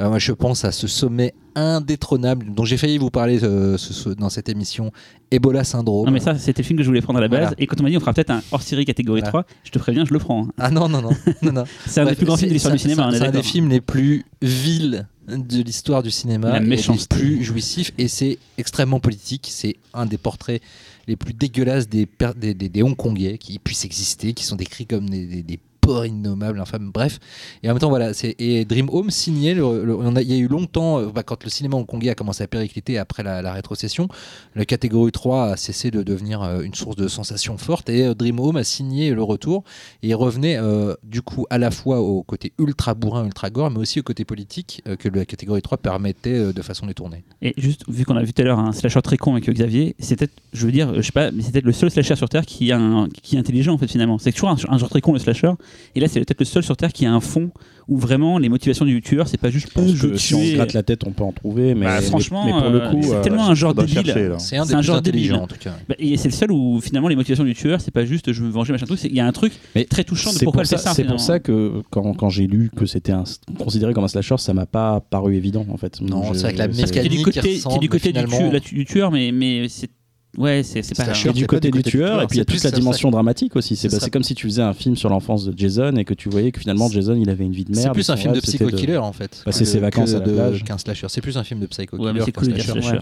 Euh, moi, je pense à ce sommet indétrônable dont j'ai failli vous parler euh, ce- ce- dans cette émission, Ebola Syndrome. Non mais ça c'était le film que je voulais prendre à la base Voilà. et quand on m'a dit on fera peut-être un hors-série catégorie Voilà. 3 je te préviens je le prends hein. Ah non, non, non. non, non. c'est un des plus grands films de l'histoire du cinéma C'est est c'est un des films les plus vils de l'histoire du cinéma. La méchanceté. plus jouissifs et c'est extrêmement politique. C'est un des portraits les plus dégueulasses des, per- des, des- des Hongkongais qui puissent exister, qui sont décrits comme des, des, des porcs innommables, infâmes, bref. Et en même temps, voilà. c'est- Et Dream Home signait. Il y a eu longtemps, euh, bah, quand le cinéma hongkongais a commencé à péricliter après la, la rétrocession, la catégorie 3 a cessé de devenir euh, une source de sensation forte et euh, Dream Home a signé le retour et revenait du coup à la fois au côté ultra bourrin, ultra gore, mais aussi au côté politique que la catégorie 3 permettait de façon détournée. Et juste, vu qu'on a vu tout à l'heure un slasher très con avec Xavier, c'est peut-être, je veux dire, je sais pas, mais c'est peut-être le seul slasher sur Terre qui est intelligent en fait finalement. C'est toujours un, un genre très con le slasher. Et là, c'est peut-être le seul sur Terre qui a un fond où vraiment les motivations du tueur, c'est pas juste Je pense je que si on se tuer. gratte la tête, on peut en trouver, mais, Bah, mais- franchement, mais, pour le euh, coup, c'est euh, tellement un genre débile. C'est un des un plus genre intelligents débile. en tout cas. Bah, et c'est le seul où finalement les motivations du tueur, c'est pas juste je veux me venger machin tout. c'est- Il y a un truc Mais très touchant de pourquoi pour, elle ça, fait ça. c'est pour ça que quand, quand j'ai lu que c'était considéré comme un slasher, ça m'a pas paru évident en fait. Non, c'est avec la du mécanique côté, qui qui est du côté du, la- du tueur, mais, mais c'est. Ouais, c'est c'est pas. Du côté du du côté du tueur, tueur, et puis il y a toute la ça, dimension dramatique aussi. C'est bah, comme si tu faisais un film sur l'enfance de Jason et que tu voyais que finalement Jason il avait une vie de merde. C'est plus un film de rêve, c'était psycho-killer en fait. Bah, c'est ses vacances à la de- plage. qu'un slasher. C'est plus un film de psycho-killer. Ouais, mais c'est qu'un cool slasher.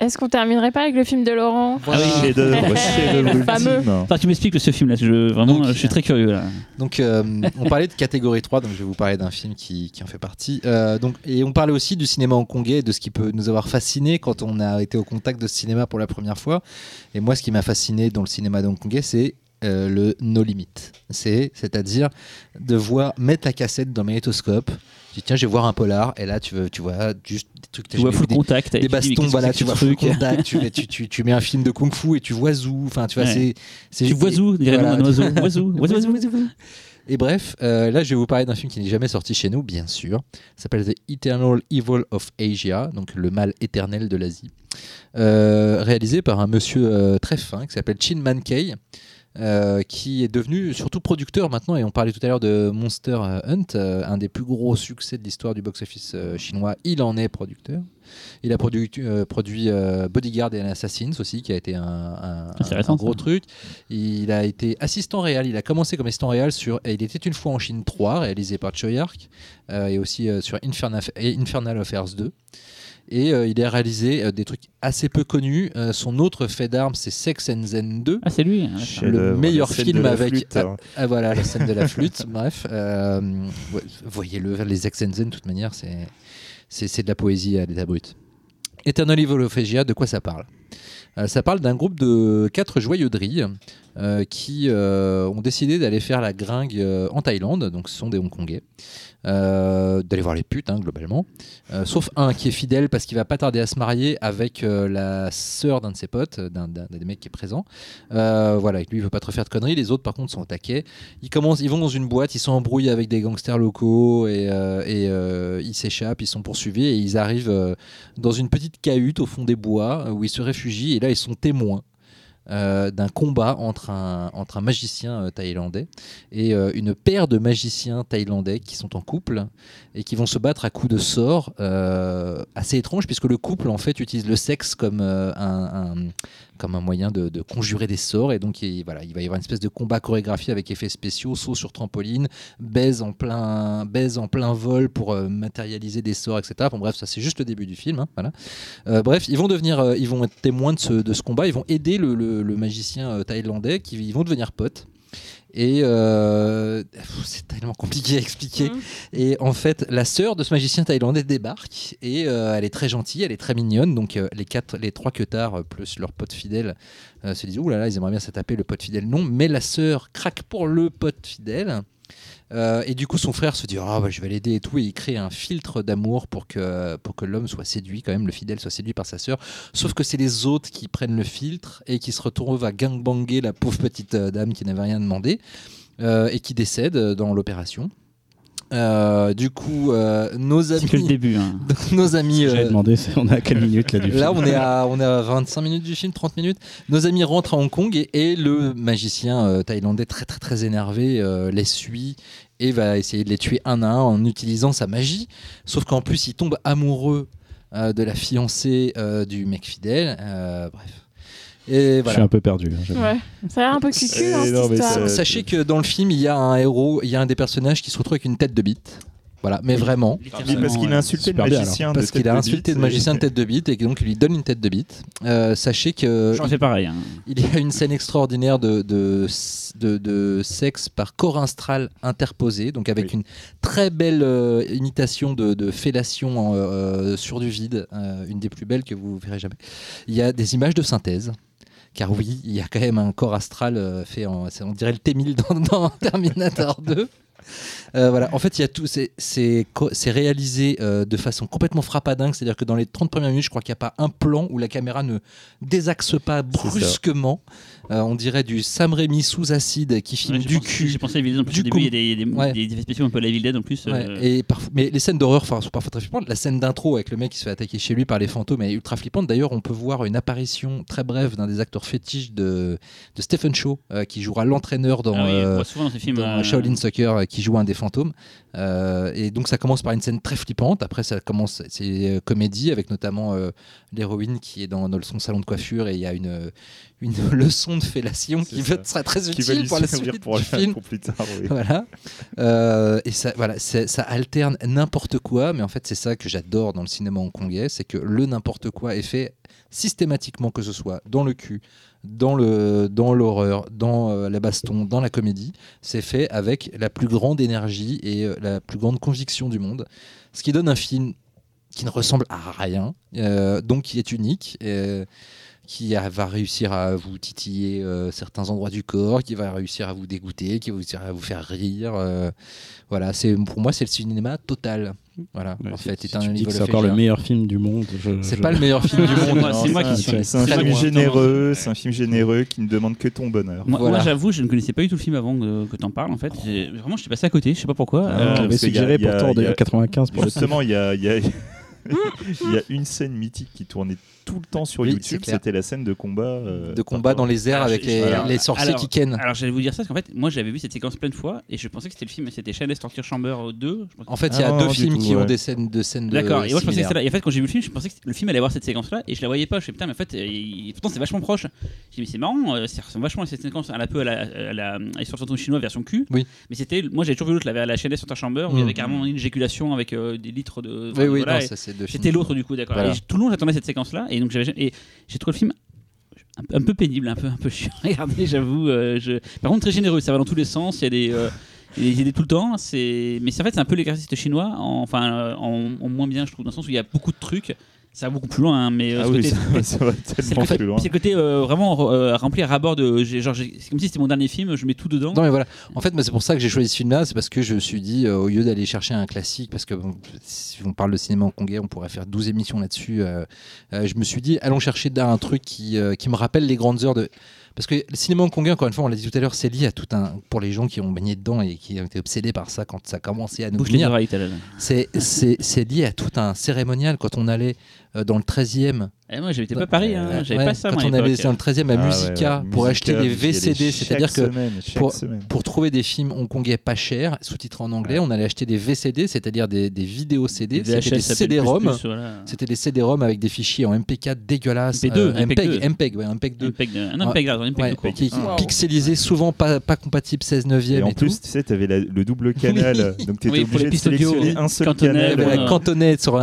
Est-ce qu'on terminerait pas avec le film de Laurent Ah oui, Chef-d'œuvre, chef-d'œuvre Le fameux. Enfin, tu m'expliques ce film là, je, vraiment, Donc, je suis très curieux là. Donc, euh, on parlait de catégorie 3, donc je vais vous parler d'un film qui, qui en fait partie. Euh, donc, et on parlait aussi du cinéma hongkongais, de ce qui peut nous avoir fasciné quand on a été au contact de ce cinéma pour la première fois. Et moi, ce qui m'a fasciné dans le cinéma hongkongais, c'est euh, le no limit. C'est, c'est-à-dire de voir mettre la cassette dans magnétoscope. Tu dis, tiens, je vais voir un polar, et là, tu, veux, tu vois juste des trucs. Tu vois full des, contact. des bastons, voilà, tu vois full contact, tu, mets- tu, tu, tu mets un film de kung-fu et tu vois Zou. Enfin, tu vois, Ouais. c'est, c'est Tu vois Zou, dirait Voilà. un oiseau. Oiseau, oiseau, oiseau, oiseau. Et bref, euh, là je vais vous parler d'un film qui n'est jamais sorti chez nous, bien sûr. S'appelle The Eternal Evil of Asia, donc le mal éternel de l'Asie. Euh, réalisé par un monsieur euh, très fin qui s'appelle Chin Man Kei. Euh, qui est devenu surtout producteur maintenant, et on parlait tout à l'heure de Monster Hunt, euh, un des plus gros succès de l'histoire du box-office euh, chinois, il en est producteur. Il a produit, produit Bodyguard et Assassins aussi, qui a été un, gros ça. truc. Il a été assistant réel, il a commencé comme assistant réel sur et Il était une fois en Chine 3, réalisé par Choyark, euh, et aussi sur Infernal, Infernal Affairs 2. Et euh, il a réalisé euh, des trucs assez peu connus. Euh, son autre fait d'armes, c'est Sex and Zen 2. Ah, c'est lui. hein. Chef-d'œuvre, meilleur film avec- flûte, hein. Ah voilà, la scène de la flûte. Bref, euh, ouais, voyez-le, les Sex and Zen, de toute manière, c'est, de la poésie à l'état brut. Eternal Evil of Asia, de quoi ça parle? Ça parle d'un groupe de quatre joyeux euh, qui euh, ont décidé d'aller faire la gringue euh, en Thaïlande, donc ce sont des Hongkongais, euh, d'aller voir les putes, hein, globalement. Euh, sauf un qui est fidèle parce qu'il va pas tarder à se marier avec euh, la sœur d'un de ses potes, d'un, des mecs qui est présent. Euh, voilà, lui il veut pas trop faire de conneries. Les autres par contre sont au taquet. Ils commencent, ils vont dans une boîte, ils sont embrouillés avec des gangsters locaux et, euh, euh, ils s'échappent, ils sont poursuivis et ils arrivent euh, dans une petite cahute au fond des bois euh, où ils se réfugient ils sont témoins. euh, d'un combat entre un, entre un magicien euh, thaïlandais et euh, une paire de magiciens thaïlandais qui sont en couple et qui vont se battre à coups de sorts euh, assez étrange puisque le couple en fait utilise le sexe comme un- comme un moyen de, conjurer des sorts et donc il, voilà, il va y avoir une espèce de combat chorégraphié avec effets spéciaux, saut sur trampoline, baise en plein, baise en plein vol pour euh, matérialiser des sorts, etc. Bon bref, ça c'est juste le début du film. hein, voilà. Euh, bref, ils vont devenir, euh, ils vont être témoins de ce, de ce combat, ils vont aider le, magicien thaïlandais, qui ils vont devenir potes. Et euh, c'est tellement compliqué à expliquer. Mhm. Et en fait, la sœur de ce magicien thaïlandais débarque et euh, elle est très gentille, elle est très mignonne. Donc euh, les quatre, les trois queutards plus leur pote fidèle se disent ouh là là, ils aimeraient bien se taper le pote fidèle. Non, mais la sœur craque pour le pote fidèle. Euh, et du coup, son frère se dit ah bah, je vais l'aider et tout, et il crée un filtre d'amour pour que pour que l'homme soit séduit quand même, le fidèle soit séduit par sa sœur. Sauf que c'est les autres qui prennent le filtre et qui se retrouvent à gangbanger la pauvre petite euh, dame qui n'avait rien demandé euh, et qui décède dans l'opération. Euh, du coup, euh, nos C'est que le amis, début. hein. nos amis, J'avais euh, demandé, on est à quelle minute là du Là, film on est, à, on est à 25 minutes du film, 30 minutes. Nos amis rentrent à Hong Kong et, et le magicien euh, thaïlandais, très très très énervé, les suit et va essayer de les tuer un à un en utilisant sa magie. Sauf qu'en plus, il tombe amoureux de la fiancée du mec fidèle. Bref. Et Je suis un peu perdu. hein. Ouais. Ça a l'air un peu cucu, Euh, hein, cette non, mais histoire. ça- Sachez que dans le film, il y a un héros, il y a un des personnages qui se retrouve avec une tête de bite. Voilà, mais vraiment. Parce qu'il a insulté le magicien. Parce de qu'il a insulté le magicien de tête de bite et donc il lui donne une tête de bite. Euh, sachez que J'aurais fait pareil. hein. Il y a une scène extraordinaire de, de, de, de sexe par corps astral interposé, donc avec Oui. une très belle euh, imitation de, de fellation euh, sur du vide, euh, une des plus belles que vous verrez jamais. Il y a des images de synthèse. Car oui, il y a quand même un corps astral euh, fait en, on dirait le T-1000 dans, dans Terminator 2. Euh, voilà, en fait, il y a tout. C'est réalisé euh, de façon complètement frappadingue. C'est-à-dire que dans les 30 premières minutes, je crois qu'il n'y a pas un plan où la caméra ne désaxe pas brusquement. Euh, on dirait du Sam Raimi sous acide qui filme Ouais, du pensé- cul. J'ai pensé à Evil Dead en plus. Du Au début, coup- il y a des, des, Ouais. des effets spéciaux un peu à la Evil Dead en plus. Ouais, euh, et mais les scènes d'horreur sont parfois très flippantes. La scène d'intro avec le mec qui se fait attaquer chez lui par les fantômes est ultra flippante. D'ailleurs, on peut voir une apparition très brève d'un des acteurs fétiches de, de Stephen Chow euh, qui jouera l'entraîneur dans, ah oui, euh, dans films. dans Shaolin Soccer qui joue un des fantômes. Et donc ça commence par une scène très flippante. Après ça commence, c'est comédie avec notamment l'héroïne qui est dans, dans son salon de coiffure et il y a une, une leçon de fellation qui ça. sera très qui utile pour la suite pour, du film. pour plus tard. oui. Voilà. Euh, et ça, voilà, ça alterne n'importe quoi, mais en fait, c'est ça que j'adore dans le cinéma hongkongais, c'est que le n'importe quoi est fait systématiquement, que ce soit dans le cul, dans le dans l'horreur, dans euh, la baston, dans la comédie, c'est fait avec la plus grande énergie et euh, la plus grande conviction du monde, ce qui donne un film qui ne ressemble à rien, euh, donc qui est unique. euh, qui a- va réussir à vous titiller euh, certains endroits du corps, qui va réussir à vous dégoûter, qui va réussir à vous faire rire. euh, voilà, c'est pour moi c'est le cinéma total. Voilà, Ouais, en fait, si c'est un tu dis niveau que de c'est encore le meilleur film du monde. je- C'est je- pas le meilleur film du C'est monde. moi- c'est moi qui suis. c'est- C'est un film généreux, c'est un film généreux qui ne demande que ton bonheur. Moi, Voilà. moi, j'avoue, je ne connaissais pas du tout le film avant que, que tu en parles. En fait, J'ai- vraiment, je suis passé à côté. Je sais pas pourquoi. Ah, Euh, a- suggéré pourtant de 95 pour le Justement, y a- il y a une scène mythique qui tournait tout le temps sur Oui, YouTube, c'était la scène de combat. euh, de combat dans les airs Alors, avec les, voilà. les sorciers Alors- qui kennent. Alors j'allais vous dire ça parce qu'en fait moi j'avais vu cette séquence plein de fois et je pensais que c'était le film c'était Shameless Torture Chamber 2. je pense. En fait, il y Ah a non, deux films tout, qui ont des scènes de scènes de D'accord, et moi je pensais que c'était là. Et en fait quand j'ai vu le film je pensais que le film allait avoir cette séquence là et je la voyais pas. Je me putain mais en fait euh, il- pourtant c'est vachement proche. J'ai dit mais c'est marrant, euh, ça ressemble vachement à cette séquence un peu à la, à la, à chinois version cul. Oui. Mais c'était moi j'avais toujours vu l'autre la, la Shameless Torture Chamber où il y avait carrément une éjaculation avec des litres de. Oui, oui, voilà, non, et- ça c'est deux films. C'était l'autre du coup, d'accord. Tout le long j'attendais cette séquence là et donc j'ai trouvé le film un, peu pénible, un peu un peu chiant. à regarder, j'avoue. euh, je... Par contre très généreux, ça va dans tous les sens. Il y a des euh, il y tout le temps. Mais en fait c'est un peu l'exercice chinois, en- enfin euh, en moins bien je trouve dans le sens où il y a beaucoup de trucs. Ça va beaucoup plus loin, hein, mais euh, Ah ce oui, côté- ça, ça va c'est le tellement côté, plus loin. c'est le côté, euh, vraiment euh, rempli à rabord de. Genre, c'est comme si c'était mon dernier film, je mets tout dedans. Non mais voilà. En fait, c'est pour ça que j'ai choisi ce film-là, c'est parce que je me suis dit, euh, au lieu d'aller chercher un classique, parce que bon, si on parle de cinéma hongkongais, on pourrait faire 12 émissions là-dessus. euh, euh, je me suis dit, allons chercher un truc qui, euh, qui me rappelle les grandes heures de. Parce que le cinéma hongkongais, encore une fois, on l'a dit tout à l'heure, c'est lié à tout un. Pour les gens qui ont baigné dedans et qui ont été obsédés par ça quand ça a commencé à nous venir, c'est lié à tout un cérémonial quand on allait euh, dans le 13e. Eh, moi, j'étais pas à Paris, hein, Euh, j'avais ouais, pas ça. quand moi, on allait l'époque. dans le 13e à Ah ouais, Musica ouais. pour Musica, acheter des VCD, c'est-à-dire que semaine, pour- pour trouver des films hongkongais pas chers, sous-titrés en anglais, on allait acheter des VCD, c'est-à-dire des, des vidéos CD, Des c'était CD-ROM. voilà. C'était des CD-ROM avec des fichiers en MP4 dégueulasses. MP2, euh, MPEG MPEG, ouais, MPEG 2. MPEG Un MPEG, un MPEG Ouais, qui, pixelisé, souvent pas, pas compatible 16 neuvième Et et, en tout. plus, tu sais, tu avais le double canal, donc tu étais Oui, pour les obligé de sélectionner un seul cantonais, canal. Avait Ouais.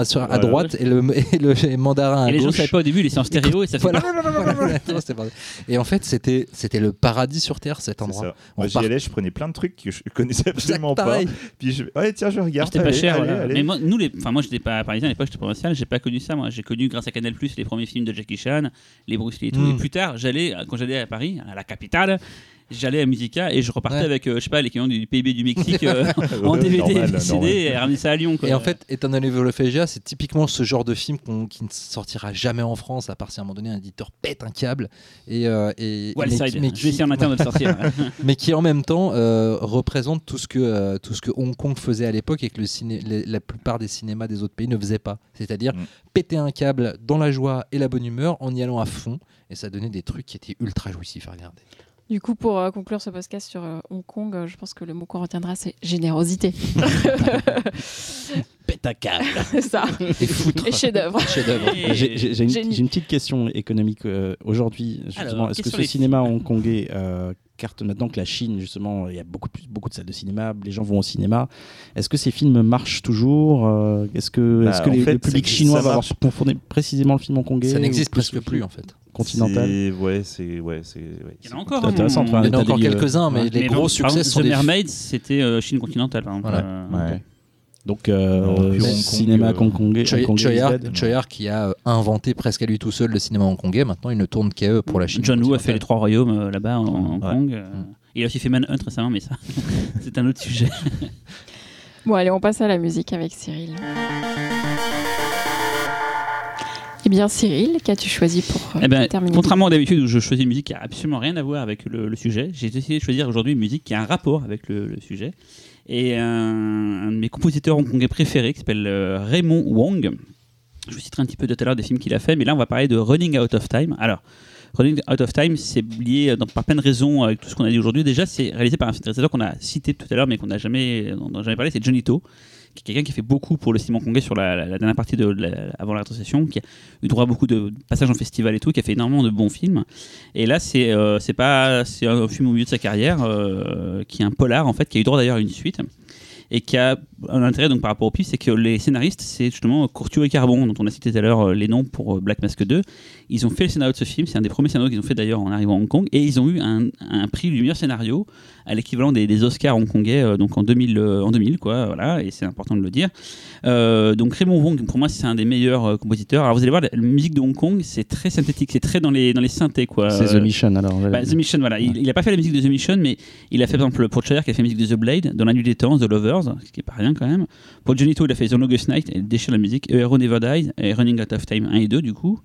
sur- à droite et le, et le et mandarin à Et gauche. Pas au début, étaient en stéréo et ça fait. Et en fait, c'était c'était le paradis sur terre cet endroit. Moi, j'y allais, je prenais plein de trucs que je connaissais absolument pas. Puis je, ouais, tiens, je regarde. C'était pas cher. Mais moi, nous, les... enfin, moi, j'étais pas parisien à l'époque, j'étais provincial, j'ai pas connu ça. Moi, j'ai connu grâce à Canal Plus les premiers films de Jackie Chan, les Bruce Lee et tout. Et plus tard, j'allais, quand j'allais à Paris, à la capitale, j'allais à Musica et je repartais Ouais. avec, euh, je sais pas, l'équivalent du PIB du Mexique euh, en DVD, normal, CD normal. et ramener ça à Lyon. Quoi. Et en fait, Eternal Evolophagia, c'est typiquement ce genre de film qu'on- qui ne sortira jamais en France, à part si à un moment donné un éditeur pète un câble. Et, euh, et, mais, Wildside, mais je qui, vais essayer en interne de le sortir. mais qui en même temps euh, représente tout ce, que, euh, tout ce que Hong Kong faisait à l'époque et que le ciné, les- la plupart des cinémas des autres pays ne faisaient pas. C'est-à-dire Mm. péter un câble dans la joie et la bonne humeur en y allant à fond. Et ça donnait des trucs qui étaient ultra jouissifs à regarder. Du coup, pour euh, conclure ce podcast sur euh, Hong Kong, euh, je pense que le mot qu'on retiendra, c'est générosité. Pète à câble. c'est ça. Et foutre. Et chef-d'œuvre. Chef-d'œuvre. Et- J'ai une, une petite question économique euh, aujourd'hui. justement. Alors, Est-ce que ce cinéma hongkongais euh, carte maintenant que la Chine, justement, il y a beaucoup, plus, beaucoup de salles de cinéma, les gens vont au cinéma. Est-ce que ces films marchent toujours euh, Est-ce que, Bah, est-ce que les- fait, le public chinois va marche. avoir confondu précisément le film hongkongais Ça n'existe plus presque plus en fait. Continental? Ouais, c'est. Ouais, c'est. Ouais, Il y en a encore. Intéressant, hein, enfin, Il y en a encore euh, quelques-uns, mais les Mais gros non, par succès exemple, sont The des Mermaid, c'était euh, Chine continentale, par exemple. Voilà. Euh, Ouais. Donc, euh, Non, Kong, cinéma euh, hongkongais. Ar qui a euh, inventé presque à lui tout seul le cinéma hongkongais. Maintenant, il ne tourne qu'à eux pour la Chine. John Woo a fait les trois royaumes euh, là-bas en, en Hong Ouais. Kong. euh, Il a aussi fait Manhunt récemment, mais ça, c'est un autre sujet. Bon, allez, on passe à la musique avec Cyril. Eh bien, Cyril, qu'as-tu choisi pour euh, Eh ben, terminer contrairement à d'habitude où je choisis une musique qui a absolument rien à voir avec le, le sujet, j'ai décidé de choisir aujourd'hui une musique qui a un rapport avec le, le sujet. Et un, un de mes compositeurs hongkongais préférés qui s'appelle euh, Raymond Wong. Je vous citerai un petit peu tout à l'heure des films qu'il a fait, mais là on va parler de Running Out of Time. Alors, Running Out of Time, c'est lié euh, dans- par plein de raisons avec tout ce qu'on a dit aujourd'hui. Déjà, c'est réalisé par un réalisateur qu'on a cité tout à l'heure, mais qu'on n'a jamais, on jamais parlé, c'est Johnny To, quelqu'un qui a fait beaucoup pour le cinéma hongkongais sur la, dernière partie de avant la rétrocession, qui a eu droit à beaucoup de passages en festival et tout, qui a fait énormément de bons films. Et là, c'est euh, pas c'est un film au milieu de sa carrière, euh, qui est un polar en fait, qui a eu droit d'ailleurs à une suite et qui a un intérêt donc par rapport au pif, c'est que les scénaristes, c'est justement Courtieu et Carbon, dont on a cité tout à l'heure euh, les noms pour euh, Black Mask 2. Ils ont fait le scénario de ce film, c'est un des premiers scénarios qu'ils ont fait d'ailleurs en arrivant à Hong Kong, et ils ont eu un, un prix du meilleur scénario à l'équivalent des, des Oscars hongkongais, euh, donc en 2000, euh, en 2000 quoi, voilà, et c'est important de le dire. Euh, donc Raymond Wong, pour moi, c'est un des meilleurs compositeurs. Alors vous allez voir, la, musique de Hong Kong, c'est très synthétique, c'est très dans les, dans les synthés quoi. C'est The Mission alors. bah, The Mission, voilà. Il, il a pas fait la musique de The Mission, mais il a fait par exemple pour Chayar qui a fait la musique de The Blade, dans La Nuit des Temps, The Lovers, ce qui est pas rien quand même. Pour Johnny To, il a fait The Longest Night, et il déchire la musique. A Hero Never Dies et Running Out of Time 1 et 2 du coup.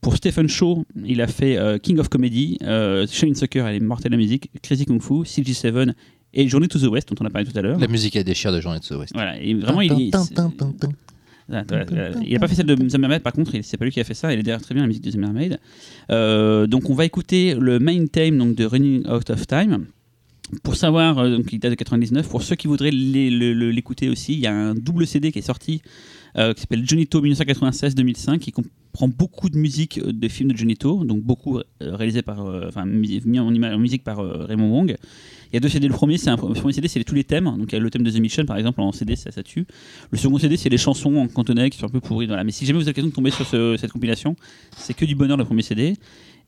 Pour Stephen Shaw, il a fait euh, King of Comedy, euh, Shane Sucker, elle est mortelle la musique, Crazy Kung Fu, CG7 et Journey to the West, dont on a parlé tout à l'heure. La musique à déchire de Jean et de West. Voilà, et vraiment, il, il- n'a pas fait celle de The Mermaid, par contre, c'est pas lui qui a fait ça. Il est derrière très bien la musique de The Mermaid. Euh, donc, on va écouter le main theme donc, de Running Out of Time. Pour savoir, euh, il date de 99, pour ceux qui voudraient l'écouter aussi, il y a un double CD qui est sorti euh, qui s'appelle Jonito 1996-2005 qui comprend beaucoup de musique euh, de films de Jonito, donc beaucoup réalisé par, enfin mis en, musique par Raymond Wong. Il y a deux CD. Le premier, un premier CD, c'est tous les thèmes. Donc il y a le thème de The Mission, par exemple, en CD, ça, ça tue. Le second CD, c'est les chansons en cantonais qui sont un peu pourries. Mais si jamais vous avez l'occasion de tomber sur ce- cette compilation, c'est que du bonheur le premier CD.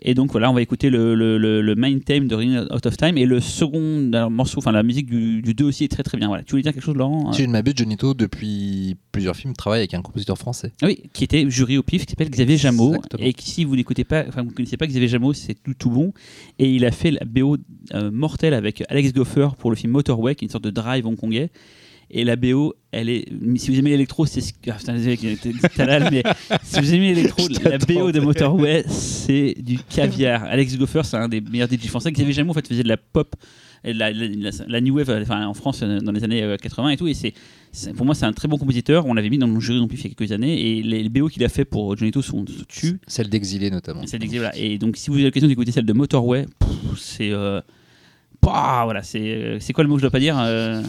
Et donc voilà, on va écouter le, le, le- main theme de Running Out of Time et le second alors, morceau, enfin la musique du, du 2 aussi est très très bien. Voilà. Tu voulais dire quelque chose, Laurent Si je ne m'abuse, Jonito, depuis plusieurs films, travaille avec un compositeur français. Ah oui, qui était jury au pif, qui s'appelle Xavier Jameau. Exactement. Et qui, si vous n'écoutez pas, enfin vous ne connaissez pas Xavier Jameau, c'est tout, tout bon. Et il a fait la BO euh, mortelle avec Alex Goffer pour le film Motorway, qui est une sorte de drive hongkongais. Et la BO, elle est. Si vous aimez l'électro, c'est. ce- Ah, putain, désolé, talal, mais si vous aimez l'électro, la BO de Motorway, c'est du caviar. Alex Goffer, c'est un des meilleurs DJ français. Xavier Jameau, en fait, faisait de la pop, et de la, la, la- la new wave, enfin, en France, euh, dans les années euh, 80 et tout. Et c'est. Pour moi, c'est un très bon compositeur. On l'avait mis dans le jury non plus il y a quelques années. Et les, les BO qu'il a fait pour Johnny To sont tues. Celle d'Exilé notamment. C'est d'exil- voilà. Et donc, si vous avez l'occasion d'écouter celle de Motorway, c'est. euh, Pouah, voilà, c'est euh, c'est quoi le mot que je dois pas dire euh,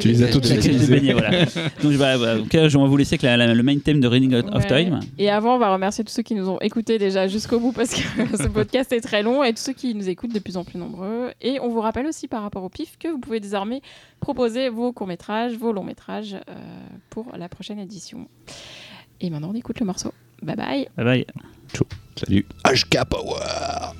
Tu les as toutes beignets, voilà. Donc, bah, bah, en tout cas, je vais vous laisser avec la- la- le main theme de Running Out of Ouais. Time. Et avant, on va remercier tous ceux qui nous ont écoutés déjà jusqu'au bout parce que ce podcast est très long et tous ceux qui nous écoutent de plus en plus nombreux. Et on vous rappelle aussi par rapport au PIF que vous pouvez désormais proposer vos courts-métrages, vos longs-métrages euh, pour la prochaine édition. Et maintenant, on écoute le morceau. Bye bye. Bye bye. Salut. HK Power